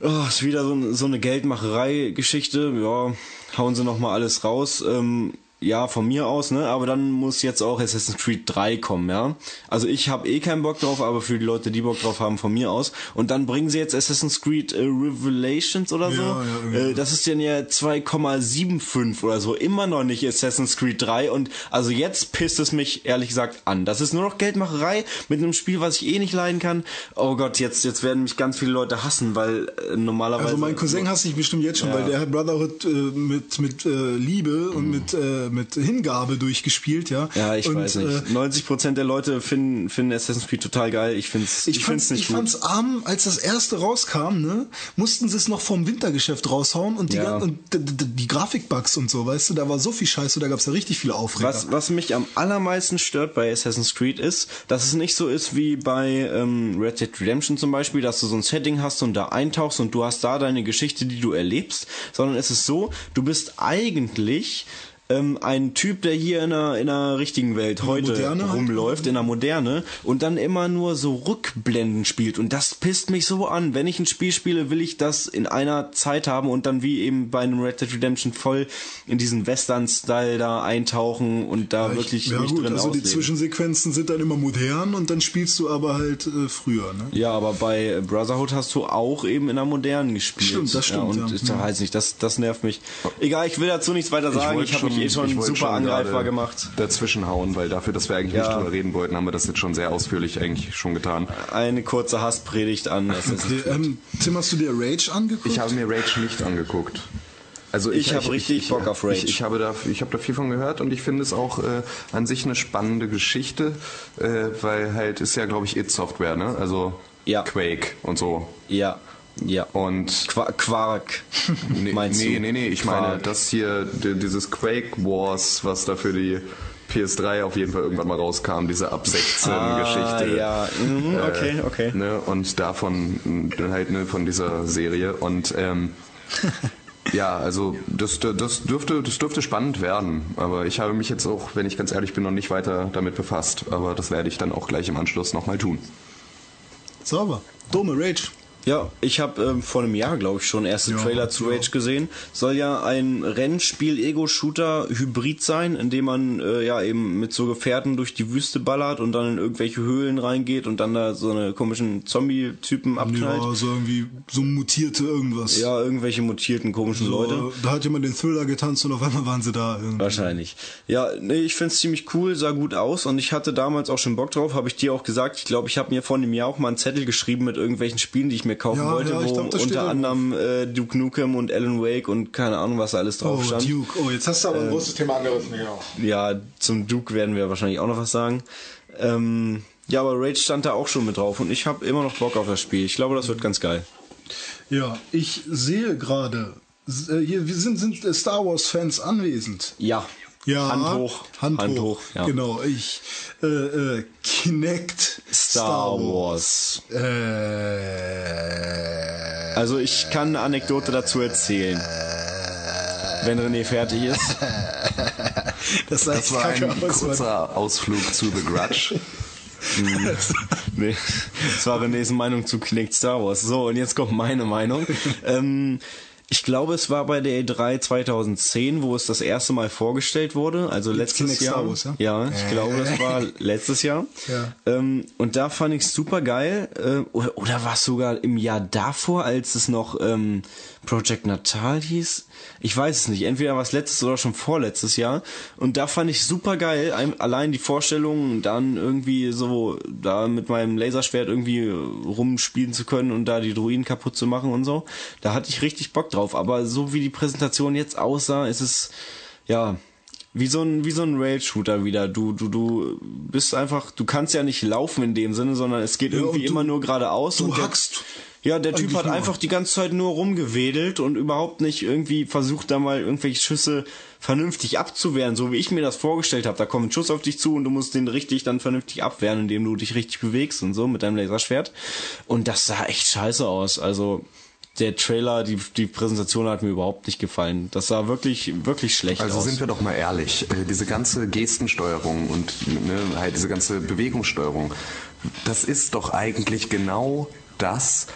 oh, ist wieder so, so eine Geldmacherei-Geschichte, ja, hauen sie nochmal alles raus. Ähm, ja, von mir aus, ne? Aber dann muss jetzt auch Assassin's Creed 3 kommen, ja. Also ich habe eh keinen Bock drauf, aber für die Leute, die Bock drauf haben, von mir aus. Und dann bringen sie jetzt Assassin's Creed äh, Revelations oder so. Ja, ja, äh, das ist dann ja 2,75 oder so. Immer noch nicht Assassin's Creed 3. Und also jetzt pisst es mich ehrlich gesagt an. Das ist nur noch Geldmacherei mit einem Spiel, was ich eh nicht leiden kann. Oh Gott, jetzt, jetzt werden mich ganz viele Leute hassen, weil äh, normalerweise. Also mein Cousin hasst sich bestimmt jetzt schon, Ja. weil der hat Brotherhood äh, mit mit äh, Liebe und mit äh, mit Hingabe durchgespielt, ja. Ja, ich und, weiß Äh, nicht. 90% der Leute finden, finden Assassin's Creed total geil. Ich find's, ich, ich find's nicht ich gut. fand's arm, als das erste rauskam, ne, mussten sie es noch vom Wintergeschäft raushauen und die, Ja. und die Grafikbugs und so, weißt du, da war so viel Scheiße, da gab's ja richtig viele Aufreger. Was, was mich am allermeisten stört bei Assassin's Creed ist, dass es nicht so ist wie bei ähm, Red Dead Redemption zum Beispiel, dass du so ein Setting hast und da eintauchst und du hast da deine Geschichte, die du erlebst, sondern es ist so, du bist eigentlich ähm, ein Typ, der hier in einer, in einer richtigen Welt heute Moderne halt. rumläuft, in der Moderne und dann immer nur so Rückblenden spielt und das pisst mich so an. Wenn ich ein Spiel spiele, will ich das in einer Zeit haben und dann wie eben bei einem Red Dead Redemption voll in diesen Western-Style da eintauchen und da wirklich ja mich gut, drin also die ausleben. Zwischensequenzen sind dann immer modern und dann spielst du aber halt äh, früher, ne? Ja, aber bei Brotherhood hast du auch eben in der modernen gespielt. Stimmt, das stimmt, Ja, und ja. ist da weiß nicht, das, das nervt mich. Egal, ich will dazu nichts weiter sagen. Ich, habe mich eh schon ich super schon angreifbar gemacht. Dazwischenhauen, weil dafür, dass wir eigentlich Ja. nicht drüber reden wollten, haben wir das jetzt schon sehr ausführlich eigentlich schon getan. Eine kurze Hasspredigt an Creed. ähm, Tim, hast du dir Rage angeguckt? Ich habe mir Rage nicht angeguckt. Also Ich hab richtig Bock auf Rage. Ich, ich habe da, ich habe da viel von gehört und ich finde es auch äh, an sich eine spannende Geschichte, äh, weil halt ist ja, glaube ich, It Software, ne? Also Ja. Quake und so. Ja, ja. Und Qua Quark. nee, Meinst nee, du? nee, nee, ich meine, Quark. das hier, di- dieses Quake Wars, was da für die PS3 auf jeden Fall irgendwann mal rauskam, diese ab 16 Ah, Geschichte. ja, mhm, okay, okay. Ne, und davon mh, halt ne, von dieser Serie und ähm, ja, also das, das dürfte das dürfte spannend werden, aber ich habe mich jetzt auch, wenn ich ganz ehrlich bin, noch nicht weiter damit befasst, aber das werde ich dann auch gleich im Anschluss nochmal tun. Sauber. Dome, Rage. Ja, ich habe ähm, vor einem Jahr, glaube ich, schon erste Ja, Trailer zu ja. Rage gesehen. Soll ja ein Rennspiel-Ego-Shooter-Hybrid sein, in dem man äh, ja eben mit so Gefährten durch die Wüste ballert und dann in irgendwelche Höhlen reingeht und dann da so eine komischen Zombie-Typen abknallt. Ja, so irgendwie so mutierte irgendwas. Ja, irgendwelche mutierten komischen so, Leute. Da hat jemand den Thriller getanzt und auf einmal waren sie da. Irgendwie. Wahrscheinlich. Ja, nee, ich find's ziemlich cool, sah gut aus und ich hatte damals auch schon Bock drauf, habe ich dir auch gesagt. Ich glaube, ich habe mir vor einem Jahr auch mal einen Zettel geschrieben mit irgendwelchen Spielen, die ich mir kaufen Ja, wollte, ja, wo glaub, unter anderem äh, Duke Nukem und Alan Wake und keine Ahnung, was da alles drauf Oh, stand. Duke. Oh, jetzt hast du aber ein großes Thema angerissen. Ja. Ja, zum Duke werden wir wahrscheinlich auch noch was sagen. Ähm, ja, aber Rage stand da auch schon mit drauf und ich habe immer noch Bock auf das Spiel. Ich glaube, das wird ganz geil. ja, ich sehe gerade, äh, hier wir sind, sind Star Wars-Fans anwesend. Ja. Ja, Hand hoch. Hand, Hand hoch. hoch, ja. Genau, ich äh, äh, Kinect Star Wars. Äh, Also ich kann eine Anekdote dazu erzählen. Wenn René fertig ist. das, Das war ein aus, kurzer Ausflug zu The Grudge. Nee, das war Renés Meinung zu Kinect Star Wars. So, und jetzt kommt meine Meinung. ähm, ich glaube, es war bei der E3 2010, wo es das erste Mal vorgestellt wurde. Also letztes Kinect Jahr. Wars, ja? ja, ich glaube, das war letztes Jahr. Ja. Ähm, und da fand ich super geil. Äh, oder, oder war es sogar im Jahr davor, als es noch ähm, Project Natal hieß? Ich weiß es nicht. Entweder war es letztes oder schon vorletztes Jahr. Und da fand ich super geil. Ein- Allein die Vorstellung, dann irgendwie so da mit meinem Laserschwert irgendwie rumspielen zu können und da die Druiden kaputt zu machen und so. Da hatte ich richtig Bock drauf. Aber so wie die Präsentation jetzt aussah, ist es, ja, wie so ein wie so ein Rail Shooter wieder. Du du du bist einfach, du kannst ja nicht laufen in dem Sinne, sondern es geht irgendwie und du- immer nur geradeaus du und der, hackst Ja, der Typ hat nur. einfach die ganze Zeit nur rumgewedelt und überhaupt nicht irgendwie versucht da mal irgendwelche Schüsse vernünftig abzuwehren, so wie ich mir das vorgestellt habe. Da kommt ein Schuss auf dich zu und du musst den richtig dann vernünftig abwehren, indem du dich richtig bewegst und so mit deinem Laserschwert. Und das sah echt scheiße aus. Also der Trailer, die, die Präsentation hat mir überhaupt nicht gefallen. Das sah wirklich, wirklich schlecht Also aus. sind wir doch mal ehrlich, äh, diese ganze Gestensteuerung und ne, halt diese ganze Bewegungssteuerung, das ist doch eigentlich genau das,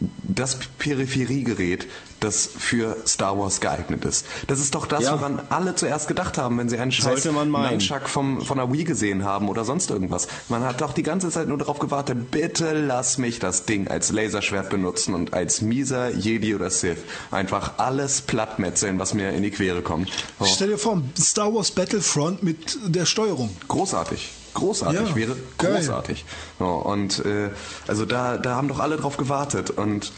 das Peripheriegerät, das für Star Wars geeignet ist. Das ist doch das, Ja. woran alle zuerst gedacht haben, wenn sie einen scheiß. Nunchuck vom, von der Wii gesehen haben oder sonst irgendwas. Man hat doch die ganze Zeit nur darauf gewartet, bitte lass mich das Ding als Laserschwert benutzen und als mieser Jedi oder Sith einfach alles plattmetzeln, was mir in die Quere kommt. Oh, Stell dir vor, Star Wars Battlefront mit der Steuerung. großartig. Großartig Ja, wäre geil. großartig. So, und äh, also da, da haben doch alle drauf gewartet. Und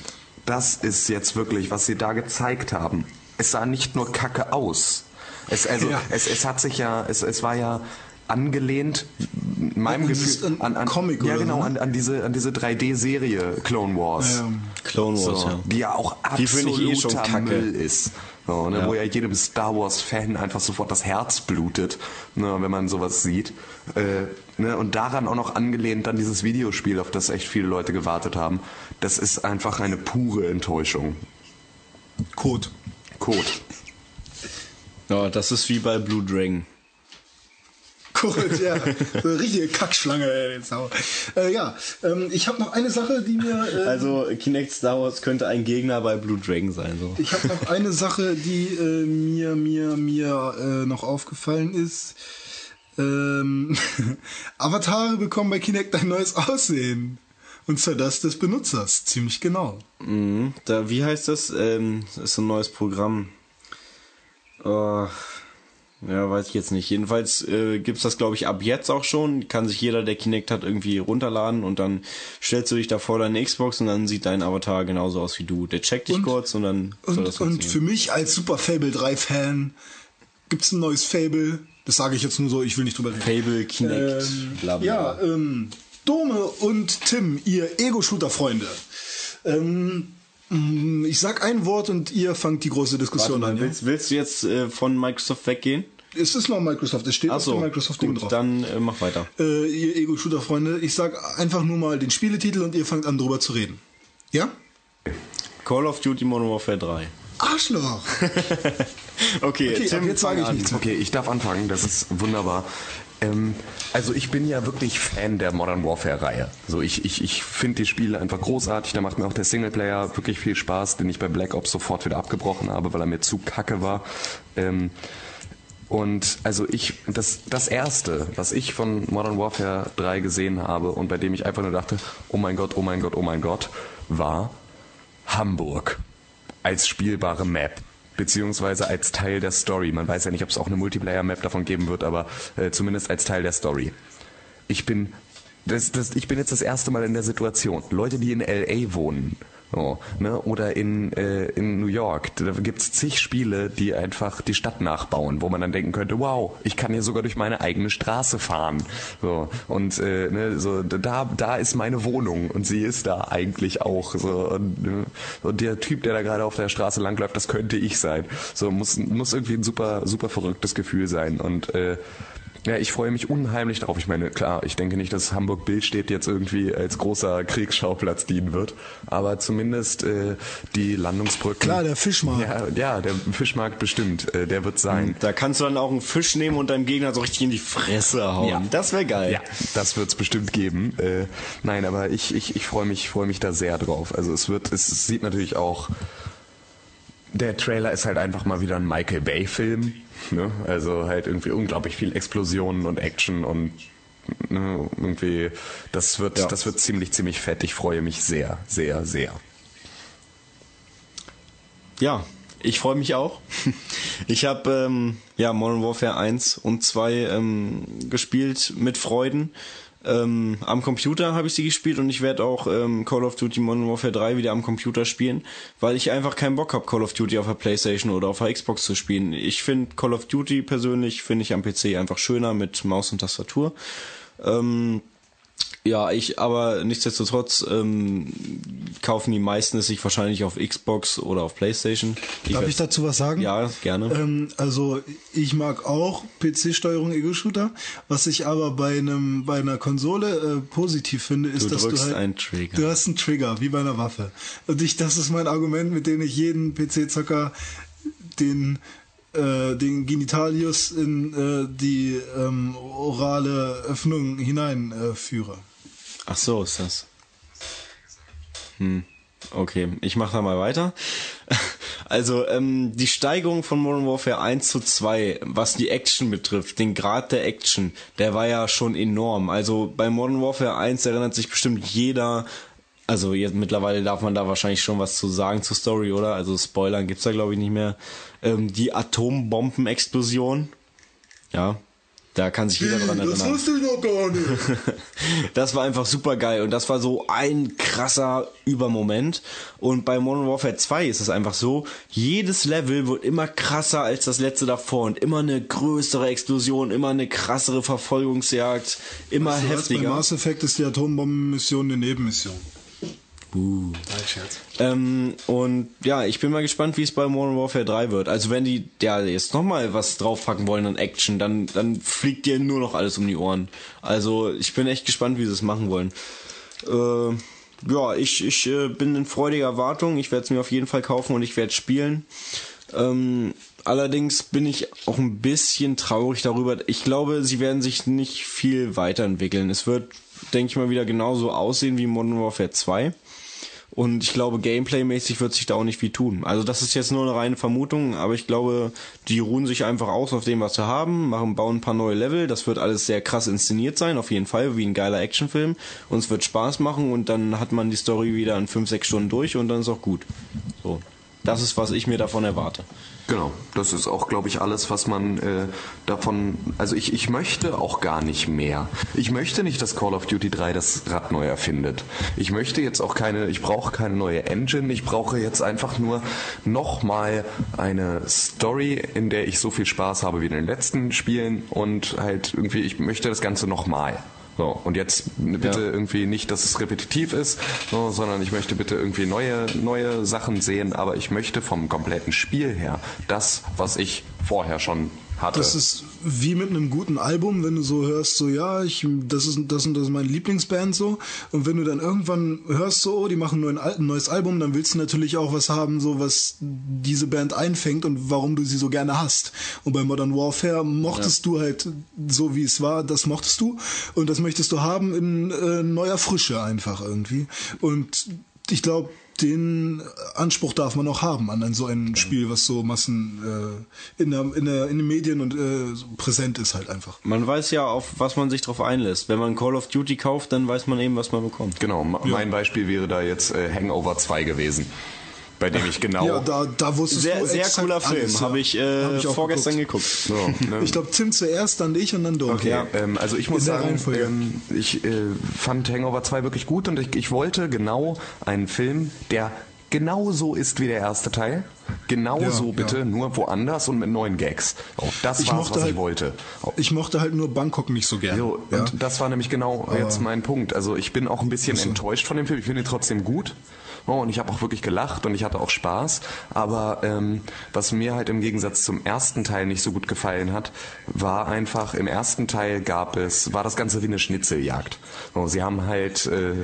das ist jetzt wirklich, was sie da gezeigt haben. Es sah nicht nur kacke aus. Es, also, Ja. es, es hat sich ja, es, es war ja angelehnt, meinem An Gefühl, an an, an Comic ja oder genau, so, ne? an, an diese, an diese 3D-Serie Clone Wars. Ähm, Clone Wars, So, ja. Die ja auch Die finde ich eh schon absoluter kacke. Müll ist. So, ne, Ja. Wo ja jedem Star Wars-Fan einfach sofort das Herz blutet, ne, wenn man sowas sieht. Äh, ne, und daran auch noch angelehnt an dieses Videospiel, auf das echt viele Leute gewartet haben. Das ist einfach eine pure Enttäuschung. Code. Code. Ja, das ist wie bei Blue Dragon. Code, ja. So eine richtige Kackschlange, ey. den Sau. Äh, ja, ähm, ich habe noch eine Sache, die mir... Äh, Also Kinect Star Wars könnte ein Gegner bei Blue Dragon sein. So. Ich habe noch eine Sache, die äh, mir mir mir äh, noch aufgefallen ist. Ähm, Avatare bekommen bei Kinect ein neues Aussehen. Und zwar das des Benutzers, ziemlich genau. Mhm. Da, wie heißt das? Ähm, das ist so ein neues Programm. Äh, ja, weiß ich jetzt nicht. Jedenfalls äh, gibt's das, glaube ich, ab jetzt auch schon. Kann sich jeder, der Kinect hat, irgendwie runterladen und dann stellst du dich da vor deine Xbox und dann sieht dein Avatar genauso aus wie du. Der checkt dich Und- kurz und dann soll Und, das und für mich als Super Fable 3 Fan gibt's ein neues Fable. Das sage ich jetzt nur so, ich will nicht drüber reden. Fable, Kinect, Ähm, bla bla. Ja, ähm, Dome und Tim, ihr Ego-Shooter-Freunde. Ähm, ich sag ein Wort und ihr fangt die große Warte Diskussion mal, an. Ja? willst, willst du jetzt äh, von Microsoft weggehen? Es ist noch Microsoft, es steht auf Achso, dem Microsoft-Ding gut, drauf. dann äh, mach weiter. Äh, ihr Ego-Shooter-Freunde, ich sag einfach nur mal den Spieletitel und ihr fangt an drüber zu reden. Ja? Call of Duty Modern Warfare 3. Arschloch! okay, Okay, Tim, jetzt sage ich nichts. Okay, ich darf anfangen, das ist wunderbar. Ähm, also ich bin ja wirklich Fan der Modern Warfare-Reihe. So ich, ich, ich finde die Spiele einfach großartig. Da macht mir auch der Singleplayer wirklich viel Spaß, den ich bei Black Ops sofort wieder abgebrochen habe, weil er mir zu kacke war. Ähm, und also ich, das, das erste, was ich von Modern Warfare 3 gesehen habe und bei dem ich einfach nur dachte, oh mein Gott, oh mein Gott, oh mein Gott, war Hamburg als spielbare Map beziehungsweise als Teil der Story. Man weiß ja nicht, ob es auch eine Multiplayer-Map davon geben wird, aber äh, zumindest als Teil der Story. Ich bin, das, das, ich bin jetzt das erste Mal in der Situation. Leute, die in LA wohnen, so, ne? Oder in, äh, in New York. Da gibt's zig Spiele, die einfach die Stadt nachbauen, wo man dann denken könnte, wow, ich kann hier sogar durch meine eigene Straße fahren. So, und äh, ne, so, da, da ist meine Wohnung und sie ist da eigentlich auch. So, und, ne? und der Typ, der da gerade auf der Straße langläuft, das könnte ich sein. So, muss, muss irgendwie ein super, super verrücktes Gefühl sein. Und äh, ja, ich freue mich unheimlich darauf. Ich meine, klar, ich denke nicht, dass Hamburg Bildstedt jetzt irgendwie als großer Kriegsschauplatz dienen wird, aber zumindest äh, die Landungsbrücken. Klar, der Fischmarkt. Ja, ja der Fischmarkt bestimmt, äh, der wird sein. Da kannst du dann auch einen Fisch nehmen und deinem Gegner so richtig in die Fresse hauen. Ja. Das wäre geil. Ja, das wird's bestimmt geben. Äh, nein, aber ich, ich, ich freue mich, freue mich da sehr drauf. Also es wird, es sieht natürlich auch der Trailer ist halt einfach mal wieder ein Michael Bay-Film. Ne? Also halt irgendwie unglaublich viel Explosionen und Action und ne, irgendwie, das wird, Ja. das wird ziemlich, ziemlich fett. Ich freue mich sehr, sehr, sehr. Ja, ich freue mich auch. Ich habe ähm, ja Modern Warfare 1 und 2 ähm, gespielt mit Freuden. Ähm, am Computer habe ich sie gespielt und ich werde auch ähm, Call of Duty Modern Warfare 3 wieder am Computer spielen, weil ich einfach keinen Bock habe, Call of Duty auf der Playstation oder auf der Xbox zu spielen. Ich finde Call of Duty persönlich finde ich am PC einfach schöner mit Maus und Tastatur. Ähm, ja, ich, aber nichtsdestotrotz ähm, kaufen die meisten es sich wahrscheinlich auf Xbox oder auf Playstation. Darf werd- ich dazu was sagen? Ja, gerne. Ähm, also ich mag auch PC-Steuerung Ego-Shooter. Was ich aber bei einem bei einer Konsole äh, positiv finde, ist, Du dass du halt einen Trigger. du hast einen Trigger wie bei einer Waffe. Und ich, das ist mein Argument, mit dem ich jeden PC-Zocker den äh, den Genitalius in äh, die ähm, orale Öffnung hineinführe. Äh. Ach so, ist das. Hm. Okay, ich mache da mal weiter. Also ähm, die Steigerung von Modern Warfare 1 zu 2, was die Action betrifft, den Grad der Action, der war ja schon enorm. Also bei Modern Warfare 1 erinnert sich bestimmt jeder, also jetzt mittlerweile darf man da wahrscheinlich schon was zu sagen zur Story, oder? Also Spoilern gibt's da glaube ich nicht mehr. Ähm, die Atombombenexplosion, ja, da kann sich jeder dran erinnern. wusste ich noch gar nicht. Das war einfach super geil und das war so ein krasser Übermoment. Und bei Modern Warfare 2 ist es einfach so, jedes Level wird immer krasser als das letzte davor und immer eine größere Explosion, immer eine krassere Verfolgungsjagd, immer So, als bei heftiger. Mass Effect ist die Atombombenmission eine Nebenmission. Nein, Scherz. Ähm, und ja, ich bin mal gespannt, wie es bei Modern Warfare 3 wird. Also wenn die ja jetzt nochmal was draufpacken wollen an Action, dann, dann fliegt dir nur noch alles um die Ohren. Also ich bin echt gespannt, wie sie es machen wollen. Äh, ja, ich, ich äh, bin in freudiger Erwartung. Ich werde es mir auf jeden Fall kaufen und ich werde spielen. Ähm, allerdings bin ich auch ein bisschen traurig darüber. Ich glaube, sie werden sich nicht viel weiterentwickeln. Es wird, denke ich mal, wieder genauso aussehen wie Modern Warfare 2. Und ich glaube, Gameplay-mäßig wird sich da auch nicht viel tun. Also das ist jetzt nur eine reine Vermutung, aber ich glaube, die ruhen sich einfach aus auf dem, was sie haben, machen, bauen ein paar neue Level. Das wird alles sehr krass inszeniert sein, auf jeden Fall, wie ein geiler Actionfilm. Und es wird Spaß machen und dann hat man die Story wieder in 5, 6 Stunden durch und dann ist auch gut. So. Das ist, was ich mir davon erwarte. Genau, das ist auch, glaube ich, alles, was man äh, davon. Also ich, ich möchte auch gar nicht mehr. Ich möchte nicht, dass Call of Duty 3 das Rad neu erfindet. Ich möchte jetzt auch keine, ich brauche keine neue Engine. Ich brauche jetzt einfach nur nochmal eine Story, in der ich so viel Spaß habe wie in den letzten Spielen und halt irgendwie, ich möchte das Ganze nochmal. So, und jetzt bitte Ja. irgendwie nicht, dass es repetitiv ist, so, sondern ich möchte bitte irgendwie neue, neue Sachen sehen, aber ich möchte vom kompletten Spiel her das, was ich vorher schon hatte. Das ist wie mit einem guten Album, wenn du so hörst, so ja, ich, das ist das und das ist meine Lieblingsband so. Und wenn du dann irgendwann hörst, so, oh, die machen nur ein, neues Album, dann willst du natürlich auch was haben, so was diese Band einfängt und warum du sie so gerne hast. Und bei Modern Warfare mochtest du halt so wie es war, das mochtest du und das möchtest du haben in äh, neuer Frische einfach irgendwie. Und ich glaube, den Anspruch darf man auch haben an, an so ein Spiel, was so Massen äh, in, der, in, der, in den Medien und äh, so präsent ist halt einfach. Man weiß ja, auf was man sich drauf einlässt. Wenn man Call of Duty kauft, dann weiß man eben, was man bekommt. Genau, ma- mein Beispiel wäre da jetzt äh, Hangover 2 gewesen, bei dem ich genau... Ja, da, da wusstest Sehr, du sehr cooler Film. alles, ja. Habe ich, äh, Hab ich auch vorgestern geguckt. geguckt. so, ne? Ich glaube, Tim zuerst, dann ich und dann du. Okay, ähm, also ich muss sagen, ähm, ich äh, fand Hangover 2 wirklich gut und ich, ich wollte genau einen Film, der genauso ist wie der erste Teil. Genauso Ja, bitte, ja. nur woanders und mit neuen Gags. Oh, das mochte was halt- ich wollte. Ich mochte halt nur Bangkok nicht so gerne. so, ja. und das war nämlich genau jetzt mein Punkt. Also ich bin auch ein bisschen enttäuscht von dem Film. Ich finde ihn trotzdem gut. Oh, und ich habe auch wirklich gelacht und ich hatte auch Spaß. Aber ähm, was mir halt im Gegensatz zum ersten Teil nicht so gut gefallen hat, war einfach, im ersten Teil gab es, war das Ganze wie eine Schnitzeljagd. Oh, sie haben halt, äh,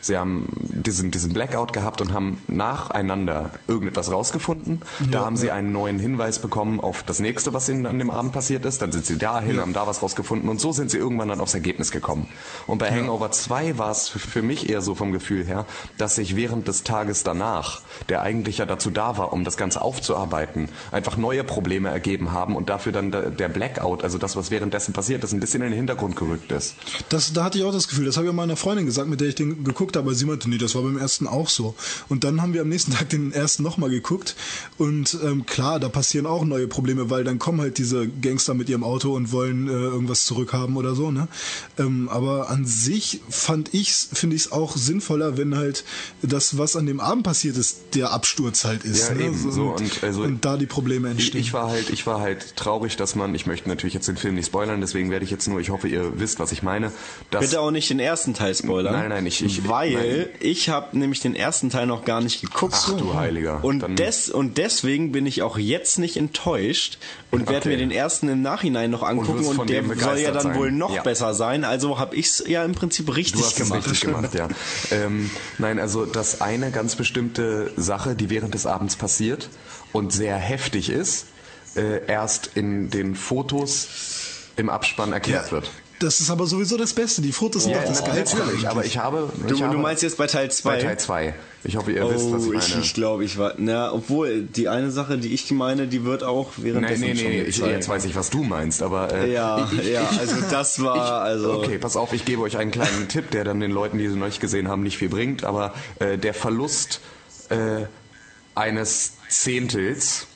sie haben diesen, diesen Blackout gehabt und haben nacheinander irgendetwas rausgefunden. Da haben sie einen neuen Hinweis bekommen auf das nächste, was ihnen an dem Abend passiert ist. Dann sind sie dahin, haben da was rausgefunden und so sind sie irgendwann dann aufs Ergebnis gekommen. Und bei Hangover 2 war es für- für mich eher so vom Gefühl her, dass sich während des Tages danach, der eigentlich ja dazu da war, um das Ganze aufzuarbeiten, einfach neue Probleme ergeben haben und dafür dann der Blackout, also das, was währenddessen passiert ist, ein bisschen in den Hintergrund gerückt ist. Das, da hatte ich auch das Gefühl, das habe ich meiner Freundin gesagt, mit der ich den geguckt habe, aber sie meinte, nee, das war beim ersten auch so. Und dann haben wir am nächsten Tag den ersten nochmal geguckt und ähm, klar, da passieren auch neue Probleme, weil dann kommen halt diese Gangster mit ihrem Auto und wollen äh, irgendwas zurückhaben oder so, ne? Ähm, aber an sich fand ich's, finde ich es auch sinnvoller, wenn halt das, was an dem Abend passiert ist, der Absturz halt ist. Ja, ne? eben, so, und, also- und da die Probleme Ich, entstehen. ich war halt, ich war halt traurig, dass man, ich möchte natürlich jetzt den Film nicht spoilern, deswegen werde ich jetzt nur, ich hoffe, ihr wisst, was ich meine. Dass, Bitte auch nicht den ersten Teil spoilern. Nein, nein, ich- ich- Weil nein. ich habe nämlich den ersten Teil noch gar nicht geguckt. Ach du Heiliger. Und, Dann- des, und deswegen bin ich auch jetzt nicht enttäuscht und werde Okay. mir den ersten im Nachhinein noch angucken und, von der soll ja dann sein. wohl noch Ja. besser sein. Also habe ich es ja im Prinzip richtig Du hast es gemacht. richtig gemacht, ja. Ähm, nein, also das eine ganz bestimmte Sache, die während des Abends passiert und sehr heftig ist, äh, erst in den Fotos im Abspann erklärt wird. Das ist aber sowieso das Beste. Die Fotos sind doch das na- Geilste. natürlich, aber ich habe... Du, ich habe du meinst jetzt bei Teil 2? bei Teil 2. Ich hoffe, ihr wisst, was ich Oh, meine. ich, ich glaube, ich war. Na, obwohl, die eine Sache, die ich meine, die wird auch Nee, währenddessen nee, schon nee, ich, gezeigt. jetzt weiß ich, was du meinst, aber... Äh, Ja, ich, ich, ja, also das war, also. Okay, pass auf, ich gebe euch einen kleinen Tipp, der dann den Leuten, die sie noch nicht gesehen haben, nicht viel bringt, aber äh, der Verlust äh, eines Zehntels,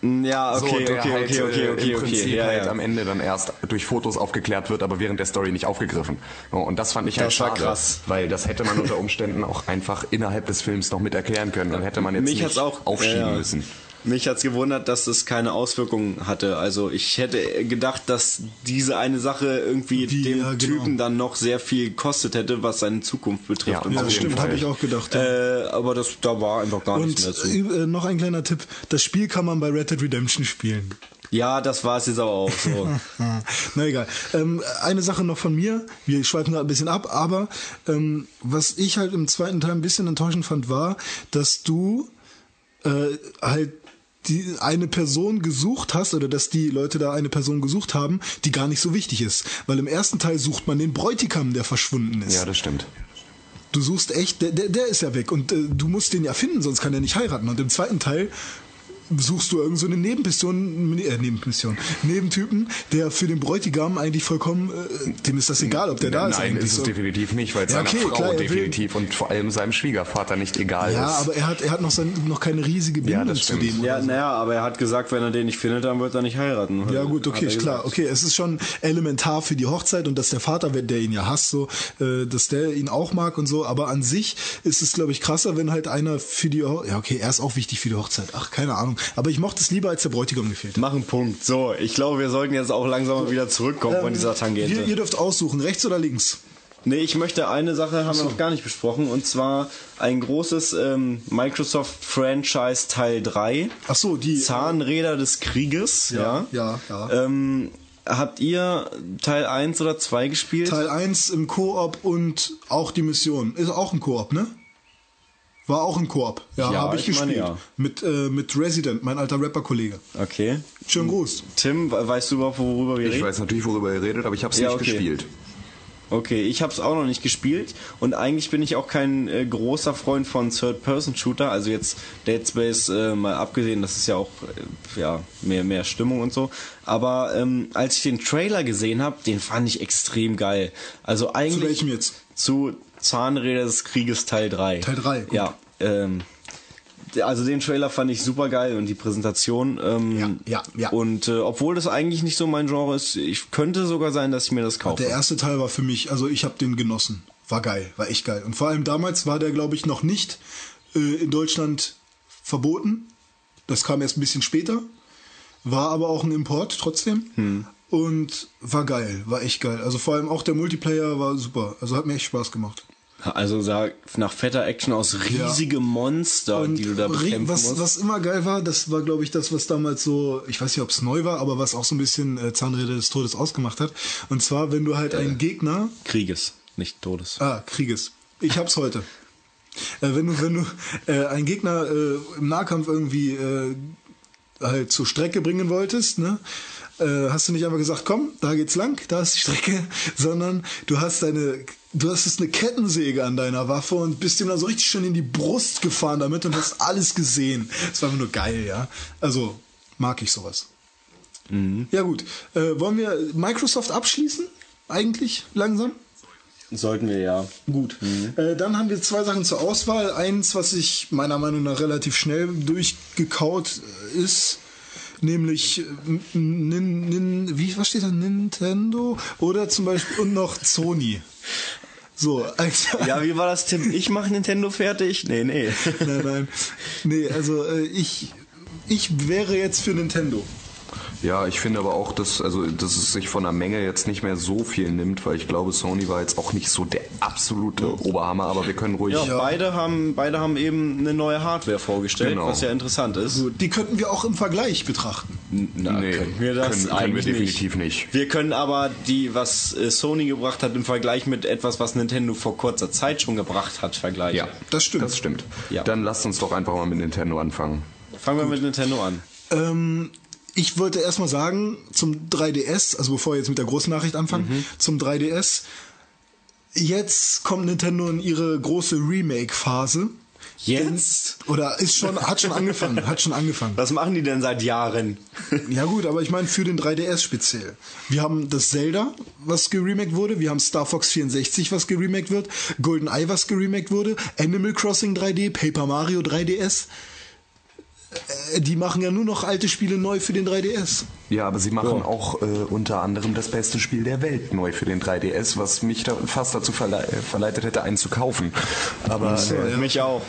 Ja, okay, so, okay, okay, halt okay, okay, äh, okay, im Prinzip ja, halt ja. am Ende dann erst durch Fotos aufgeklärt wird, aber während der Story nicht aufgegriffen. Und das fand ich halt Das schade, krass. weil das hätte man unter Umständen auch einfach innerhalb des Films noch mit erklären können. Dann hätte man jetzt Mich nicht auch aufschieben ja. müssen. Mich hat's gewundert, dass es keine Auswirkungen hatte. Also ich hätte gedacht, dass diese eine Sache irgendwie Die, dem ja, genau. Typen dann noch sehr viel gekostet hätte, was seine Zukunft betrifft. Ja, und Ja, jeden stimmt, habe ich auch gedacht. ja. Äh, aber das, da war einfach gar Und nichts mehr zu. äh, noch ein kleiner Tipp: Das Spiel kann man bei Red Dead Redemption spielen. Ja, das war es jetzt aber auch so. Na egal. Ähm, eine Sache noch von mir. Wir schweifen gerade ein bisschen ab, aber ähm, was ich halt im zweiten Teil ein bisschen enttäuschend fand, war, dass du äh, halt die eine Person gesucht hast oder dass die Leute da eine Person gesucht haben, die gar nicht so wichtig ist. Weil im ersten Teil sucht man den Bräutigam, der verschwunden ist. Ja, das stimmt. Du suchst echt, der, der, der ist ja weg und äh, du musst den ja finden, sonst kann er nicht heiraten. Und im zweiten Teil suchst du irgend so eine Nebenmission, äh, Nebenmission, Nebentypen, der für den Bräutigam eigentlich vollkommen, äh, dem ist das egal, ob der da ist Nein, ist es so. definitiv nicht, weil es Ja, seiner okay, Frau klar, definitiv und vor allem seinem Schwiegervater nicht egal Ja, ist. aber er hat, er hat noch, sein, noch keine riesige Ja, Bindung das zu dem. ja, naja, aber er hat gesagt, wenn er den nicht findet, dann wird er nicht heiraten. Ja gut, okay, klar, gesagt. okay, es ist schon elementar für die Hochzeit und dass der Vater, wenn der ihn ja hasst, so, äh, dass der ihn auch mag und so, aber an sich ist es, glaube ich, krasser, wenn halt einer für die, ja okay, er ist auch wichtig für die Hochzeit, ach, keine Ahnung, aber ich mochte es lieber, als der Bräutigam gefehlt hat. Mach einen Punkt. So, ich glaube, wir sollten jetzt auch langsam mal wieder zurückkommen von dieser Tangente. Ihr, ihr dürft aussuchen, rechts oder links? Nee, ich möchte eine Sache haben wir noch gar nicht besprochen und zwar ein großes ähm, Microsoft Franchise Teil 3. Ach so, die Zahnräder des Krieges, ja. ja, ja. Ähm, habt ihr Teil 1 oder 2 gespielt? Teil 1 im Koop und auch die Mission. Ist auch ein Koop, ne? War auch ein Koop. Ja, Ja, habe ich, ich meine, gespielt. ja. Mit, äh, mit Resident, mein alter Rapper-Kollege. Okay. Schönen Gruß. Tim, we- weißt du überhaupt, worüber wir Ich reden? weiß natürlich, worüber ihr redet, aber ich habe es Ja, nicht okay. gespielt. Okay, ich habe es auch noch nicht gespielt und eigentlich bin ich auch kein äh, großer Freund von Third-Person-Shooter. Also jetzt Dead Space äh, mal abgesehen, das ist ja auch äh, ja mehr mehr Stimmung und so. Aber ähm, als ich den Trailer gesehen habe, den fand ich extrem geil. Also eigentlich Zu welchem jetzt? Zu Zahnräder des Krieges Teil 3. Teil 3, gut. Ja. Ähm, also den Trailer fand ich super geil und die Präsentation. Ähm, Ja, ja, ja. Und äh, obwohl das eigentlich nicht so mein Genre ist, ich könnte sogar sein, dass ich mir das kaufe. Der erste Teil war für mich, also ich habe den genossen. War geil, war echt geil. Und vor allem damals war der, glaube ich, noch nicht äh, in Deutschland verboten. Das kam erst ein bisschen später. War aber auch ein Import trotzdem. Hm. Und war geil, war echt geil. Also vor allem auch der Multiplayer war super. Also hat mir echt Spaß gemacht. Also sah nach fetter Action aus riesige Monster, die du da bekämpfen was, musst. was immer geil war, das war, glaube ich, das, was damals so, ich weiß nicht, ob es neu war, aber was auch so ein bisschen äh, Zahnräder des Todes ausgemacht hat. Und zwar, wenn du halt einen Gegner Krieges, nicht Todes. Ah, Krieges. Ich hab's heute. Äh, wenn du, wenn du äh, einen Gegner äh, im Nahkampf irgendwie äh, halt zur Strecke bringen wolltest, ne? Äh, hast du nicht einfach gesagt, komm, da geht's lang, da ist die Strecke, sondern du hast deine, du hast jetzt eine Kettensäge an deiner Waffe und bist ihm dann so richtig schön in die Brust gefahren damit und hast alles gesehen. Das war einfach nur geil, ja. Also mag ich sowas. Ja gut, äh, wollen wir Microsoft abschließen? Eigentlich langsam? Sollten wir ja. Gut. Äh, dann haben wir zwei Sachen zur Auswahl. Eins, was ich meiner Meinung nach relativ schnell durchgekaut äh, ist, nämlich äh, nin, nin, wie was steht da Nintendo oder zum Beispiel und noch Sony. So, also, Ja, wie war das, Tim? Ich mache Nintendo fertig? Nee, nee. nein, nein, nee, also äh, ich ich wäre jetzt für Nintendo. Ja, ich finde aber auch, dass, also, dass es sich von der Menge jetzt nicht mehr so viel nimmt, weil ich glaube, Sony war jetzt auch nicht so der absolute Oberhammer, aber wir können ruhig. Ja, Beide, haben, beide haben eben eine neue Hardware vorgestellt, Genau. was ja interessant ist. Gut, die könnten wir auch im Vergleich betrachten. Na, Nee, können wir das können- können wir eigentlich definitiv nicht. Wir können aber die, was äh, Sony gebracht hat, im Vergleich mit etwas, was Nintendo vor kurzer Zeit schon gebracht hat, vergleichen. Ja, Das stimmt. Das stimmt. Ja. Dann lasst uns doch einfach mal mit Nintendo anfangen. Fangen wir mit Nintendo an. Ähm, ich wollte erstmal sagen, zum 3DS, also bevor wir jetzt mit der großen Nachricht anfangen, zum 3DS, jetzt kommt Nintendo in ihre große Remake-Phase. Jetzt? Oder ist schon, hat schon angefangen, hat schon angefangen. Was machen die denn seit Jahren? Ja gut, aber ich meine für den 3DS speziell. Wir haben das Zelda, was geremaked wurde, wir haben Star Fox 64, was geremaked wird, GoldenEye, was geremaked wurde, Animal Crossing 3D, Paper Mario 3DS. Äh, Die machen ja nur noch alte Spiele neu für den 3DS. Ja, aber sie machen auch äh, unter anderem das beste Spiel der Welt neu für den 3DS, was mich da fast dazu verle äh, verleitet hätte, einen zu kaufen. Aber äh, Mich auch.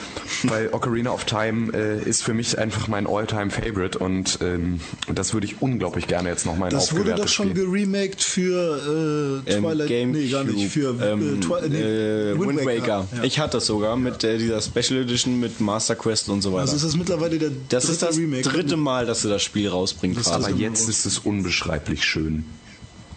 weil Ocarina of Time äh, ist für mich einfach mein All-Time-Favorite und ähm, das würde ich unglaublich gerne jetzt nochmal in Das wurde doch schon spielen. geremaked für äh, Ähm, Twilight. nee, gar nicht. Für ähm, äh, Twi nee, äh, Wind Waker. Ja. Ich hatte das sogar mit äh, dieser Special Edition mit Master Quest und so weiter. Also ist das mittlerweile der das dritte ist das Remake. dritte Mal, dass sie das Spiel rausbringen. Das. Aber das- jetzt ist es unbeschreiblich schön.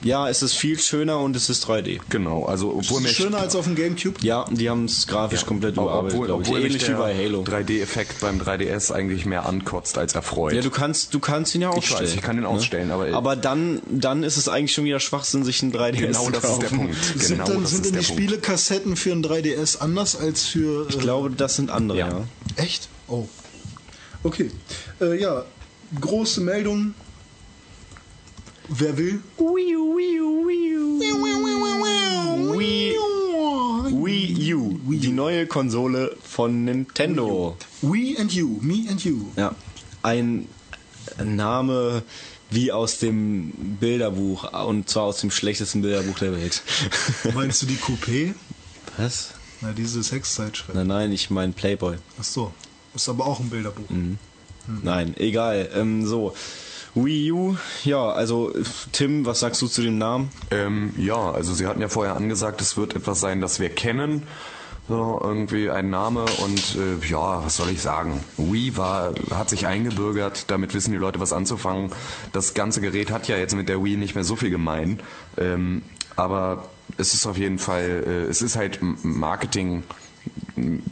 Ja, es ist viel schöner und es ist 3D. Genau, also obwohl mir Schöner als auf dem Gamecube. Ja, die haben es grafisch komplett Ob- überarbeitet, obwohl, ich. obwohl Ähnlich wie der bei Halo. 3D-Effekt beim 3DS eigentlich mehr ankotzt als erfreut. Ja, du kannst, du kannst ihn ja weiß, ausstellen. ich kann ihn ne? ausstellen, aber- aber dann, dann ist es eigentlich schon wieder Schwachsinn, sich ein 3DS genau zu das ist der kaufen. Punkt. Sind, Genau dann, das sind ist denn die. Spielekassetten für ein 3DS anders als für. Ich glaube, das sind andere, ja. Ja. Echt? Oh. Okay. Äh, ja, große Meldung. Wer will? Wii U, Wii U, Wii U. Wii, Wii U, die neue Konsole von Nintendo. We and you, me and you. Ja, ein Name wie aus dem Bilderbuch und zwar aus dem schlechtesten Bilderbuch der Welt. Meinst du die Coupé? Was? Na, diese Sexzeitschrift. Nein, nein, ich meine Playboy. Ach so. Ist aber auch ein Bilderbuch. Nein, egal. Ähm, so. Wii U, ja, also Tim, was sagst du zu dem Namen? Ähm, ja, also sie hatten ja vorher angesagt, es wird etwas sein, das wir kennen. So, irgendwie ein Name und äh, ja, was soll ich sagen? Wii war, hat sich eingebürgert, damit wissen die Leute was anzufangen. Das ganze Gerät hat ja jetzt mit der Wii nicht mehr so viel gemein. Ähm, aber es ist auf jeden Fall, äh, es ist halt Marketing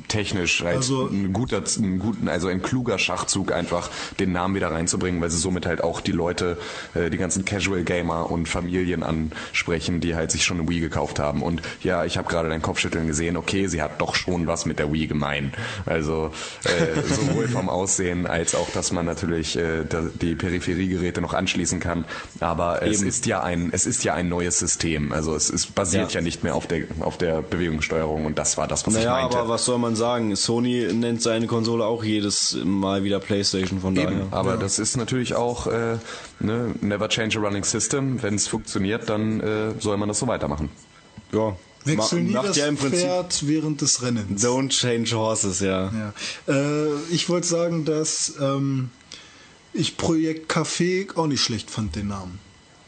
technisch halt Also- ein guter, ein guten, also ein kluger Schachzug einfach den Namen wieder reinzubringen, weil sie somit halt auch die Leute, äh, die ganzen Casual Gamer und Familien ansprechen, die halt sich schon eine Wii gekauft haben. Und ja, ich habe gerade dein Kopfschütteln gesehen. Okay, sie hat doch schon was mit der Wii gemein. Also äh, sowohl vom Aussehen als auch, dass man natürlich äh, die Peripheriegeräte noch anschließen kann. Aber es Eben. ist ja ein, es ist ja ein neues System. Also es ist basiert Ja. ja, nicht mehr auf der auf der Bewegungssteuerung und das war das, was Naja, ich meinte. Was soll man sagen? Sony nennt seine Konsole auch jedes Mal wieder PlayStation, von Eben, daher. aber das ist natürlich auch äh, ne, never change a running system. Wenn es funktioniert, dann äh, soll man das so weitermachen. Ja, Wechsel nie macht das ja im Prinzip Pferd während des Rennens. Don't change horses, ja. Ja. Äh, ich wollte sagen, dass ähm, ich Projekt Café auch nicht schlecht fand, den Namen.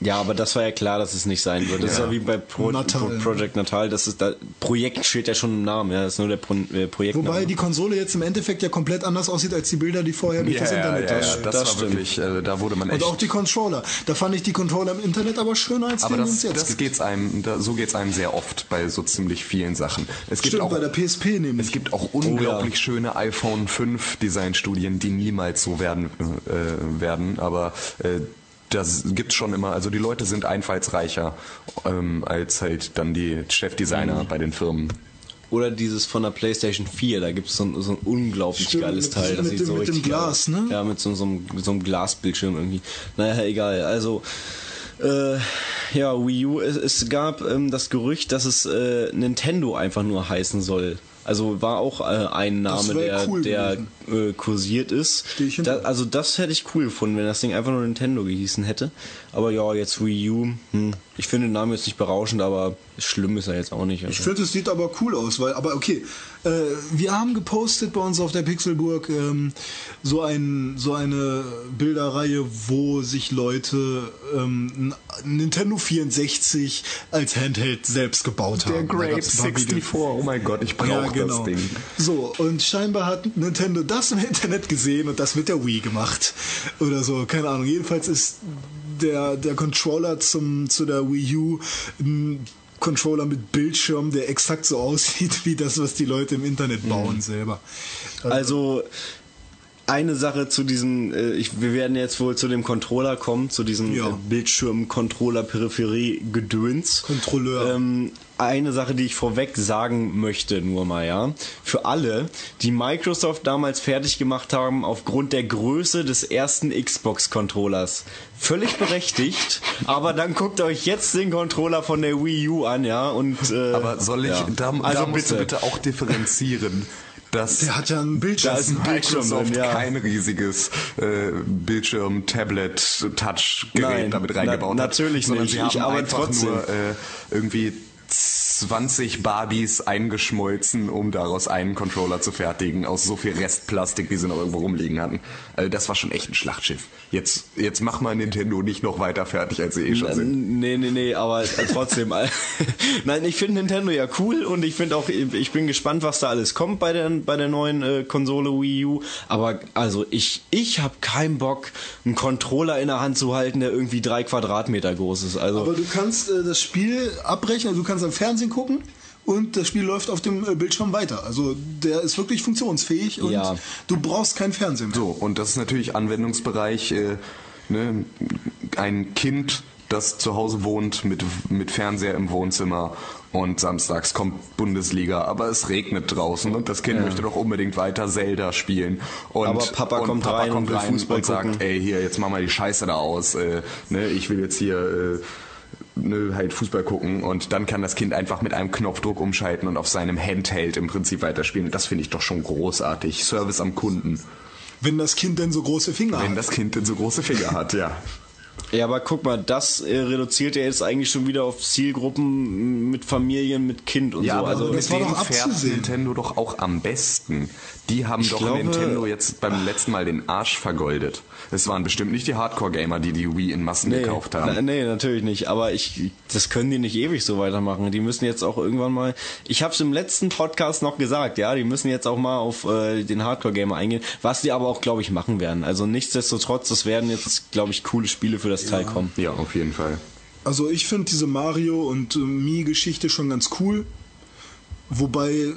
Ja, aber das war ja klar, dass es nicht sein wird. Das ist ja wie bei Pro Natal. Pro Project Natal. Das ist da, Projekt steht ja schon im Namen, ja. Das ist nur der Pro äh, Projektname. Wobei die Konsole jetzt im Endeffekt ja komplett anders aussieht als die Bilder, die vorher durch das Internet ja, da ja, das, das war stimmt. wirklich, äh, da wurde man Und echt. auch die Controller. Da fand ich die Controller im Internet aber schöner als aber die, das, es jetzt das gibt. geht's einem, da, so geht's einem sehr oft bei so ziemlich vielen Sachen. Es gibt Stimmt, auch bei der PSP nämlich. Es gibt auch unglaublich schöne iPhone 5 Designstudien, die niemals so werden äh, werden, aber äh, das gibt's schon immer. Also die Leute sind einfallsreicher ähm, als halt dann die Chefdesigner bei den Firmen. Oder dieses von der PlayStation 4, da gibt es so, ein- so ein unglaublich Stimmt, geiles mit- Teil. Das mit sieht dem- so mit dem richtig Glas, aus. ne? Ja, mit so, so, einem, so einem Glasbildschirm irgendwie. Naja, egal. Also, äh, ja, Wii U, es, es gab ähm, das Gerücht, dass es äh, Nintendo einfach nur heißen soll. Also war auch äh, ein Name, der, cool der äh, kursiert ist. Ich. Da, also das hätte ich cool gefunden, wenn das Ding einfach nur Nintendo gehießen hätte. Aber ja, jetzt Wii U, hm, ich finde den Namen jetzt nicht berauschend, aber schlimm ist er jetzt auch nicht. Ich Also. finde, es sieht aber cool aus, weil, aber okay, äh, wir haben gepostet bei uns auf der Pixelburg ähm, so, ein, so eine Bilderreihe, wo sich Leute ähm, ein Nintendo 64 als Handheld selbst gebaut haben. Ein paar Videos. oh mein Gott, ich brauche Ja, genau. das Ding. So, und scheinbar hat Nintendo das im Internet gesehen und das mit der Wii gemacht. Oder so, keine Ahnung. Jedenfalls ist der, der Controller zum, zu der Wii U ein Controller mit Bildschirm, der exakt so aussieht wie das, was die Leute im Internet bauen selber. Also eine Sache zu diesen, äh, ich, wir werden jetzt wohl zu dem Controller kommen, zu diesem Ja. äh, Bildschirm-Controller-Peripherie-Gedöns. Kontrolleur. Ähm, eine Sache, die ich vorweg sagen möchte, nur mal, ja. Für alle, die Microsoft damals fertig gemacht haben aufgrund der Größe des ersten Xbox-Controllers. Völlig berechtigt, aber dann guckt euch jetzt den Controller von der Wii U an, ja, und, äh, Aber soll ich, ja. da, also da musst bitte. du bitte auch differenzieren. Dass Der hat ja einen Bildschirm. Da ist ein Bildschirm drin, ja. kein riesiges äh, Bildschirm, Tablet, Touchgerät damit na- reingebaut hat. natürlich sondern nicht. Sie haben Ich aber einfach trotzdem. nur äh, irgendwie 20 Barbies eingeschmolzen, um daraus einen Controller zu fertigen, aus so viel Restplastik, wie sie noch irgendwo rumliegen hatten. Also das war schon echt ein Schlachtschiff. Jetzt, jetzt mach mal Nintendo nicht noch weiter fertig, als sie eh schon sind. Nee, nee, nee, aber trotzdem. Nein, ich finde Nintendo ja cool und ich finde auch, ich bin gespannt, was da alles kommt bei der, bei der neuen äh, Konsole Wii U. Aber also ich, ich habe keinen Bock, einen Controller in der Hand zu halten, der irgendwie drei Quadratmeter groß ist. Also Aber du kannst äh, das Spiel abbrechen, also du kannst am Fernsehen gucken und das Spiel läuft auf dem äh, Bildschirm weiter. Also der ist wirklich funktionsfähig und Ja. du brauchst kein Fernsehen mehr. So, und das ist natürlich Anwendungsbereich, äh, ne, ein Kind, das zu Hause wohnt mit, mit Fernseher im Wohnzimmer und samstags kommt Bundesliga, aber es regnet draußen und das Kind möchte doch unbedingt weiter Zelda spielen. Und, Aber Papa und kommt rein und will Fußball und sagt, ey, hier, jetzt mach mal die Scheiße da aus, äh, ne, ich will jetzt hier... Äh, ne, halt Fußball gucken und dann kann das Kind einfach mit einem Knopfdruck umschalten und auf seinem Handheld im Prinzip weiterspielen. Das finde ich doch schon großartig. Service am Kunden. Wenn das Kind denn so große Finger Wenn hat. das Kind denn so große Finger hat, ja. Ja, aber guck mal, das äh, reduziert ja jetzt eigentlich schon wieder auf Zielgruppen mit Familien, mit Kind und Ja, so. aber Also mit das war denen doch fährt. Nintendo doch auch am besten. Die haben doch glaube- Nintendo jetzt beim letzten Mal den Arsch vergoldet. Es waren bestimmt nicht die Hardcore-Gamer, die die Wii in Massen gekauft haben. Na, nee, natürlich nicht. Aber ich, das können die nicht ewig so weitermachen. Die müssen jetzt auch irgendwann mal. Ich habe es im letzten Podcast noch gesagt, ja, die müssen jetzt auch mal auf äh, den Hardcore-Gamer eingehen, was die aber auch, glaube ich, machen werden. Also nichtsdestotrotz, das werden jetzt, glaube ich, coole Spiele für das Teil kommen. Ja, auf jeden Fall. Also ich finde diese Mario und äh, Mi-Geschichte schon ganz cool. Wobei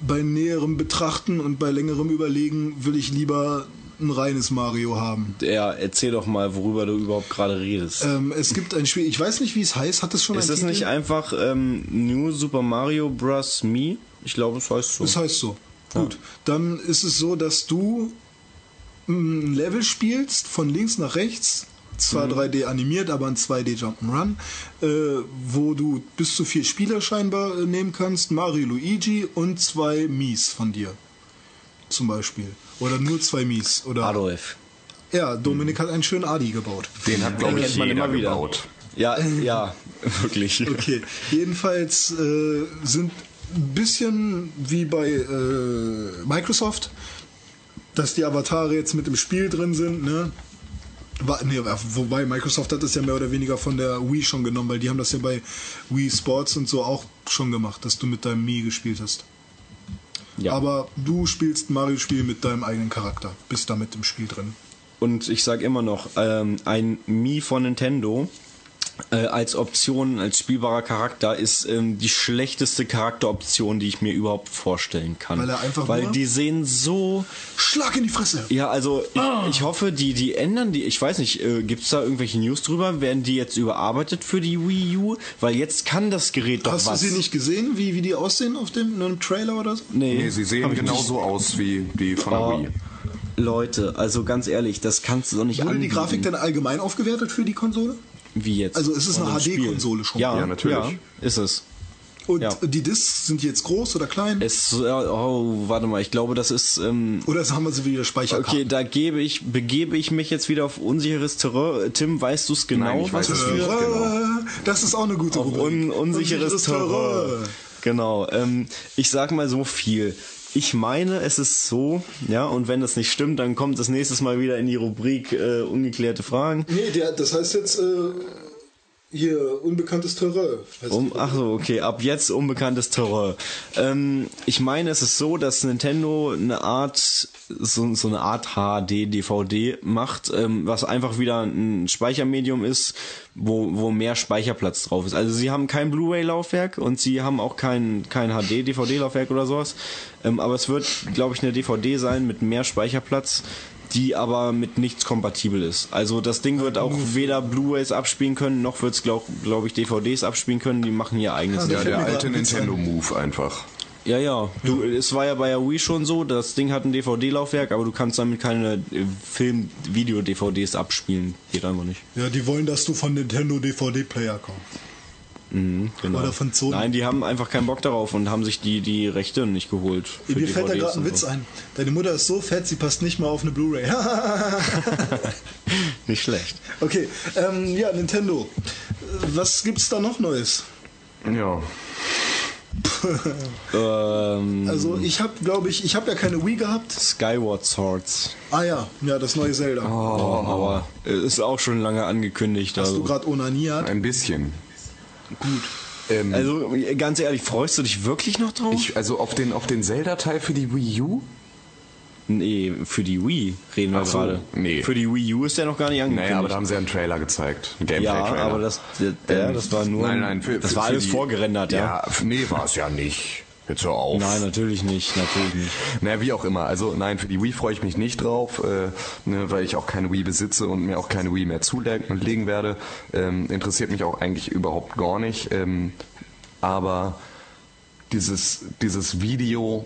bei näherem Betrachten und bei längerem Überlegen will ich lieber ein reines Mario haben. Ja, erzähl doch mal, worüber du überhaupt gerade redest. Ähm, es gibt ein Spiel, ich weiß nicht, wie es heißt. Hat es schon Ist das Titel? nicht einfach ähm, New Super Mario Bros. Me? Ich glaube, es heißt so. Das heißt so. Gut. Dann ist es so, dass du ein Level spielst, von links nach rechts, zwar 3D animiert, aber ein 2D Jump'n'Run, äh, wo du bis zu vier Spieler scheinbar äh, nehmen kannst, Mario, Luigi und zwei Mies von dir. Zum Beispiel. Oder nur zwei Mies. Oder Adolf. Ja, Dominik hat einen schönen Adi gebaut. Den hat, glaube ich, jeder immer wieder. gebaut. Ja, ja, wirklich. Okay, jedenfalls äh, sind ein bisschen wie bei äh, Microsoft, dass die Avatare jetzt mit im Spiel drin sind, ne? War, nee, wobei Microsoft hat das ja mehr oder weniger von der Wii schon genommen, weil die haben das ja bei Wii Sports und so auch schon gemacht, dass du mit deinem Mii gespielt hast. Ja. Aber du spielst Mario-Spiel mit deinem eigenen Charakter, bist damit im Spiel drin. Und ich sag immer noch, ähm, ein Mi von Nintendo äh, als Option, als spielbarer Charakter ist ähm, die schlechteste Charakteroption, die ich mir überhaupt vorstellen kann. Weil er einfach Weil nur- die sehen so Schlag in die Fresse! Ja, also ich, Ah. ich hoffe, die, die ändern die, ich weiß nicht, äh, gibt's da irgendwelche News drüber? Werden die jetzt überarbeitet für die Wii U? Weil jetzt kann das Gerät doch Hast was. du sie nicht gesehen, wie, wie die aussehen auf dem in einem Trailer oder so? Nee, Nee, sie sehen ich genauso aus wie die von der Oh, Wii. Leute, also ganz ehrlich, das kannst du doch nicht Wurde die anbieten. Grafik denn allgemein aufgewertet für die Konsole? Wie jetzt? Also es ist eine. HD-Konsole schon. Ja, Ja, natürlich. Ja, ist es. Und Ja. die Discs sind jetzt groß oder klein? Es, oh, warte mal, ich glaube, das ist, ähm, oder haben wir sie wieder Speicherkarten? okay, da gebe ich, begebe ich mich jetzt wieder auf unsicheres Terrain. Tim, weißt du es genau, Nein, ich was weiß es nicht. Terrain. Das ist auch eine gute Rubrik. un, unsicheres Terrain. Genau. Ähm, ich sag mal so viel. Ich meine, es ist so, ja, und wenn das nicht stimmt, dann kommt das nächstes Mal wieder in die Rubrik äh, ungeklärte Fragen. Nee, der, das heißt jetzt äh, hier unbekanntes Terrain. Heißt Um, ach so, okay, ab jetzt unbekanntes Terrain. Ähm, ich meine, es ist so, dass Nintendo eine Art, so, so eine Art HD-DVD macht, ähm, was einfach wieder ein Speichermedium ist, wo, wo mehr Speicherplatz drauf ist. Also sie haben kein Blu-ray-Laufwerk und sie haben auch kein, kein HD-DVD-Laufwerk oder sowas. Ähm, aber es wird, glaube ich, eine DVD sein mit mehr Speicherplatz die aber mit nichts kompatibel ist. Also das Ding wird auch weder Blu-rays abspielen können, noch wird es, glaube glaub ich, DVDs abspielen können. Die machen ihr eigenes. Ja, der alte Witz Nintendo-Move einfach. Ja, ja. Du, es war ja bei der Wii schon so, das Ding hat ein DVD-Laufwerk, aber du kannst damit keine äh, Film-Video-DVDs abspielen. Geht einfach nicht. Ja, die wollen, dass du von Nintendo DVD-Player kommst. Mhm, genau. Oder von Sony. Nein, die haben einfach keinen Bock darauf und haben sich die, die Rechte nicht geholt. Mir fällt da DVDs gerade ein Witz so. ein. Deine Mutter ist so fett, sie passt nicht mal auf eine Blu-ray. Nicht schlecht. okay, ähm, ja, Nintendo. Was gibt's da noch Neues? Ja. Ähm, Also ich habe, glaube ich, ich habe ja keine Wii gehabt. Skyward Swords. Ah ja, ja, das neue Zelda. Oh, aber äh, ist auch schon lange angekündigt. Hast also. du gerade onaniert? Ein bisschen. Gut. Ähm, Also ganz ehrlich, freust du dich wirklich noch drauf? ich, also auf den, auf den Zelda-Teil für die Wii U? nee, für die Wii reden wir so, gerade. nee. Für die Wii U ist der noch gar nicht angekündigt. Naja, aber da haben sie ja einen Trailer gezeigt. Einen ja, Gameplay-Trailer. aber das, der, der, das war nur, Nein, nein, für, das für, war für alles die, vorgerendert, ja. Ja, nee, war es ja nicht. Jetzt hör auf. Nein, natürlich nicht, natürlich nicht. Naja, wie auch immer. Also nein, für die Wii freue ich mich nicht drauf, äh, ne, weil ich auch keine Wii besitze und mir auch keine Wii mehr zulegen werde. Ähm, interessiert mich auch eigentlich überhaupt gar nicht. Ähm, aber dieses, dieses Video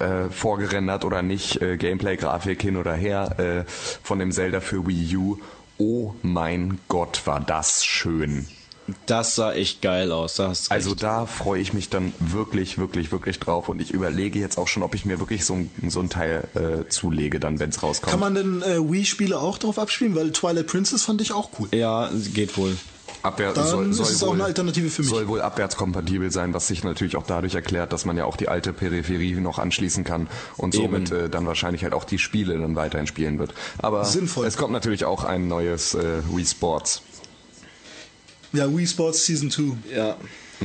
äh, vorgerendert oder nicht, äh, Gameplay-Grafik hin oder her äh, von dem Zelda für Wii U, oh mein Gott, war das schön. Das sah echt geil aus. Also recht. da freue ich mich dann wirklich, wirklich, wirklich drauf und ich überlege jetzt auch schon, ob ich mir wirklich so, ein- so ein Teil äh, zulege, dann, wenn es rauskommt. Kann man denn äh, Wii-Spiele auch drauf abspielen? Weil Twilight Princess fand ich auch cool. ja, geht wohl. Abwehr, Dann ist es auch eine Alternative für mich. Soll wohl abwärtskompatibel sein, was sich natürlich auch dadurch erklärt, dass man ja auch die alte Peripherie noch anschließen kann und Eben. somit äh, dann wahrscheinlich halt auch die Spiele dann weiterhin spielen wird. Aber Sinnvoll. es kommt natürlich auch ein neues äh, Wii Sports. Ja, Wii Sports Season 2. Ja.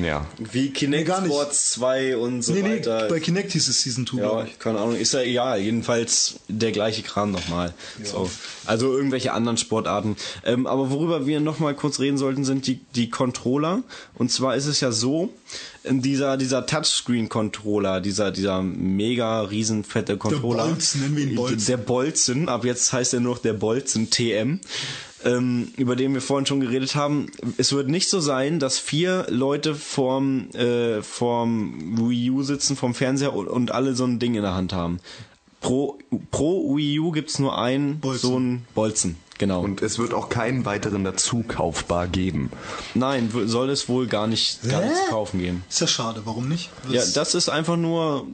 Ja. Wie Kinect gar nicht. Sports 2 und so nee, nee, weiter. bei Kinect hieß es Season 2, Ja, glaube ich. keine Ahnung, ist ja egal. Jedenfalls der gleiche Kram nochmal. So. Also irgendwelche anderen Sportarten. Ähm, aber worüber wir nochmal kurz reden sollten, sind die, die Controller. Und zwar ist es ja so, ähm, dieser, dieser Touchscreen-Controller, dieser, dieser mega riesenfette Controller. Bolzen, nennen wir ihn Bolzen. Der Bolzen, ab jetzt heißt er nur noch der Bolzen TM. Ähm, über den wir vorhin schon geredet haben. Es wird nicht so sein, dass vier Leute vorm, äh, vorm Wii U sitzen, vorm Fernseher und, und alle so ein Ding in der Hand haben. Pro, pro Wii U gibt's nur einen Bolzen. so ein Bolzen. Genau. Und es wird auch keinen weiteren dazu kaufbar geben. Nein, soll es wohl gar nicht, gar nicht zu kaufen gehen. Ist ja schade, warum nicht? Ja, das ist einfach nur,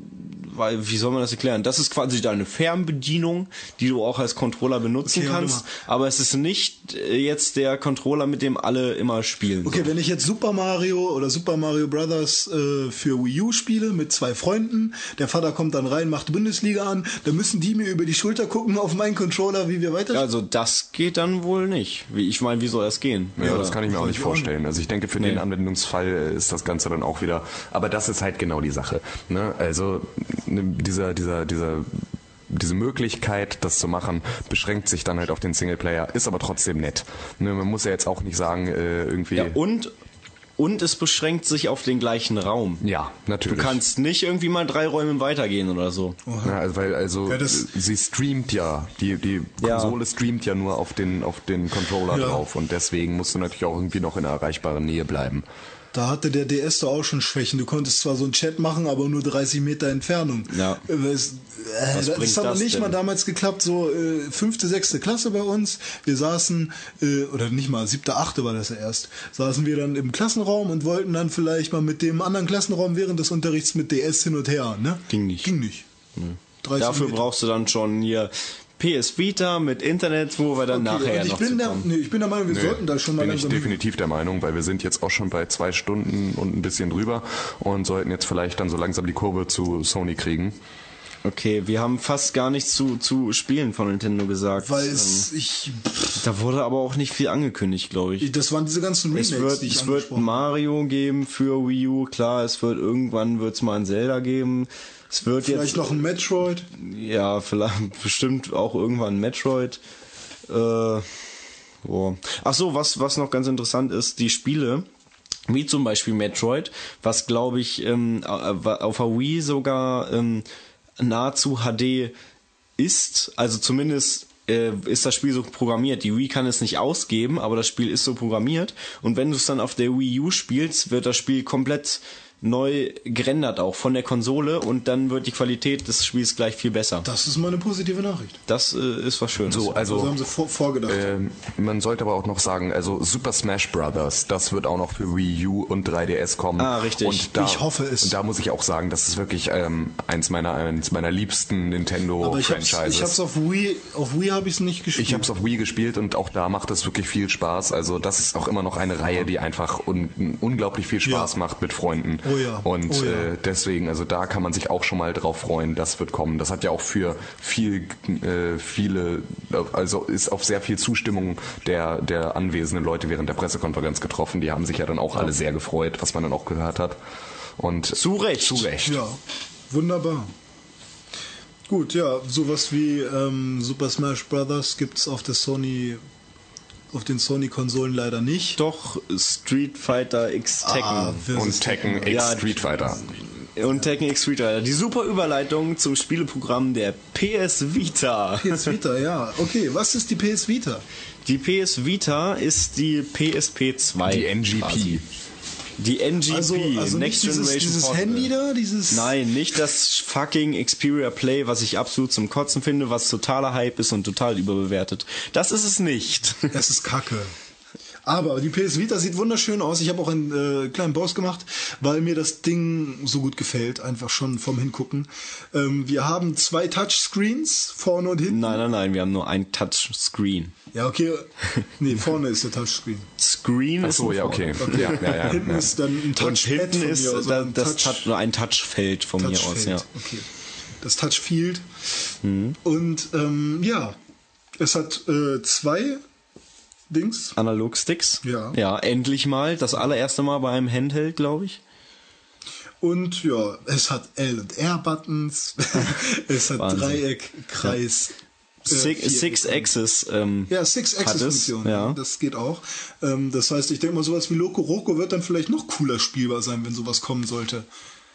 weil, wie soll man das erklären? Das ist quasi deine Fernbedienung, die du auch als Controller benutzen Okay, kannst, aber es ist nicht äh, jetzt der Controller, mit dem alle immer spielen. Okay, wenn ich jetzt Super Mario oder Super Mario Brothers äh, für Wii U spiele mit zwei Freunden, der Vater kommt dann rein, macht Bundesliga an, dann müssen die mir über die Schulter gucken auf meinen Controller, wie wir weiter. Also das geht dann wohl nicht. Wie, ich meine, wie soll das gehen? Ja, Oder- das kann ich mir auch nicht vorstellen. Also ich denke, für Nee. den Anwendungsfall äh, ist das Ganze dann auch wieder. Aber das ist halt genau die Sache. Ne? Also ne, dieser, dieser, dieser diese Möglichkeit, das zu machen, beschränkt sich dann halt auf den Singleplayer, ist aber trotzdem nett. Ne, man muss ja jetzt auch nicht sagen, äh, irgendwie. Ja, und, und es beschränkt sich auf den gleichen Raum. Ja, natürlich. Du kannst nicht irgendwie mal drei Räume weitergehen oder so. Ja, also weil also Ja, das- sie streamt ja, die die Ja. Konsole streamt ja nur auf den auf den Controller Ja. drauf und deswegen musst du natürlich auch irgendwie noch in der erreichbaren Nähe bleiben. Da hatte der DS doch auch schon Schwächen. Du konntest zwar so einen Chat machen, aber nur 30 Meter Entfernung. Ja. Äh, äh, das bringt hat noch das nicht denn? mal damals geklappt, so äh, fünfte, sechste Klasse bei uns. Wir saßen, äh, oder nicht mal, siebte, achte war das ja erst, saßen wir dann im Klassenraum und wollten dann vielleicht mal mit dem anderen Klassenraum während des Unterrichts mit DS hin und her. Ne? Ging nicht. Ging nicht. 30 Dafür Meter. brauchst du dann schon hier PS Vita mit Internet, wo wir dann Okay, nachher und ich noch bin, der, nee, ich bin der Meinung, wir sollten da schon mal bin ich definitiv der Meinung, weil wir sind jetzt auch schon bei zwei Stunden und ein bisschen drüber und sollten jetzt vielleicht dann so langsam die Kurve zu Sony kriegen. Okay, wir haben fast gar nichts zu, zu Spielen von Nintendo gesagt. Weil Ähm, es, ich, da wurde aber auch nicht viel angekündigt, glaube ich. das waren diese ganzen Remakes, Es wird, die ich es wird. Mario geben für Wii U, klar, es wird irgendwann wird's mal ein Zelda geben. Es wird Vielleicht jetzt noch ein Metroid. ja, vielleicht bestimmt auch irgendwann ein Metroid. Äh, boah. Ach so, was was noch ganz interessant ist, die Spiele wie zum Beispiel Metroid, was glaube ich ähm, auf der Wii sogar ähm, nahezu HD ist, also zumindest äh, ist das Spiel so programmiert. Die Wii kann es nicht ausgeben, aber das Spiel ist so programmiert. Und wenn du es dann auf der Wii U spielst, wird das Spiel komplett neu gerendert auch von der Konsole und dann wird die Qualität des Spiels gleich viel besser. Das ist mal eine positive Nachricht. Das äh, ist was Schönes. So, Also also haben sie vor, vorgedacht. ähm, man sollte aber auch noch sagen, also Super Smash Brothers, das wird auch noch für Wii U und 3DS kommen. Ah, richtig. Und da, Ich hoffe es. Und da muss ich auch sagen, das ist wirklich ähm, eins meiner eins meiner liebsten Nintendo Aber ich hab's, Franchises. ich hab's auf Wii, auf Wii habe ich es nicht gespielt. Ich habe es auf Wii gespielt und auch da macht es wirklich viel Spaß. Also das ist auch immer noch eine Reihe, die einfach un unglaublich viel Spaß Ja. macht mit Freunden. Oh ja, Und oh ja. Äh, deswegen, also da kann man sich auch schon mal drauf freuen, das wird kommen. Das hat ja auch für viel, äh, viele, also ist auf sehr viel Zustimmung der, der anwesenden Leute während der Pressekonferenz getroffen. Die haben sich ja dann auch alle sehr gefreut, was man dann auch gehört hat. Und Zu Recht. Zu Recht. Ja, wunderbar. Gut, ja, sowas wie ähm, Super Smash Brothers gibt's auf der Sony, auf den Sony-Konsolen leider nicht. Doch Street Fighter X Tekken. Ah, Und Tekken X Ja, Street Fighter. und Tekken X Street Fighter. Die super Überleitung zum Spieleprogramm der PS Vita. PS Vita, ja. Okay, was ist die PS Vita? Die PS Vita ist die PSP 2. Die NGP. quasi. Die NGP, Also, also Next dieses, Generation dieses Portable. Handy da, dieses. Nein, nicht das fucking Xperia Play, was ich absolut zum Kotzen finde, was totaler Hype ist und total überbewertet. Das ist es nicht. Es ist Kacke. Aber die PS Vita sieht wunderschön aus. Ich habe auch einen äh, kleinen Boss gemacht, weil mir das Ding so gut gefällt, einfach schon vom Hingucken. Ähm, wir haben zwei Touchscreens, vorne und hinten. Nein, nein, nein, wir haben nur ein Touchscreen. Ja, okay. Nee, vorne ist der Touchscreen. Screen Ach ist so, ja, vorne. okay. Ja, ja, ja, hinten ja. ist dann ein Und Touchpad hinten von ist mir, also da, ein das Touch- ein Touchfeld von mir aus, Touchfeld. ja. Okay. Das Touchfield. Mhm. Und ähm, ja, es hat äh, zwei Dings. Analogsticks. Ja. Ja, endlich mal. Das allererste Mal bei einem Handheld, glaube ich. Und ja, es hat L und R-Buttons. es hat Wahnsinn. Dreieck, Kreis. äh, Six, Six Axis. Ähm, Ja, hat es, Six-Axis-Funktion. ja. Das geht auch. Ähm, das heißt, ich denke mal, sowas wie Loco Roco wird dann vielleicht noch cooler spielbar sein, wenn sowas kommen sollte.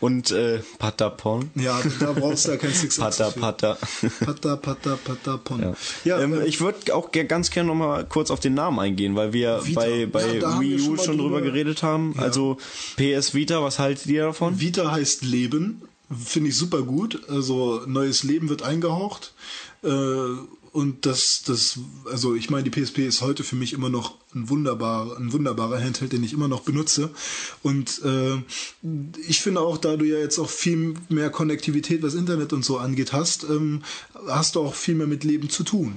Und äh, Patapon. Ja, da brauchst du ja kein Six-Axis. Pata, für. Pata. Pata, Pata, Pata, Pon. Ja. Ja, ähm, äh, ich würde auch ganz gerne noch mal kurz auf den Namen eingehen, weil wir Vita. bei, bei Ja, Wii schon U mal schon drüber drüber- geredet haben. Ja. Also PS Vita, was haltet ihr davon? Vita heißt Leben. Finde ich super gut. Also neues Leben wird eingehaucht. Äh, und das, das, also ich meine, die PSP ist heute für mich immer noch ein wunderbarer, ein wunderbarer Handheld, den ich immer noch benutze. Und äh, ich finde auch, da du ja jetzt auch viel mehr Konnektivität, was Internet und so angeht, hast, ähm, hast du auch viel mehr mit Leben zu tun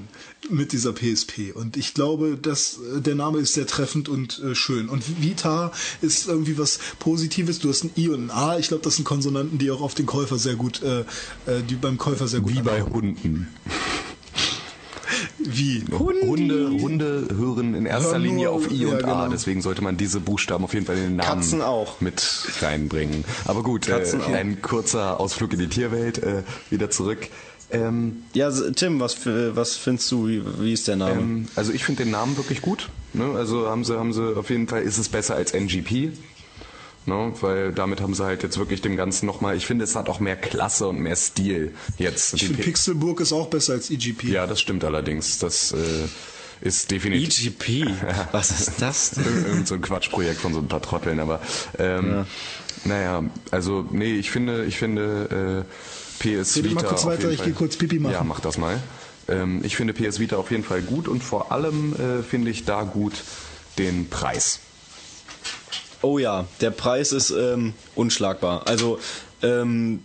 mit dieser PSP. Und ich glaube, dass äh, der Name ist sehr treffend und äh, schön. Und Vita ist irgendwie was Positives. Du hast ein I und ein A. Ich glaube, das sind Konsonanten, die auch auf den Käufer sehr gut, äh, äh, die beim Käufer sehr gut Wie bei ankommen. Hunden. Wie? Hunde, Hunde hören in erster nur- Linie auf I ja, und A, genau. deswegen sollte man diese Buchstaben auf jeden Fall in den Namen Katzen auch. mit reinbringen. Aber gut, äh, ein kurzer Ausflug in die Tierwelt, äh, wieder zurück. Ähm, Ja, Tim, was, was findest du, wie, wie ist der Name? ähm, also ich finde den Namen wirklich gut. Ne? Also haben sie, haben sie auf jeden Fall ist es besser als NGP. Ne? Weil damit haben sie halt jetzt wirklich dem Ganzen nochmal, ich finde, es hat auch mehr Klasse und mehr Stil jetzt. Ich finde Pixelburg ist auch besser als EGP. ja, das stimmt allerdings. Das äh, ist definitiv. EGP, was ist das denn? Ir- Irgend so ein Quatschprojekt von so ein paar Trotteln, aber ähm, naja, also nee, ich finde, ich finde äh, PS Red Vita. mal kurz auf weiter, jeden ich Fall- geh kurz Pipi machen. Ja, mach das mal. Ähm, ich finde PS Vita auf jeden Fall gut und vor allem äh, finde ich da gut den Preis. Oh ja, der Preis ist ähm, unschlagbar. Also, ähm,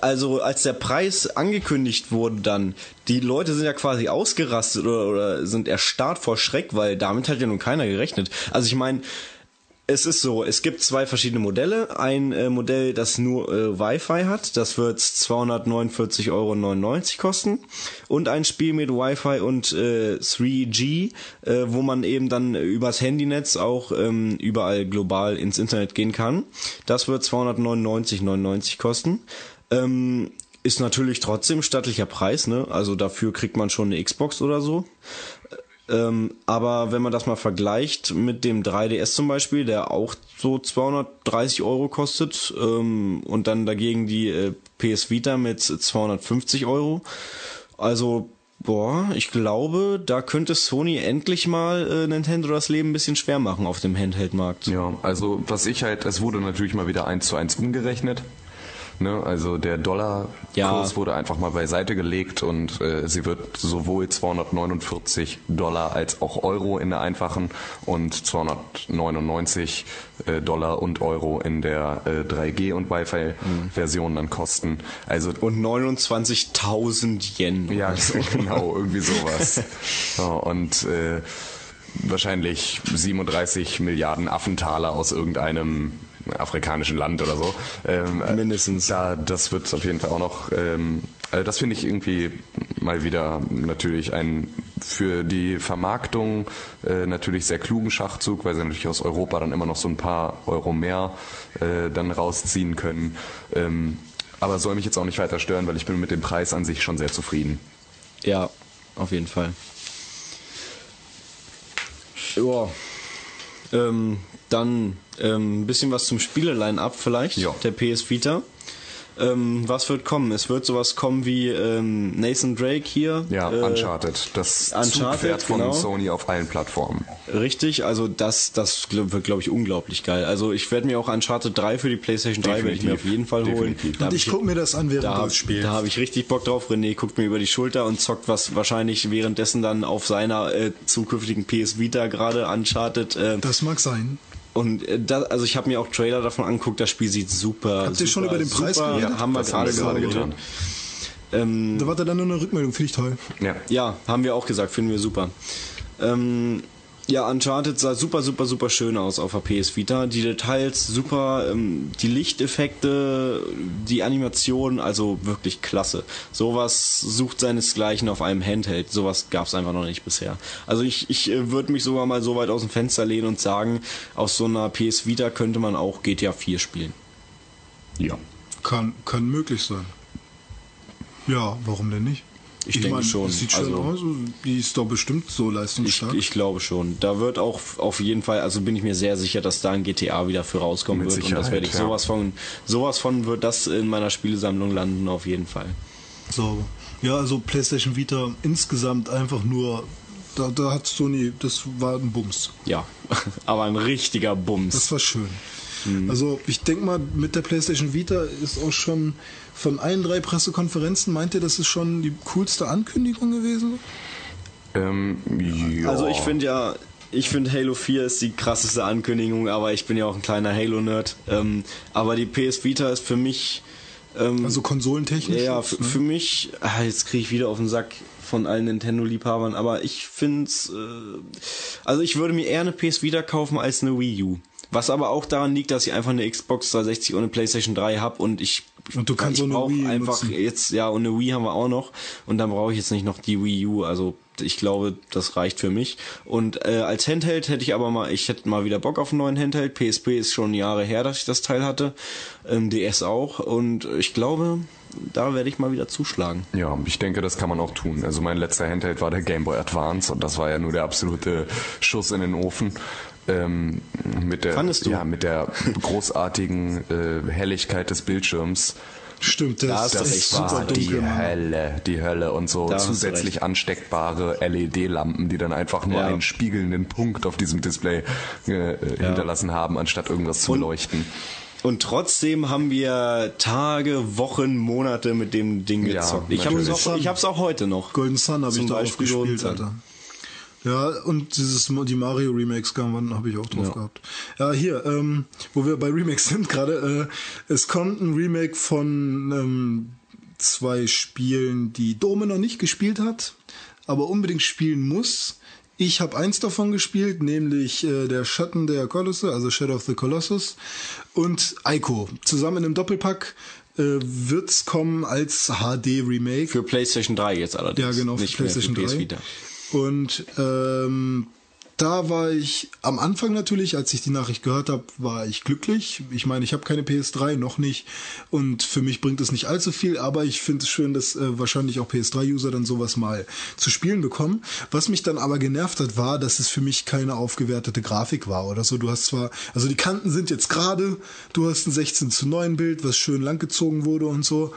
also als der Preis angekündigt wurde, dann die Leute sind ja quasi ausgerastet oder, oder sind erstarrt vor Schreck, weil damit hat ja nun keiner gerechnet. Also ich meine, es ist so, es gibt zwei verschiedene Modelle. Ein äh, Modell, das nur äh, Wi-Fi hat, das wird 249,99 Euro kosten. Und ein Spiel mit Wi-Fi und äh, 3G, äh, wo man eben dann übers Handynetz auch ähm, überall global ins Internet gehen kann. Das wird 299,99 kosten. Ähm, ist natürlich trotzdem stattlicher Preis, ne? Also dafür kriegt man schon eine Xbox oder so. Ähm, aber wenn man das mal vergleicht mit dem 3DS zum Beispiel, der auch so 230 Euro kostet, ähm, und dann dagegen die äh, PS Vita mit 250 Euro, also boah, ich glaube, da könnte Sony endlich mal äh, Nintendo das Leben ein bisschen schwer machen auf dem Handheld-Markt. Ja, also was ich halt, es wurde natürlich mal wieder eins zu eins umgerechnet. Ne, also der Dollarkurs Ja. wurde einfach mal beiseite gelegt und äh, sie wird sowohl 249 Dollar als auch Euro in der einfachen und 299 äh, Dollar und Euro in der äh, 3G und Wi-Fi-Version dann kosten. Also Und 29.000 Yen. ja, genau, irgendwie sowas. Ja, und äh, wahrscheinlich 37 Milliarden Affentaler aus irgendeinem afrikanischen Land oder so. Ähm, äh, Mindestens. Da, das wird auf jeden Fall auch noch. Ähm, also das finde ich irgendwie mal wieder natürlich ein für die Vermarktung äh, natürlich sehr klugen Schachzug, weil sie natürlich aus Europa dann immer noch so ein paar Euro mehr äh, dann rausziehen können. Ähm, aber soll mich jetzt auch nicht weiter stören, weil ich bin mit dem Preis an sich schon sehr zufrieden. Ja, auf jeden Fall. Ja. Ähm, dann ähm, ein bisschen was zum Spieleline-Up vielleicht, Ja. der PS Vita. Ähm, was wird kommen? Es wird sowas kommen wie ähm, Nathan Drake hier. Ja, äh, Uncharted. Das Uncharted, Zugpferd von genau. Sony auf allen Plattformen. Richtig, also das, das wird, glaube ich, unglaublich geil. Also ich werde mir auch Uncharted 3 für die PlayStation 3 werde ich mir auf jeden Fall holen. Definitiv. Da Und hab ich gucke mir das an, während da du es spielst. da habe ich richtig Bock drauf. René guckt mir über die Schulter und zockt was wahrscheinlich währenddessen dann auf seiner äh, zukünftigen PS Vita gerade Uncharted. Äh, das mag sein. Und äh, da, also ich habe mir auch Trailer davon angeguckt. Das Spiel sieht super. Habt ihr schon über den Preis super, geredet? Ja, haben wir gerade gerade getan. Ähm, Da warte dann nur eine Rückmeldung, finde ich toll. Ja. ja, haben wir auch gesagt, finden wir super. Ähm, ja, Uncharted sah super, super, super schön aus auf der PS Vita. Die Details super, ähm, die Lichteffekte, die Animation, also wirklich klasse. Sowas sucht seinesgleichen auf einem Handheld. Sowas gab es einfach noch nicht bisher. Also ich, ich äh, würde mich sogar mal so weit aus dem Fenster lehnen und sagen, aus so einer PS Vita könnte man auch GTA 4 spielen. Ja. Kann, kann möglich sein. Ja, warum denn nicht? Ich denke schon. Das sieht schön Also- aus. Die ist doch bestimmt so Ich, leistungsstark. ich glaube schon. Da wird auch auf jeden Fall, also bin ich mir sehr sicher, dass da ein GTA wieder für rauskommen Mit wird. und das Sicherheit, werde ich ja. sowas von, sowas von wird das in meiner Spielesammlung landen, auf jeden Fall. Sauber. Ja, also PlayStation Vita insgesamt einfach nur. Da, da hat Sony, das war ein Bums. Ja, aber ein richtiger Bums. Das war schön. Mhm. Also ich denke mal, mit der PlayStation Vita ist auch schon von allen drei Pressekonferenzen, meint ihr, das ist schon die coolste Ankündigung gewesen? Ähm, ja. Also ich finde ja, ich finde Halo 4 ist die krasseste Ankündigung, aber ich bin ja auch ein kleiner Halo-Nerd. Ähm, aber die PS Vita ist für mich... Ähm, Also konsolentechnisch? Ja, jetzt, ne? für mich, ah, jetzt kriege ich wieder auf den Sack von allen Nintendo-Liebhabern, aber ich find's, äh, also ich würde mir eher eine PS Vita kaufen als eine Wii U. Was aber auch daran liegt, dass ich einfach eine Xbox 360 und eine PlayStation 3 habe und ich Und du kannst ich auch eine Wii einfach nutzen. jetzt ja und eine Wii haben wir auch noch und dann brauche ich jetzt nicht noch die Wii U. Also ich glaube, das reicht für mich. Und äh, als Handheld hätte ich aber mal, ich hätte mal wieder Bock auf einen neuen Handheld. PSP ist schon Jahre her, dass ich das Teil hatte, ähm, DS auch und ich glaube, da werde ich mal wieder zuschlagen. Ja, ich denke, das kann man auch tun. Also mein letzter Handheld war der Game Boy Advance und das war ja nur der absolute Schuss in den Ofen. Ähm, mit der, Fandest du? Ja, mit der großartigen äh, Helligkeit des Bildschirms. Stimmt, das, Da das, ist Das war super die dunkel. Hölle, die Hölle und so Da zusätzlich ansteckbare LED-Lampen, die dann einfach nur Ja. einen spiegelnden Punkt auf diesem Display äh, äh, hinterlassen haben, anstatt irgendwas zu Und- beleuchten. Und trotzdem haben wir Tage, Wochen, Monate mit dem Ding Ja, gezockt. ich habe es auch, ich hab's auch heute noch. Golden Sun habe ich da auch Beispiel Golden gespielt, Sun. Alter. Ja, und dieses die Mario Remakes kamen, habe ich auch drauf Ja. gehabt. Ja, hier, ähm, wo wir bei Remakes sind gerade, äh, es kommt ein Remake von ähm, zwei Spielen, die Dome noch nicht gespielt hat, aber unbedingt spielen muss. Ich habe eins davon gespielt, nämlich äh, der Schatten der Kolosse, also Shadow of the Colossus und Ico. Zusammen in einem Doppelpack äh, wird's kommen als HD-Remake. Für PlayStation 3 jetzt allerdings. Ja, genau, für Nicht mehr PlayStation für PS 3. Vita. Und ähm, da war ich am Anfang natürlich, als ich die Nachricht gehört habe, war ich glücklich. Ich meine, ich habe keine PS3, noch nicht. Und für mich bringt es nicht allzu viel, aber ich finde es schön, dass äh, wahrscheinlich auch PS3-User dann sowas mal zu spielen bekommen. Was mich dann aber genervt hat, war, dass es für mich keine aufgewertete Grafik war oder so. Du hast zwar, also die Kanten sind jetzt gerade, du hast ein 16 zu 9 Bild, was schön langgezogen wurde und so.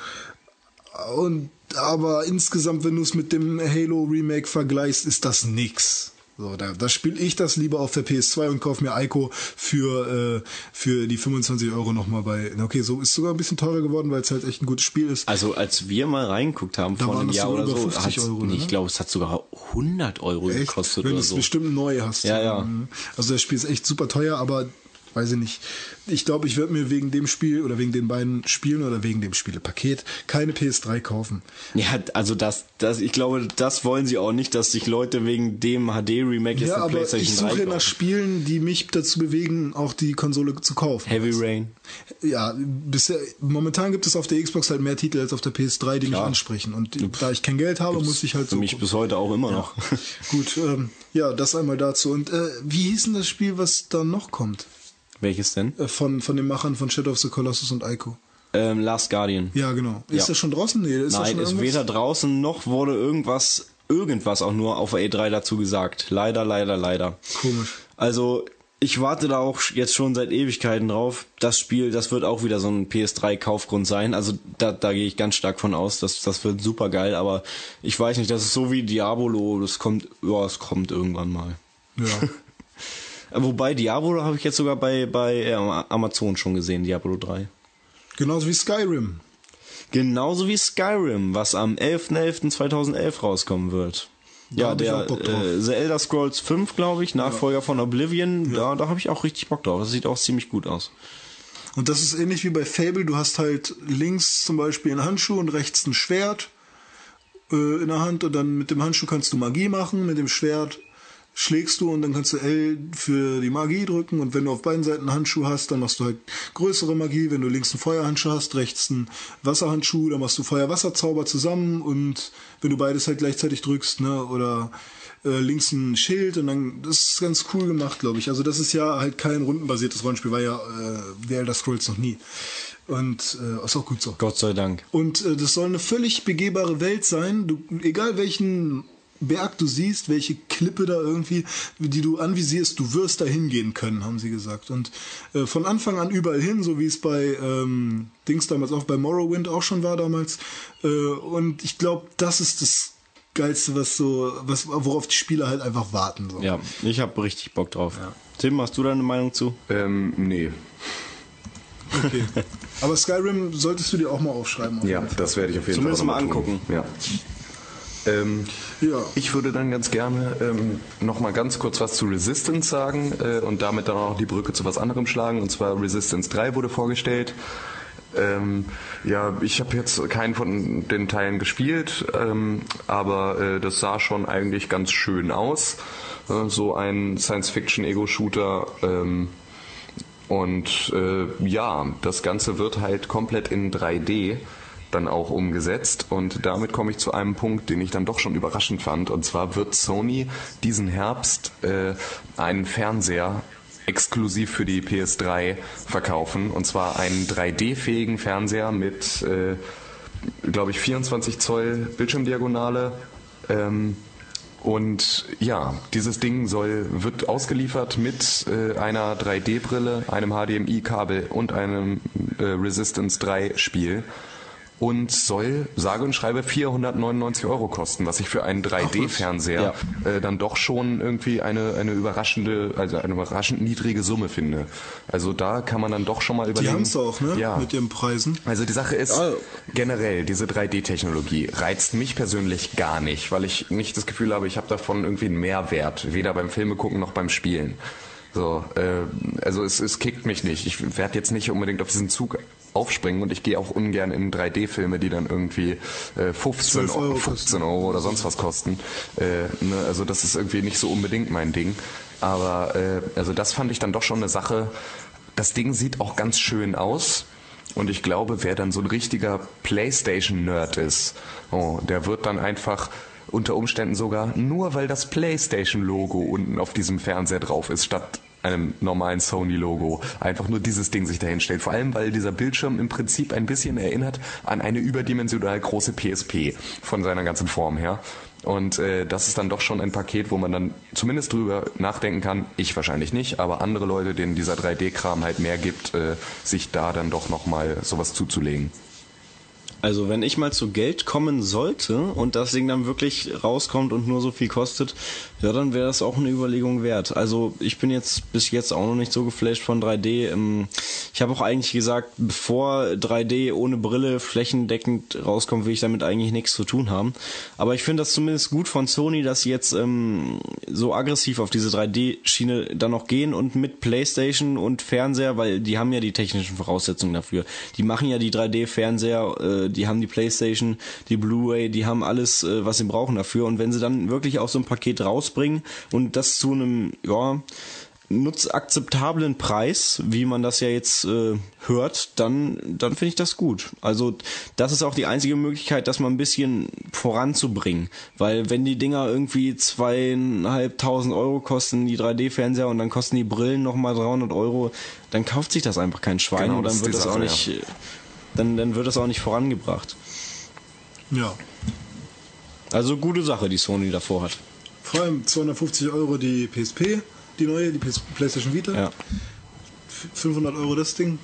Und aber insgesamt, wenn du es mit dem Halo Remake vergleichst, ist das nix. So, da, da spiele ich das lieber auf der PS2 und kaufe mir Ico für, äh, für die 25 Euro nochmal bei. Okay, so ist sogar ein bisschen teurer geworden, weil es halt echt ein gutes Spiel ist. Also als wir mal reingeguckt haben Da vor einem Jahr oder so, 50 hat's- Euro, nee, ne? ich glaube, es hat sogar 100 Euro Echt? gekostet Wenn du es so. bestimmt neu hast. Ja, ja. Also das Spiel ist echt super teuer, aber weiß ich nicht. Ich glaube, ich werde mir wegen dem Spiel oder wegen den beiden Spielen oder wegen dem Spielepaket keine PS3 kaufen. Ja, also das, das, ich glaube, das wollen sie auch nicht, dass sich Leute wegen dem HD-Remake jetzt Ja, eine PlayStation ich 3 suche nach. Spielen, die mich dazu bewegen, auch die Konsole zu kaufen. Heavy Rain. Ja, bisher, momentan gibt es auf der Xbox halt mehr Titel als auf der PS3, die mich ansprechen. Und da ich kein Geld habe, muss ich halt Für so. mich bis heute auch immer noch. Gut, ähm, ja, das einmal dazu. Und äh, wie hieß denn das Spiel, was da noch kommt? Welches denn? Äh, von, von den Machern von Shadow of the Colossus und Ico. Ähm, Last Guardian. Ja, genau. Ist Ja. das schon draußen? Nee, ist Nein, ist weder draußen noch wurde irgendwas, irgendwas auch nur auf der E3 dazu gesagt. Leider, leider, leider. Komisch. Also, ich warte da auch jetzt schon seit Ewigkeiten drauf. Das Spiel, das wird auch wieder so ein PS3-Kaufgrund sein. Also da, da gehe ich ganz stark von aus. Das, das wird super geil. Aber ich weiß nicht, das ist so wie Diabolo. Das kommt, ja, es kommt irgendwann mal. Ja. Wobei Diabolo habe ich jetzt sogar bei, bei äh, Amazon schon gesehen, Diablo 3. Genauso wie Skyrim. Genauso wie Skyrim, was am 11.11.2011 rauskommen wird. Da ja, der äh, The Elder Scrolls 5, glaube ich, Nachfolger von Oblivion, da, da habe ich auch richtig Bock drauf. Das sieht auch ziemlich gut aus. Und das ist ähnlich wie bei Fable. Du hast halt links zum Beispiel einen Handschuh und rechts ein Schwert äh, in der Hand und dann mit dem Handschuh kannst du Magie machen, mit dem Schwert schlägst du und dann kannst du L für die Magie drücken und wenn du auf beiden Seiten einen Handschuh hast, dann machst du halt größere Magie. Wenn du links einen Feuerhandschuh hast, rechts einen Wasserhandschuh, dann machst du Feuer-Wasser-Zauber zusammen und wenn du beides halt gleichzeitig drückst, ne, oder äh, links ein Schild und dann, das ist ganz cool gemacht, glaube ich. Also das ist ja halt kein rundenbasiertes Rollenspiel, war ja äh, The Elder Scrolls noch nie. Und äh, ist auch gut so. Gott sei Dank. Und äh, das soll eine völlig begehbare Welt sein. Du, egal welchen Berg du siehst, welche Klippe da irgendwie, die du anvisierst, du wirst da hingehen können, haben sie gesagt. Und äh, von Anfang an überall hin, so wie es bei ähm, Dings damals auch bei Morrowind auch schon war damals. Äh, und ich glaube, das ist das Geilste, was so, was, worauf die Spieler halt einfach warten. So. Ja, ich habe richtig Bock drauf. Tim, hast du da eine Meinung zu? Ähm, nee. Okay. Aber Skyrim solltest du dir auch mal aufschreiben. auf Ja, das werde ich auf jeden Zumindest Fall mal noch tun. angucken. Ja. Ähm, Ja. Ich würde dann ganz gerne ähm, noch mal ganz kurz was zu Resistance sagen äh, und damit dann auch die Brücke zu was anderem schlagen. Und zwar Resistance 3 wurde vorgestellt. Ähm, ja, ich habe jetzt keinen von den Teilen gespielt, ähm, aber äh, das sah schon eigentlich ganz schön aus. Äh, so ein Science-Fiction-Ego-Shooter. Ähm, und äh, ja, das Ganze wird halt komplett in 3D dann auch umgesetzt. Und damit komme ich zu einem Punkt, den ich dann doch schon überraschend fand. Und zwar wird Sony diesen Herbst äh, einen Fernseher exklusiv für die PS3 verkaufen. Und zwar einen 3D-fähigen Fernseher mit, äh, glaube ich, 24 Zoll Bildschirmdiagonale. Ähm, und ja, dieses Ding soll, wird ausgeliefert mit äh, einer 3D-Brille, einem HDMI-Kabel und einem äh, Resistance 3 Spiel und soll sage und schreibe 499 Euro kosten, was ich für einen 3D-Fernseher äh, dann doch schon irgendwie eine, eine überraschende, also eine überraschend niedrige Summe finde. Also da kann man dann doch schon mal Die überlegen. haben es auch, ne? Ja. Mit ihren Preisen. Also die Sache ist, Ja. generell, diese 3D-Technologie reizt mich persönlich gar nicht, weil ich nicht das Gefühl habe, ich habe davon irgendwie einen Mehrwert, weder beim Filme gucken noch beim Spielen. So, äh, also es, es kickt mich nicht. Ich werde jetzt nicht unbedingt auf diesen Zug aufspringen und ich gehe auch ungern in 3D-Filme, die dann irgendwie äh, 15, 12 Euro 15 Euro oder sonst was kosten. Äh, ne, also das ist irgendwie nicht so unbedingt mein Ding. Aber äh, also das fand ich dann doch schon eine Sache. Das Ding sieht auch ganz schön aus. Und ich glaube, wer dann so ein richtiger PlayStation-Nerd ist, oh, der wird dann einfach unter Umständen sogar, nur weil das PlayStation-Logo unten auf diesem Fernseher drauf ist, statt einem normalen Sony-Logo, einfach nur dieses Ding sich dahin stellt. Vor allem, weil dieser Bildschirm im Prinzip ein bisschen erinnert an eine überdimensional große PSP von seiner ganzen Form her. Und äh, das ist dann doch schon ein Paket, wo man dann zumindest drüber nachdenken kann, ich wahrscheinlich nicht, aber andere Leute, denen dieser 3D-Kram halt mehr gibt, äh, sich da dann doch nochmal sowas zuzulegen. Also wenn ich mal zu Geld kommen sollte und das Ding dann wirklich rauskommt und nur so viel kostet, ja, dann wäre das auch eine Überlegung wert. Also ich bin jetzt bis jetzt auch noch nicht so geflasht von 3D. Ähm, Ich habe auch eigentlich gesagt, bevor 3D ohne Brille flächendeckend rauskommt, will ich damit eigentlich nichts zu tun haben. Aber ich finde das zumindest gut von Sony, dass sie jetzt ähm, so aggressiv auf diese 3D-Schiene dann noch gehen und mit PlayStation und Fernseher, weil die haben ja die technischen Voraussetzungen dafür. Die machen ja die 3D-Fernseher, äh, die haben die PlayStation, die Blu-ray, die haben alles, äh, was sie brauchen dafür. Und wenn sie dann wirklich auch so ein Paket rausbringen und das zu einem, ja, nutzakzeptablen Preis, wie man das ja jetzt äh, hört, dann, dann finde ich das gut. Also das ist auch die einzige Möglichkeit, das mal ein bisschen voranzubringen. Weil wenn die Dinger irgendwie zweieinhalbtausend Euro kosten, die 3D-Fernseher, und dann kosten die Brillen nochmal 300 Euro, dann kauft sich das einfach kein Schwein Genau, und dann wird das auch nicht, dann, dann wird das auch nicht vorangebracht. Ja. Also gute Sache, die Sony davor hat. Vor allem 250 Euro die PSP die neue, die PS- PlayStation Vita. Ja. F- 500 Euro das Ding.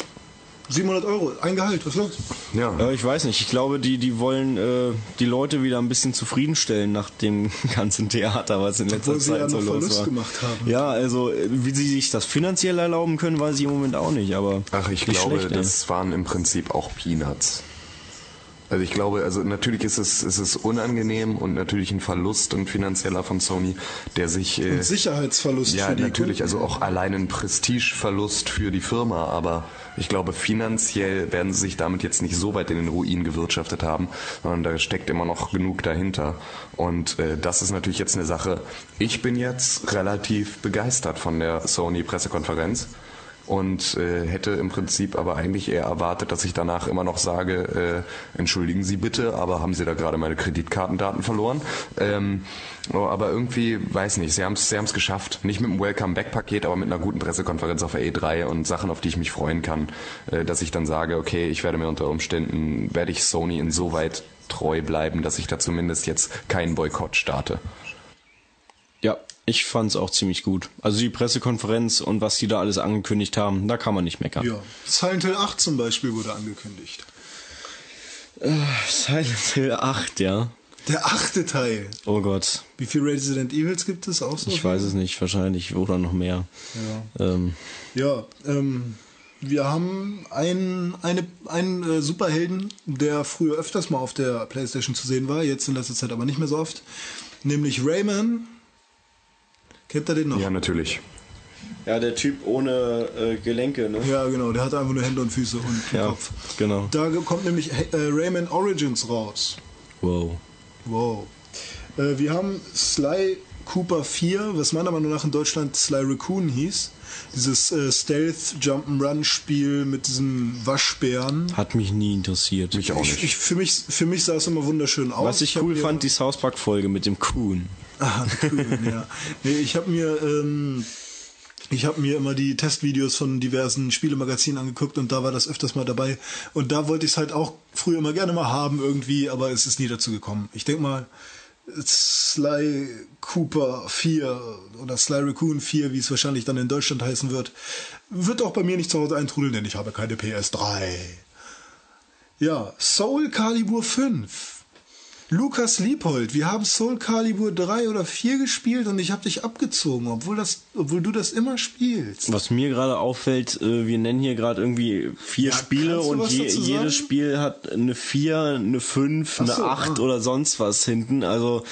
700 Euro, ein Gehalt, was los? Ja. Äh, ich weiß nicht, ich glaube, die, die wollen äh, die Leute wieder ein bisschen zufriedenstellen nach dem ganzen Theater, was in letzter Obwohl sie Zeit ja so noch los Verlust war. gemacht haben. Ja, also äh, wie sie sich das finanziell erlauben können, weiß ich im Moment auch nicht, aber Ach, ich nicht glaube, schlecht, ey. das waren im Prinzip auch Peanuts. Also ich glaube, also natürlich ist es, ist es unangenehm und natürlich ein Verlust, ein finanzieller von Sony, der sich äh, Und Sicherheitsverlust ja für die natürlich, Kunden. also auch allein ein Prestigeverlust für die Firma, aber ich glaube finanziell werden sie sich damit jetzt nicht so weit in den Ruin gewirtschaftet haben, sondern da steckt immer noch genug dahinter. Und äh, das ist natürlich jetzt eine Sache. Ich bin jetzt relativ begeistert von der Sony Pressekonferenz und äh, hätte im Prinzip aber eigentlich eher erwartet, dass ich danach immer noch sage, äh, entschuldigen Sie bitte, aber haben Sie da gerade meine Kreditkartendaten verloren? Ähm, oh, aber irgendwie, weiß nicht, Sie haben es sie haben's geschafft. Nicht mit einem Welcome-Back-Paket, aber mit einer guten Pressekonferenz auf der E3 und Sachen, auf die ich mich freuen kann, äh, dass ich dann sage, okay, ich werde mir unter Umständen, werde ich Sony insoweit treu bleiben, dass ich da zumindest jetzt keinen Boykott starte. Ja, ich fand's auch ziemlich gut. Also die Pressekonferenz und was die da alles angekündigt haben, da kann man nicht meckern. Ja, Silent Hill 8 zum Beispiel wurde angekündigt. Silent Hill 8, ja. Der achte Teil. Oh Gott. Wie viele Resident Evils gibt es auch so? Ich weiß es nicht, wahrscheinlich oder noch mehr. Ähm, Ja, ähm, wir haben einen, eine, einen äh, Superhelden, der früher öfters mal auf der Playstation zu sehen war, jetzt in letzter Zeit aber nicht mehr so oft. Nämlich Rayman. Kennt ihr den noch? Ja, natürlich. ja, der Typ ohne äh, Gelenke, ne? Ja, genau, der hat einfach nur Hände und Füße und Ja, Kopf. genau. Da kommt nämlich äh, Rayman Origins raus. Wow. Wow. Äh, wir haben Sly Cooper 4, was meiner Meinung nach in Deutschland Sly Raccoon hieß. Dieses äh, Stealth Jump'n'Run Spiel mit diesem Waschbären. Hat mich nie interessiert. Mich auch Ich, nicht. ich, für, mich, für mich sah es immer wunderschön aus. Was ich hab cool fand, die South Park Folge mit dem Kuhn. Ah, ja. Nee, ich habe mir, ähm, ich mir immer die Testvideos von diversen Spielemagazinen angeguckt und da war das öfters mal dabei. Und da wollte ich es halt auch früher immer gerne mal haben irgendwie, aber es ist nie dazu gekommen. Ich denk mal, Sly Cooper 4 oder Sly Raccoon 4, wie es wahrscheinlich dann in Deutschland heißen wird, wird auch bei mir nicht zu Hause eintrudeln, denn ich habe keine PS3. Ja, Soul Calibur 5. Lukas Liebhold, wir haben Soul Calibur 3 oder 4 gespielt und ich habe dich abgezogen, obwohl, das, obwohl du das immer spielst. Was mir gerade auffällt, äh, wir nennen hier gerade irgendwie vier Ja, Spiele und je, jedes Spiel hat eine 4, eine 5, Ach eine so, 8 ah. oder sonst was hinten. Also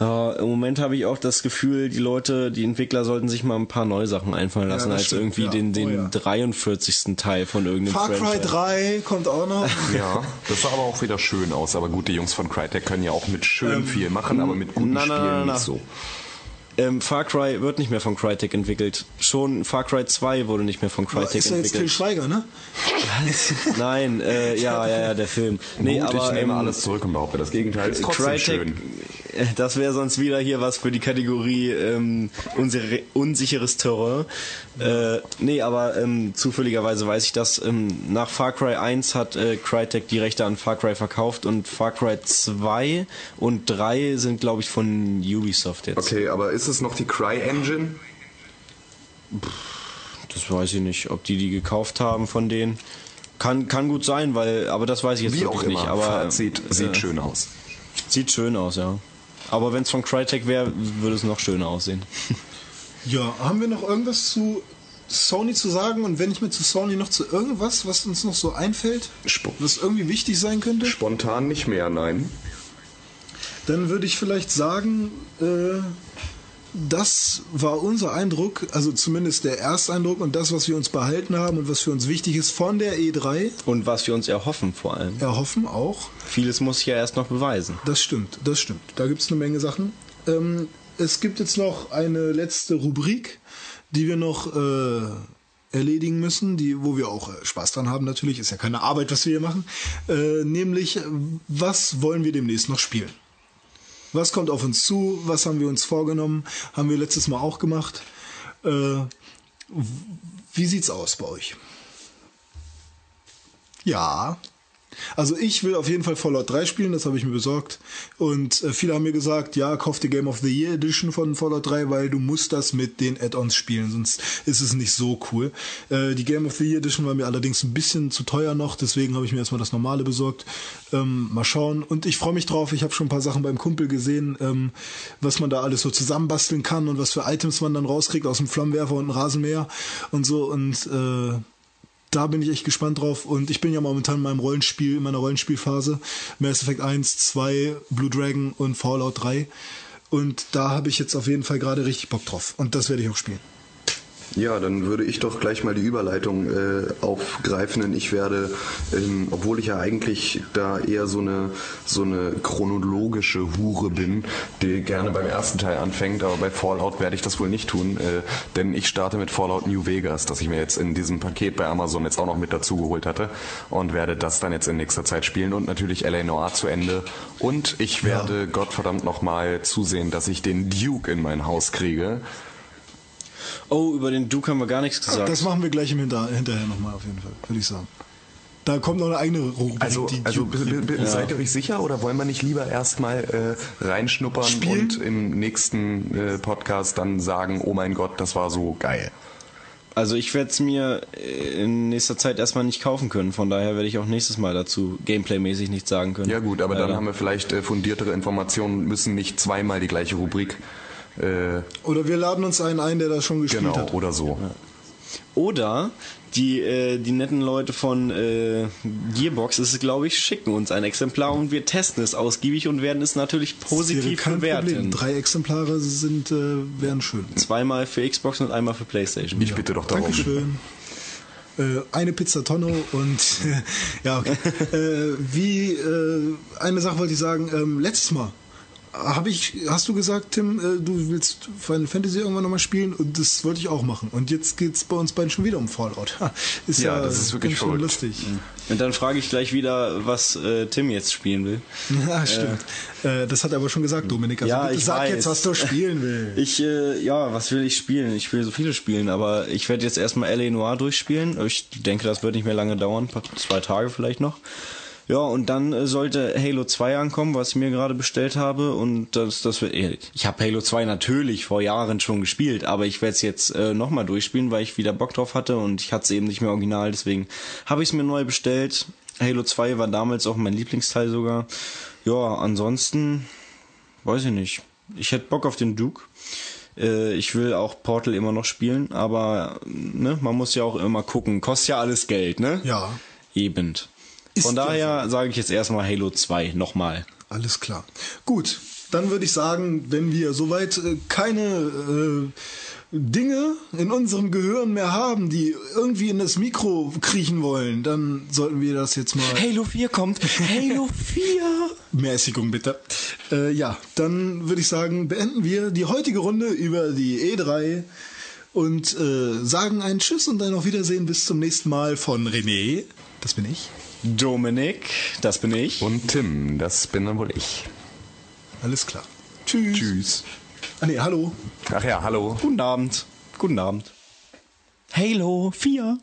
ja, im Moment habe ich auch das Gefühl, die Leute, die Entwickler sollten sich mal ein paar neue Sachen einfallen lassen, das als stimmt, irgendwie ja. den, den Oh ja. 43. Teil von irgendeinem Far Cry Franchise. 3 kommt auch noch. Ja, das sah aber auch wieder schön aus. Aber gut, die Jungs von Crytek können ja auch mit schön viel machen, aber mit guten na, Spielen na, na. nicht so. Ähm, Far Cry wird nicht mehr von Crytek entwickelt. Schon Far Cry 2 wurde nicht mehr von Crytek ist ja jetzt Till entwickelt. Schweiger, ne? Nein, äh, ja, ja, ja, der Film. Nee, Gut, aber ich nehme ähm, alles zurück und behaupte das Gegenteil. Ist trotzdem Crytek, schön. das wäre sonst wieder hier was für die Kategorie ähm, unsere, unsicheres Terrain. Äh, nee, aber ähm, zufälligerweise weiß ich das. Ähm, nach Far Cry 1 hat äh, Crytek die Rechte an Far Cry verkauft und Far Cry 2 und 3 sind, glaube ich, von Ubisoft jetzt. Okay, aber ist es noch die Cry-Engine? Das weiß ich nicht, ob die die gekauft haben von denen. Kann, kann gut sein, weil, aber das weiß ich jetzt Wie auch immer. nicht. Aber Fazit, äh, sieht schön aus. Sieht schön aus, ja. Aber wenn es von Crytek wäre, würde es noch schöner aussehen. Ja, haben wir noch irgendwas zu Sony zu sagen? Und wenn ich mir zu Sony noch zu irgendwas, was uns noch so einfällt, Sp- was irgendwie wichtig sein könnte, Spontan nicht mehr, nein. dann würde ich vielleicht sagen, äh, das war unser Eindruck, also zumindest der Ersteindruck und das, was wir uns behalten haben und was für uns wichtig ist von der E3, Und was wir uns erhoffen vor allem. erhoffen auch. Vieles muss ich ja erst noch beweisen. Das stimmt, das stimmt. Da gibt es eine Menge Sachen. Ähm, es gibt jetzt noch eine letzte Rubrik, die wir noch äh, erledigen müssen, die, wo wir auch äh, Spaß dran haben natürlich, ist ja keine Arbeit, was wir hier machen. Äh, nämlich, was wollen wir demnächst noch spielen? Was kommt auf uns zu? Was haben wir uns vorgenommen? Haben wir letztes Mal auch gemacht. Äh, wie sieht's aus bei euch? Ja. Also ich will auf jeden Fall Fallout 3 spielen, das habe ich mir besorgt. Und äh, viele haben mir gesagt, ja, kauf die Game of the Year Edition von Fallout 3, weil du musst das mit den Add-ons spielen, sonst ist es nicht so cool. Äh, die Game of the Year Edition war mir allerdings ein bisschen zu teuer noch, deswegen habe ich mir erstmal das normale besorgt. Ähm, mal schauen. Und ich freue mich drauf, ich habe schon ein paar Sachen beim Kumpel gesehen, ähm, was man da alles so zusammenbasteln kann und was für Items man dann rauskriegt aus dem Flammenwerfer und einem Rasenmäher und so. Und äh, da bin ich echt gespannt drauf und ich bin ja momentan in meinem Rollenspiel, in meiner Rollenspielphase. Mass Effect 1, 2, Blue Dragon und Fallout 3. Und da habe ich jetzt auf jeden Fall gerade richtig Bock drauf. Und das werde ich auch spielen. Ja, dann würde ich doch gleich mal die Überleitung äh, aufgreifen, denn ich werde, ähm, obwohl ich ja eigentlich da eher so eine so eine chronologische Hure bin, die gerne beim ersten Teil anfängt, aber bei Fallout werde ich das wohl nicht tun, äh, denn ich starte mit Fallout New Vegas, das ich mir jetzt in diesem Paket bei Amazon jetzt auch noch mit dazu geholt hatte und werde das dann jetzt in nächster Zeit spielen und natürlich LA Noir zu Ende und ich werde ja. Gottverdammt nochmal zusehen, dass ich den Duke in mein Haus kriege. Oh, über den Duke haben wir gar nichts gesagt. Das machen wir gleich im Hinter hinterher nochmal auf jeden Fall, würde ich sagen. Da kommt noch eine eigene Rubrik. Also, also ja. seid ihr euch sicher oder wollen wir nicht lieber erstmal äh, reinschnuppern Spielen? und im nächsten äh, Podcast dann sagen, oh mein Gott, das war so geil? Also ich werde es mir in nächster Zeit erstmal nicht kaufen können, von daher werde ich auch nächstes Mal dazu gameplaymäßig nichts sagen können. Ja gut, aber dann haben wir vielleicht äh, fundiertere Informationen, müssen nicht zweimal die gleiche Rubrik äh, oder wir laden uns einen ein, der das schon gespielt genau, hat. Oder so. Oder die, äh, die netten Leute von äh, Gearbox ist es, glaube ich, schicken uns ein Exemplar und wir testen es ausgiebig und werden es natürlich positiv kein bewerten. Problem. Drei Exemplare sind äh, wären schön. Zweimal für Xbox und einmal für PlayStation. Ich ja. bitte doch darum. Dankeschön. Äh, eine Pizza Tonno und ja, okay. äh, wie äh, eine Sache wollte ich sagen, ähm, letztes Mal habe ich, hast du gesagt, Tim, äh, du willst Final Fantasy irgendwann nochmal spielen und das wollte ich auch machen. Und jetzt geht es bei uns beiden schon wieder um Fallout. ist ja, ja, das ist wirklich schon lustig. Mhm. Und dann frage ich gleich wieder, was äh, Tim jetzt spielen will. Ja, stimmt. Äh, das hat er aber schon gesagt, Dominik. Also ja, ich sag weiß. jetzt, was du spielen willst. Ich, äh, ja, was will ich spielen? Ich will so viele spielen, aber ich werde jetzt erstmal L.A. Noir durchspielen. Ich denke, das wird nicht mehr lange dauern, zwei Tage vielleicht noch. Ja, und dann äh, sollte Halo 2 ankommen, was ich mir gerade bestellt habe. Und das, das wird. Ich habe Halo 2 natürlich vor Jahren schon gespielt, aber ich werde es jetzt äh, nochmal durchspielen, weil ich wieder Bock drauf hatte und ich hatte es eben nicht mehr original, deswegen habe ich es mir neu bestellt. Halo 2 war damals auch mein Lieblingsteil sogar. Ja, ansonsten weiß ich nicht. Ich hätte Bock auf den Duke. Äh, ich will auch Portal immer noch spielen, aber ne, man muss ja auch immer gucken. Kostet ja alles Geld, ne? Ja. Eben. Von daher sage ich jetzt erstmal Halo 2 nochmal. Alles klar. Gut, dann würde ich sagen, wenn wir soweit äh, keine äh, Dinge in unserem Gehirn mehr haben, die irgendwie in das Mikro kriechen wollen, dann sollten wir das jetzt mal. Halo 4 kommt. Halo 4. Mäßigung bitte. Äh, ja, dann würde ich sagen, beenden wir die heutige Runde über die E3 und äh, sagen einen Tschüss und dann auf Wiedersehen bis zum nächsten Mal von René. Das bin ich. Dominik, das bin ich. Und Tim, das bin dann wohl ich. Alles klar. Tschüss. Tschüss. Ah nee, hallo. Ach ja, hallo. Guten Abend. Guten Abend. Halo 4.